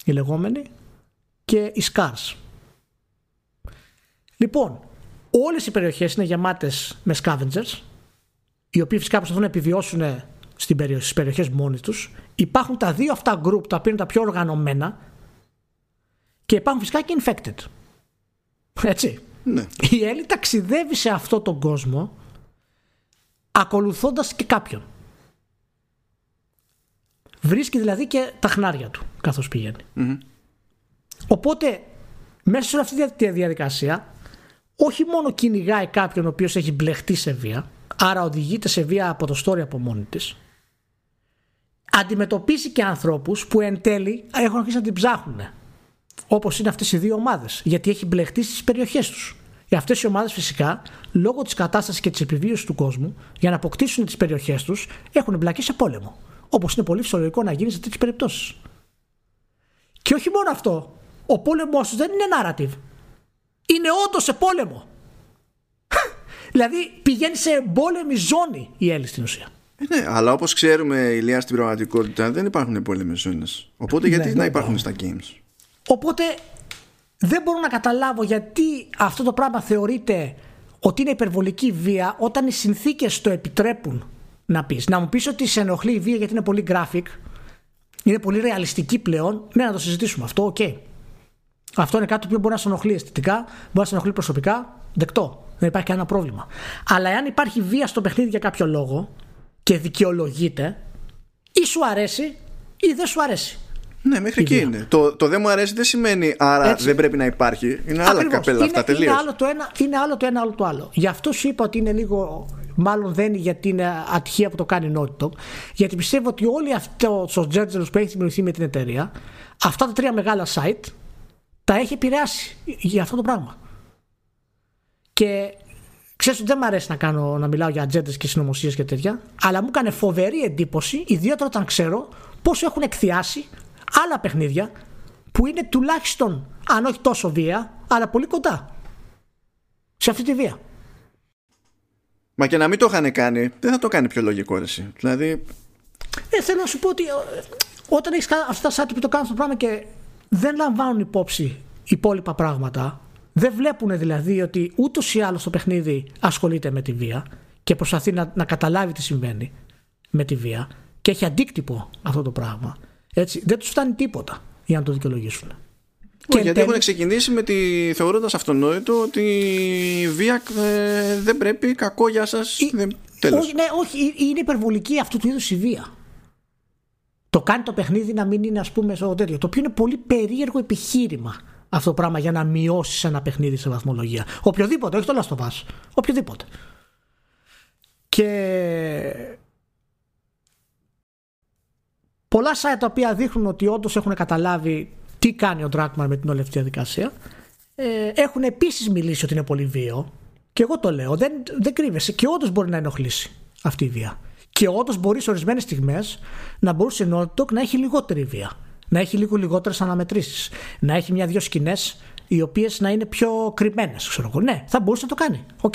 οι λεγόμενοι και οι Scars. Λοιπόν όλες οι περιοχές είναι γεμάτες με scavengers οι οποίοι φυσικά προσπαθούν να επιβιώσουν στις περιοχές μόνοι τους υπάρχουν τα δύο αυτά group τα οποία είναι τα πιο οργανωμένα και υπάρχουν φυσικά και infected έτσι Ναι. η Έλλη ταξιδεύει σε αυτό τον κόσμο ακολουθώντας και κάποιον. Βρίσκει δηλαδή και τα χνάρια του καθώς πηγαίνει. Οπότε μέσα σε αυτή τη διαδικασία όχι μόνο κυνηγάει κάποιον ο οποίος έχει μπλεχτεί σε βία άρα οδηγείται σε βία από το story από μόνη της. Αντιμετωπίσει και ανθρώπους που εν τέλει έχουν αρχίσει να την ψάχνουν όπως είναι αυτές οι δύο ομάδες γιατί έχει μπλεχτεί στις περιοχές τους. Για αυτές οι ομάδες φυσικά λόγω της κατάστασης και της επιβίωσης του κόσμου για να αποκτήσουν τις περιοχές τους έχουν μπλακεί σε πόλεμο. Όπως είναι πολύ φυσιολογικό να γίνει σε τέτοιες περιπτώσεις. Και όχι μόνο αυτό ο πόλεμος τους δεν είναι narrative. Είναι όντως σε πόλεμο δηλαδή πηγαίνει σε εμπόλεμη ζώνη η Έλλη στην ουσία Ε, ναι, αλλά όπως ξέρουμε ηλία στην πραγματικότητα δεν υπάρχουν πόλεμες ζώνες. Οπότε γιατί Ναι, να ναι, υπάρχουν στα games; Οπότε δεν μπορώ να καταλάβω γιατί αυτό το πράγμα θεωρείται ότι είναι υπερβολική βία όταν οι συνθήκες το επιτρέπουν να πεις. Να μου πεις ότι σε ενοχλεί η βία γιατί είναι πολύ graphic, είναι πολύ ρεαλιστική πλέον, ναι να το συζητήσουμε αυτό, οκ. Αυτό είναι κάτι που μπορεί να σε ενοχλεί αισθητικά, μπορεί να σε ενοχλεί προσωπικά, δεκτό. Δεν υπάρχει κανένα πρόβλημα. Αλλά εάν υπάρχει βία στο παιχνίδι για κάποιο λόγο και δικαιολογείται, ή σου αρέσει ή δεν σου αρέσει. Ναι, μέχρι εκεί βία. είναι. Το, το δεν μου αρέσει δεν σημαίνει άρα Έτσι. δεν πρέπει να υπάρχει. Είναι άλλα Ακριβώς. καπέλα είναι, αυτά τελείως. Είναι άλλο, το ένα, είναι άλλο το ένα, άλλο το άλλο. Γι' αυτό σου είπα ότι είναι λίγο. Μάλλον δεν είναι γιατί είναι ατυχία που το κάνει Naughty Dog. Γιατί πιστεύω ότι όλοι αυτό ο Τζέρτζελο που έχει δημιουργηθεί με την εταιρεία, αυτά τα τρία μεγάλα site, τα έχει επηρεάσει για αυτό το πράγμα. Και ξέρεις ότι δεν μου αρέσει να, κάνω, να μιλάω για ατζέντες και συνωμοσίες και τέτοια, αλλά μου έκανε φοβερή εντύπωση, ιδιαίτερα όταν ξέρω πόσο έχουν εκθιάσει άλλα παιχνίδια που είναι τουλάχιστον, αν όχι τόσο βία, αλλά πολύ κοντά σε αυτή τη βία. Μα και να μην το είχαν κάνει, δεν θα το κάνει πιο λογικό ρε, εσύ. Δηλαδή, Ε, θέλω να σου πω ότι ε, όταν έχεις αυτά τα site που το κάνουν αυτό το πράγμα και δεν λαμβάνουν υπόψη υπόλοιπα πράγματα, δεν βλέπουν δηλαδή ότι ούτως ή άλλως το παιχνίδι ασχολείται με τη βία και προσπαθεί να, να καταλάβει τι συμβαίνει με τη βία και έχει αντίκτυπο αυτό το πράγμα. Έτσι, δεν τους φτάνει τίποτα για να το δικαιολογήσουν. όχι, εν γιατί τέλει- έχουν ξεκινήσει με τη θεωρώντας αυτονόητο ότι η βία ε, δεν πρέπει, κακό για σας. Ή- Τέλος. Όχι, ναι, όχι, ε- είναι υπερβολική αυτού του είδους η βία. Το κάνει το παιχνίδι να μην είναι, ας πούμε, στο τέτοιο. Το οποίο είναι πολύ περίεργο επιχείρημα αυτό το πράγμα για να μειώσεις ένα παιχνίδι σε βαθμολογία. Οποιοδήποτε, όχι το Last of Us. Οποιοδήποτε. Και. Πολλά site τα οποία δείχνουν ότι όντως έχουν καταλάβει τι κάνει ο Druckmann με την όλη αυτή τη διαδικασία ε, έχουν επίσης μιλήσει ότι είναι πολύ βίαιο. Και εγώ το λέω, δεν, δεν κρύβεσαι. Και όντως μπορεί να ενοχλήσει αυτή η βία. Και όντως μπορείς σε ορισμένες στιγμές να μπορούσε η Naughty Dog να έχει λιγότερη βία. Να έχει λίγο λιγότερες αναμετρήσεις. Να έχει μια-δυο σκηνές οι οποίες να είναι πιο κρυμμένες. Ναι, θα μπορούσε να το κάνει. Οκ.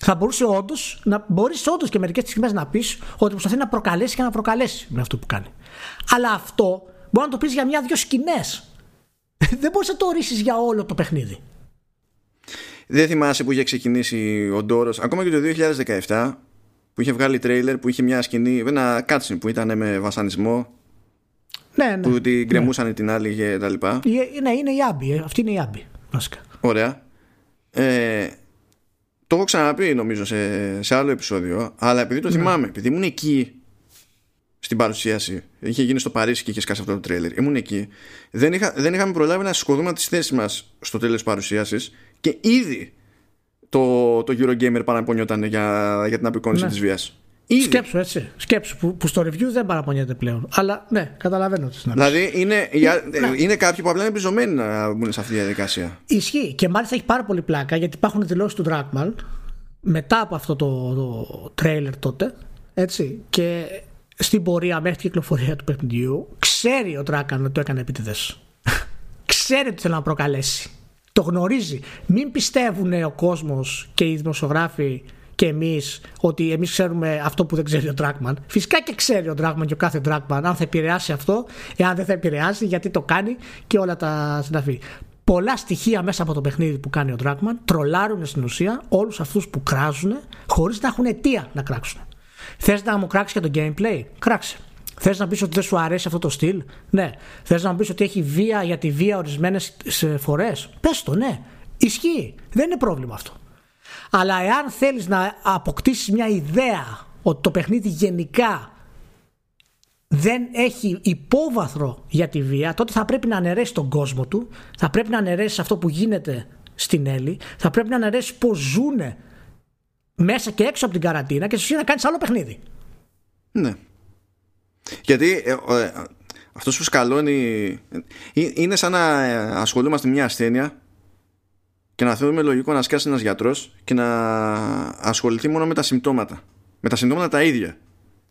Θα μπορούσε όντως να μπορείς όντως και μερικές στιγμές να πεις ότι προσπαθεί να προκαλέσει και να προκαλέσει με αυτό που κάνει. Αλλά αυτό μπορεί να το πεις για μια-δυο σκηνές. [laughs] δεν μπορείς να το ορίσεις για όλο το παιχνίδι. Δεν θυμάσαι που είχε ξεκινήσει ο Ντόρος, ακόμα και το 2017, που είχε βγάλει τρέιλερ που είχε μια σκηνή, ένα cutscene που ήταν με βασανισμό, Ναι, ναι. που την γκρεμούσαν την άλλη και τα λοιπά. Η- ναι, είναι η Άμπη. ε, Αυτή είναι η Άμπη. Βασικά. Ωραία. Ε, το έχω ξαναπεί νομίζω σε, σε άλλο επεισόδιο, αλλά επειδή το θυμάμαι, επειδή ήμουν εκεί στην παρουσίαση, είχε γίνει στο Παρίσι και είχε σκάσει αυτό το τρέιλερ, ήμουν εκεί, δεν, είχα, δεν είχαμε προλάβει να σηκωθούμε τις θέσεις μας στο τέλος της παρουσίασης και ήδη το, το Eurogamer παραπονιόταν για, για την απεικόνιση Ναι. της βίας. Ήδη. Σκέψου έτσι. Σκέψου που, που στο review δεν παραπονιέται πλέον. Αλλά ναι, καταλαβαίνω τις να πεις. Δηλαδή είναι, για- ναι. είναι κάποιοι που απλά είναι πριζωμένοι να μπουν σε αυτή τη διαδικασία. Ισχύει. Και μάλιστα έχει πάρα πολύ πλάκα γιατί υπάρχουν δηλώσεις του Dragman μετά από αυτό το, το trailer τότε. Έτσι. Και στην πορεία μέχρι την κυκλοφορία του παιχνιδιού ξέρει ο Dragman ότι το έκανε επίτηδες. [laughs] ξέρει ότι θέλει να προκαλέσει. Το γνωρίζει. Μην πιστεύουν ο κόσμος και οι δημοσιογράφοι και εμείς ότι εμείς ξέρουμε αυτό που δεν ξέρει ο Dragman. Φυσικά και ξέρει ο Dragman και ο κάθε Dragman αν θα επηρεάσει αυτό, εάν δεν θα επηρεάσει, γιατί το κάνει και όλα τα συναφή. Πολλά στοιχεία μέσα από το παιχνίδι που κάνει ο Dragman τρολάρουν στην ουσία όλους αυτούς που κράζουν χωρίς να έχουν αιτία να κράξουν. Θες να μου κράξεις και το gameplay, κράξε. Θες να πεις ότι δεν σου αρέσει αυτό το στυλ, ναι. Θες να μου πεις ότι έχει βία για τη βία ορισμένες φορές, πες το, ναι. Ισχύει. Δεν είναι πρόβλημα αυτό. Αλλά εάν θέλεις να αποκτήσεις μια ιδέα ότι το παιχνίδι γενικά δεν έχει υπόβαθρο για τη βία, τότε θα πρέπει να αναιρέσει τον κόσμο του, θα πρέπει να αναιρέσει αυτό που γίνεται στην Έλλη, θα πρέπει να αναιρέσει πώς ζούνε μέσα και έξω από την καραντίνα και σου να κάνεις άλλο παιχνίδι. Ναι. Γιατί ε, ε, αυτός που σκαλώνει ε, είναι σαν να ασχολούμαστε μια ασθένεια και να θεωρούμε λογικό να σκάσει ένας γιατρός και να ασχοληθεί μόνο με τα συμπτώματα. Με τα συμπτώματα τα ίδια.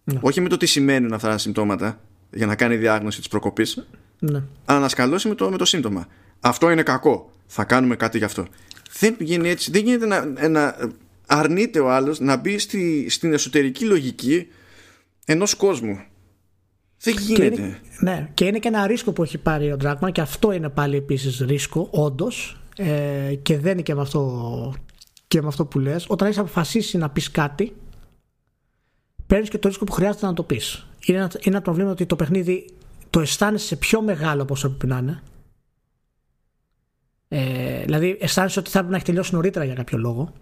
Ναι. Όχι με το τι σημαίνουν αυτά τα συμπτώματα για να κάνει διάγνωση της προκοπής. Ναι. Αλλά να σκαλώσει με το, με το σύμπτωμα. Αυτό είναι κακό. Θα κάνουμε κάτι γι' αυτό. Δεν γίνει έτσι. Δεν γίνεται να, να αρνείται ο άλλος να μπει στη, στην εσωτερική λογική ενός κόσμου. Δεν γίνεται. Και είναι, ναι, και είναι και ένα ρίσκο που έχει πάρει ο Ντράκμαν και αυτό είναι πάλι επίσης ρίσκο, όντως. Ε, και δεν είναι και με αυτό, και με αυτό που λες. Όταν έχεις αποφασίσει να πεις κάτι παίρνεις και το ρίσκο που χρειάζεται να το πεις. Είναι ένα, είναι ένα πρόβλημα ότι το παιχνίδι το αισθάνεσαι πιο μεγάλο από όσο πρέπει να είναι. Ε, δηλαδή αισθάνεσαι ότι θα έπρεπε να έχει τελειώσει νωρίτερα για κάποιο λόγο.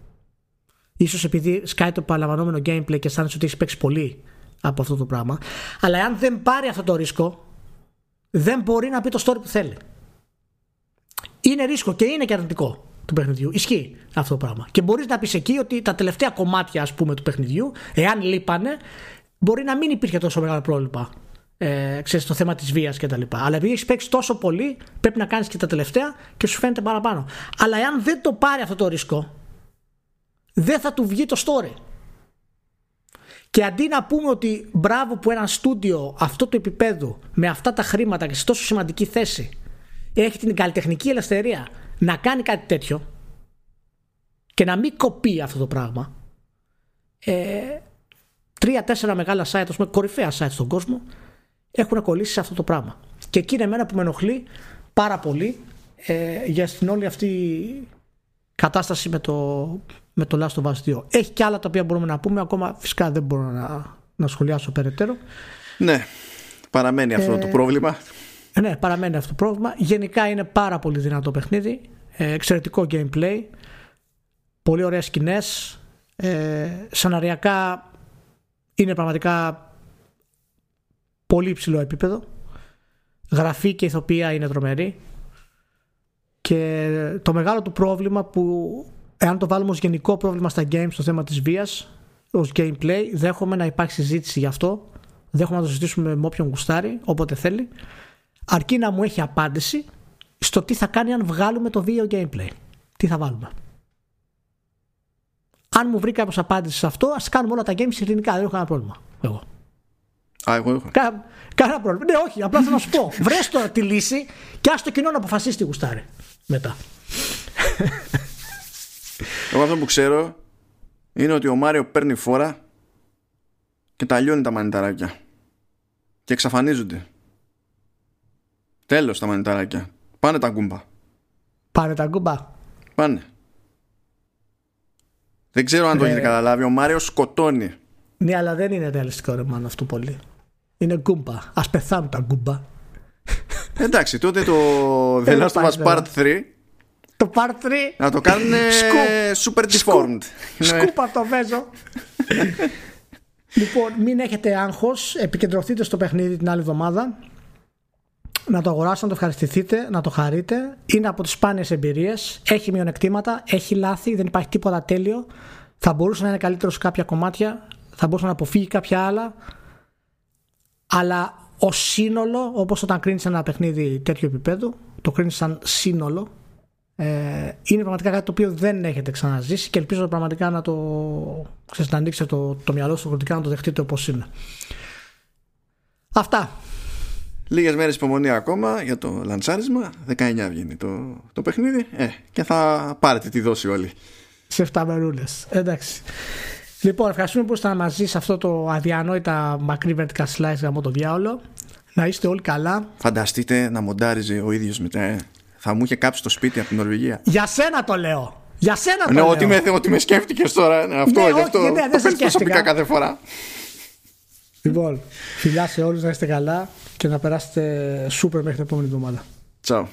Ίσως επειδή σκάει το παραλαμβανόμενο gameplay και αισθάνεσαι ότι έχεις παίξει πολύ από αυτό το πράγμα. Αλλά αν δεν πάρει αυτό το ρίσκο δεν μπορεί να πει το story που θέλει είναι ρίσκο και είναι και αρνητικό του παιχνιδιού. Ισχύει αυτό το πράγμα. Και μπορείς να πεις εκεί ότι τα τελευταία κομμάτια ας πούμε, του παιχνιδιού, εάν λείπανε, μπορεί να μην υπήρχε τόσο μεγάλο πρόβλημα. Ε, ξέρεις, το θέμα της βίας κτλ. Αλλά επειδή έχεις παίξει τόσο πολύ, πρέπει να κάνεις και τα τελευταία και σου φαίνεται παραπάνω. Αλλά εάν δεν το πάρει αυτό το ρίσκο, δεν θα του βγει το story. Και αντί να πούμε ότι μπράβο που ένα στούντιο αυτό του επίπεδου με αυτά τα χρήματα και σε τόσο σημαντική θέση έχει την καλλιτεχνική ελευθερία να κάνει κάτι τέτοιο και να μην κοπεί αυτό το πράγμα. Ε, τρία-τέσσερα μεγάλα site, ας πούμε, κορυφαία site στον κόσμο έχουν κολλήσει σε αυτό το πράγμα. Και εκεί είναι εμένα που με ενοχλεί πάρα πολύ ε, για στην όλη αυτή κατάσταση με το, με το Last of Us 2 έχει και άλλα τα οποία μπορούμε να πούμε ακόμα φυσικά δεν μπορώ να, να σχολιάσω περαιτέρω. Ναι παραμένει αυτό ε, το πρόβλημα. ε, ναι, παραμένει αυτό το πρόβλημα. Γενικά είναι πάρα πολύ δυνατό παιχνίδι. Ε, εξαιρετικό gameplay. Πολύ ωραίες σκηνές. Ε, σαναριακά είναι πραγματικά πολύ υψηλό επίπεδο. Γραφή και ηθοποιία είναι τρομερή. Και το μεγάλο του πρόβλημα που εάν το βάλουμε ως γενικό πρόβλημα στα games στο θέμα της βίας ως gameplay δέχομαι να υπάρχει συζήτηση γι' αυτό δέχομαι να το συζητήσουμε με όποιον γουστάρει όποτε θέλει αρκεί να μου έχει απάντηση στο τι θα κάνει αν βγάλουμε το βίντεο gameplay. Τι θα βάλουμε. Αν μου βρει κάποιος απάντηση σε αυτό, ας κάνουμε όλα τα games ειρηνικά. Δεν έχω κανένα πρόβλημα. Εγώ. Α, εγώ έχω. Κα, κανένα πρόβλημα. Ναι, όχι, απλά θέλω να σου πω. [laughs] Βρες τώρα τη λύση και ας το κοινό να αποφασίσει τι γουστάρει. Μετά. Εγώ αυτό που ξέρω είναι ότι ο Μάριο παίρνει φόρα και τα λιώνει τα μανιταράκια. Και εξαφανίζονται. Τέλος τα μανιταράκια. Πάνε τα γκούμπα. Πάνε τα γκούμπα. Πάνε. Δεν ξέρω αν το έχετε καταλάβει. Ο Μάριος σκοτώνει. Ναι, αλλά δεν είναι ρεαλιστικό ρε μάλλον αυτό πολύ. Είναι Goomba. Ας πεθάνουν τα Goomba. Εντάξει, τότε το [laughs] The Last of Us Part 3 το Part 3 να το κάνουν super deformed. [laughs] Σκούπα το παίζω. [laughs] λοιπόν, μην έχετε άγχος, επικεντρωθείτε στο παιχνίδι την άλλη εβδομάδα να το αγοράσετε, να το ευχαριστηθείτε, να το χαρείτε. Είναι από τις σπάνιες εμπειρίες. Έχει μειονεκτήματα, έχει λάθη, δεν υπάρχει τίποτα τέλειο. Θα μπορούσε να είναι καλύτερο σε κάποια κομμάτια, θα μπορούσε να αποφύγει κάποια άλλα. Αλλά ω σύνολο, όπως όταν κρίνεις ένα παιχνίδι τέτοιο επίπεδου, το κρίνεις σαν σύνολο, ε, είναι πραγματικά κάτι το οποίο δεν έχετε ξαναζήσει και ελπίζω πραγματικά να το ξέρετε, να ανοίξετε το, το μυαλό σου χρονικά να το δεχτείτε όπως είναι. Αυτά. Λίγες μέρες υπομονή ακόμα για το λαντσάρισμα 19 βγαίνει το, το παιχνίδι ε, Και θα πάρετε τη δόση όλοι Σε 7 μερούλες Εντάξει Λοιπόν, ευχαριστούμε που ήσασταν μαζί σε αυτό το αδιανόητα μακρύ vertical slice γραμμό το διάολο. Να είστε όλοι καλά. Φανταστείτε να μοντάριζε ο ίδιος μετά. Ε. Θα μου είχε κάψει το σπίτι από την Νορβηγία. Για σένα το λέω. Για σένα το ναι, λέω. ότι με, ότι με σκέφτηκες τώρα. Ναι, αυτό, Ναι, γι' όχι, αυτό. ναι, δεν το σε παίρνεις προσωπικά σκέφτηκα. κάθε φορά. Λοιπόν, φιλιά σε όλους να είστε καλά και να περάσετε σούπερ μέχρι την επόμενη εβδομάδα. Τσαου.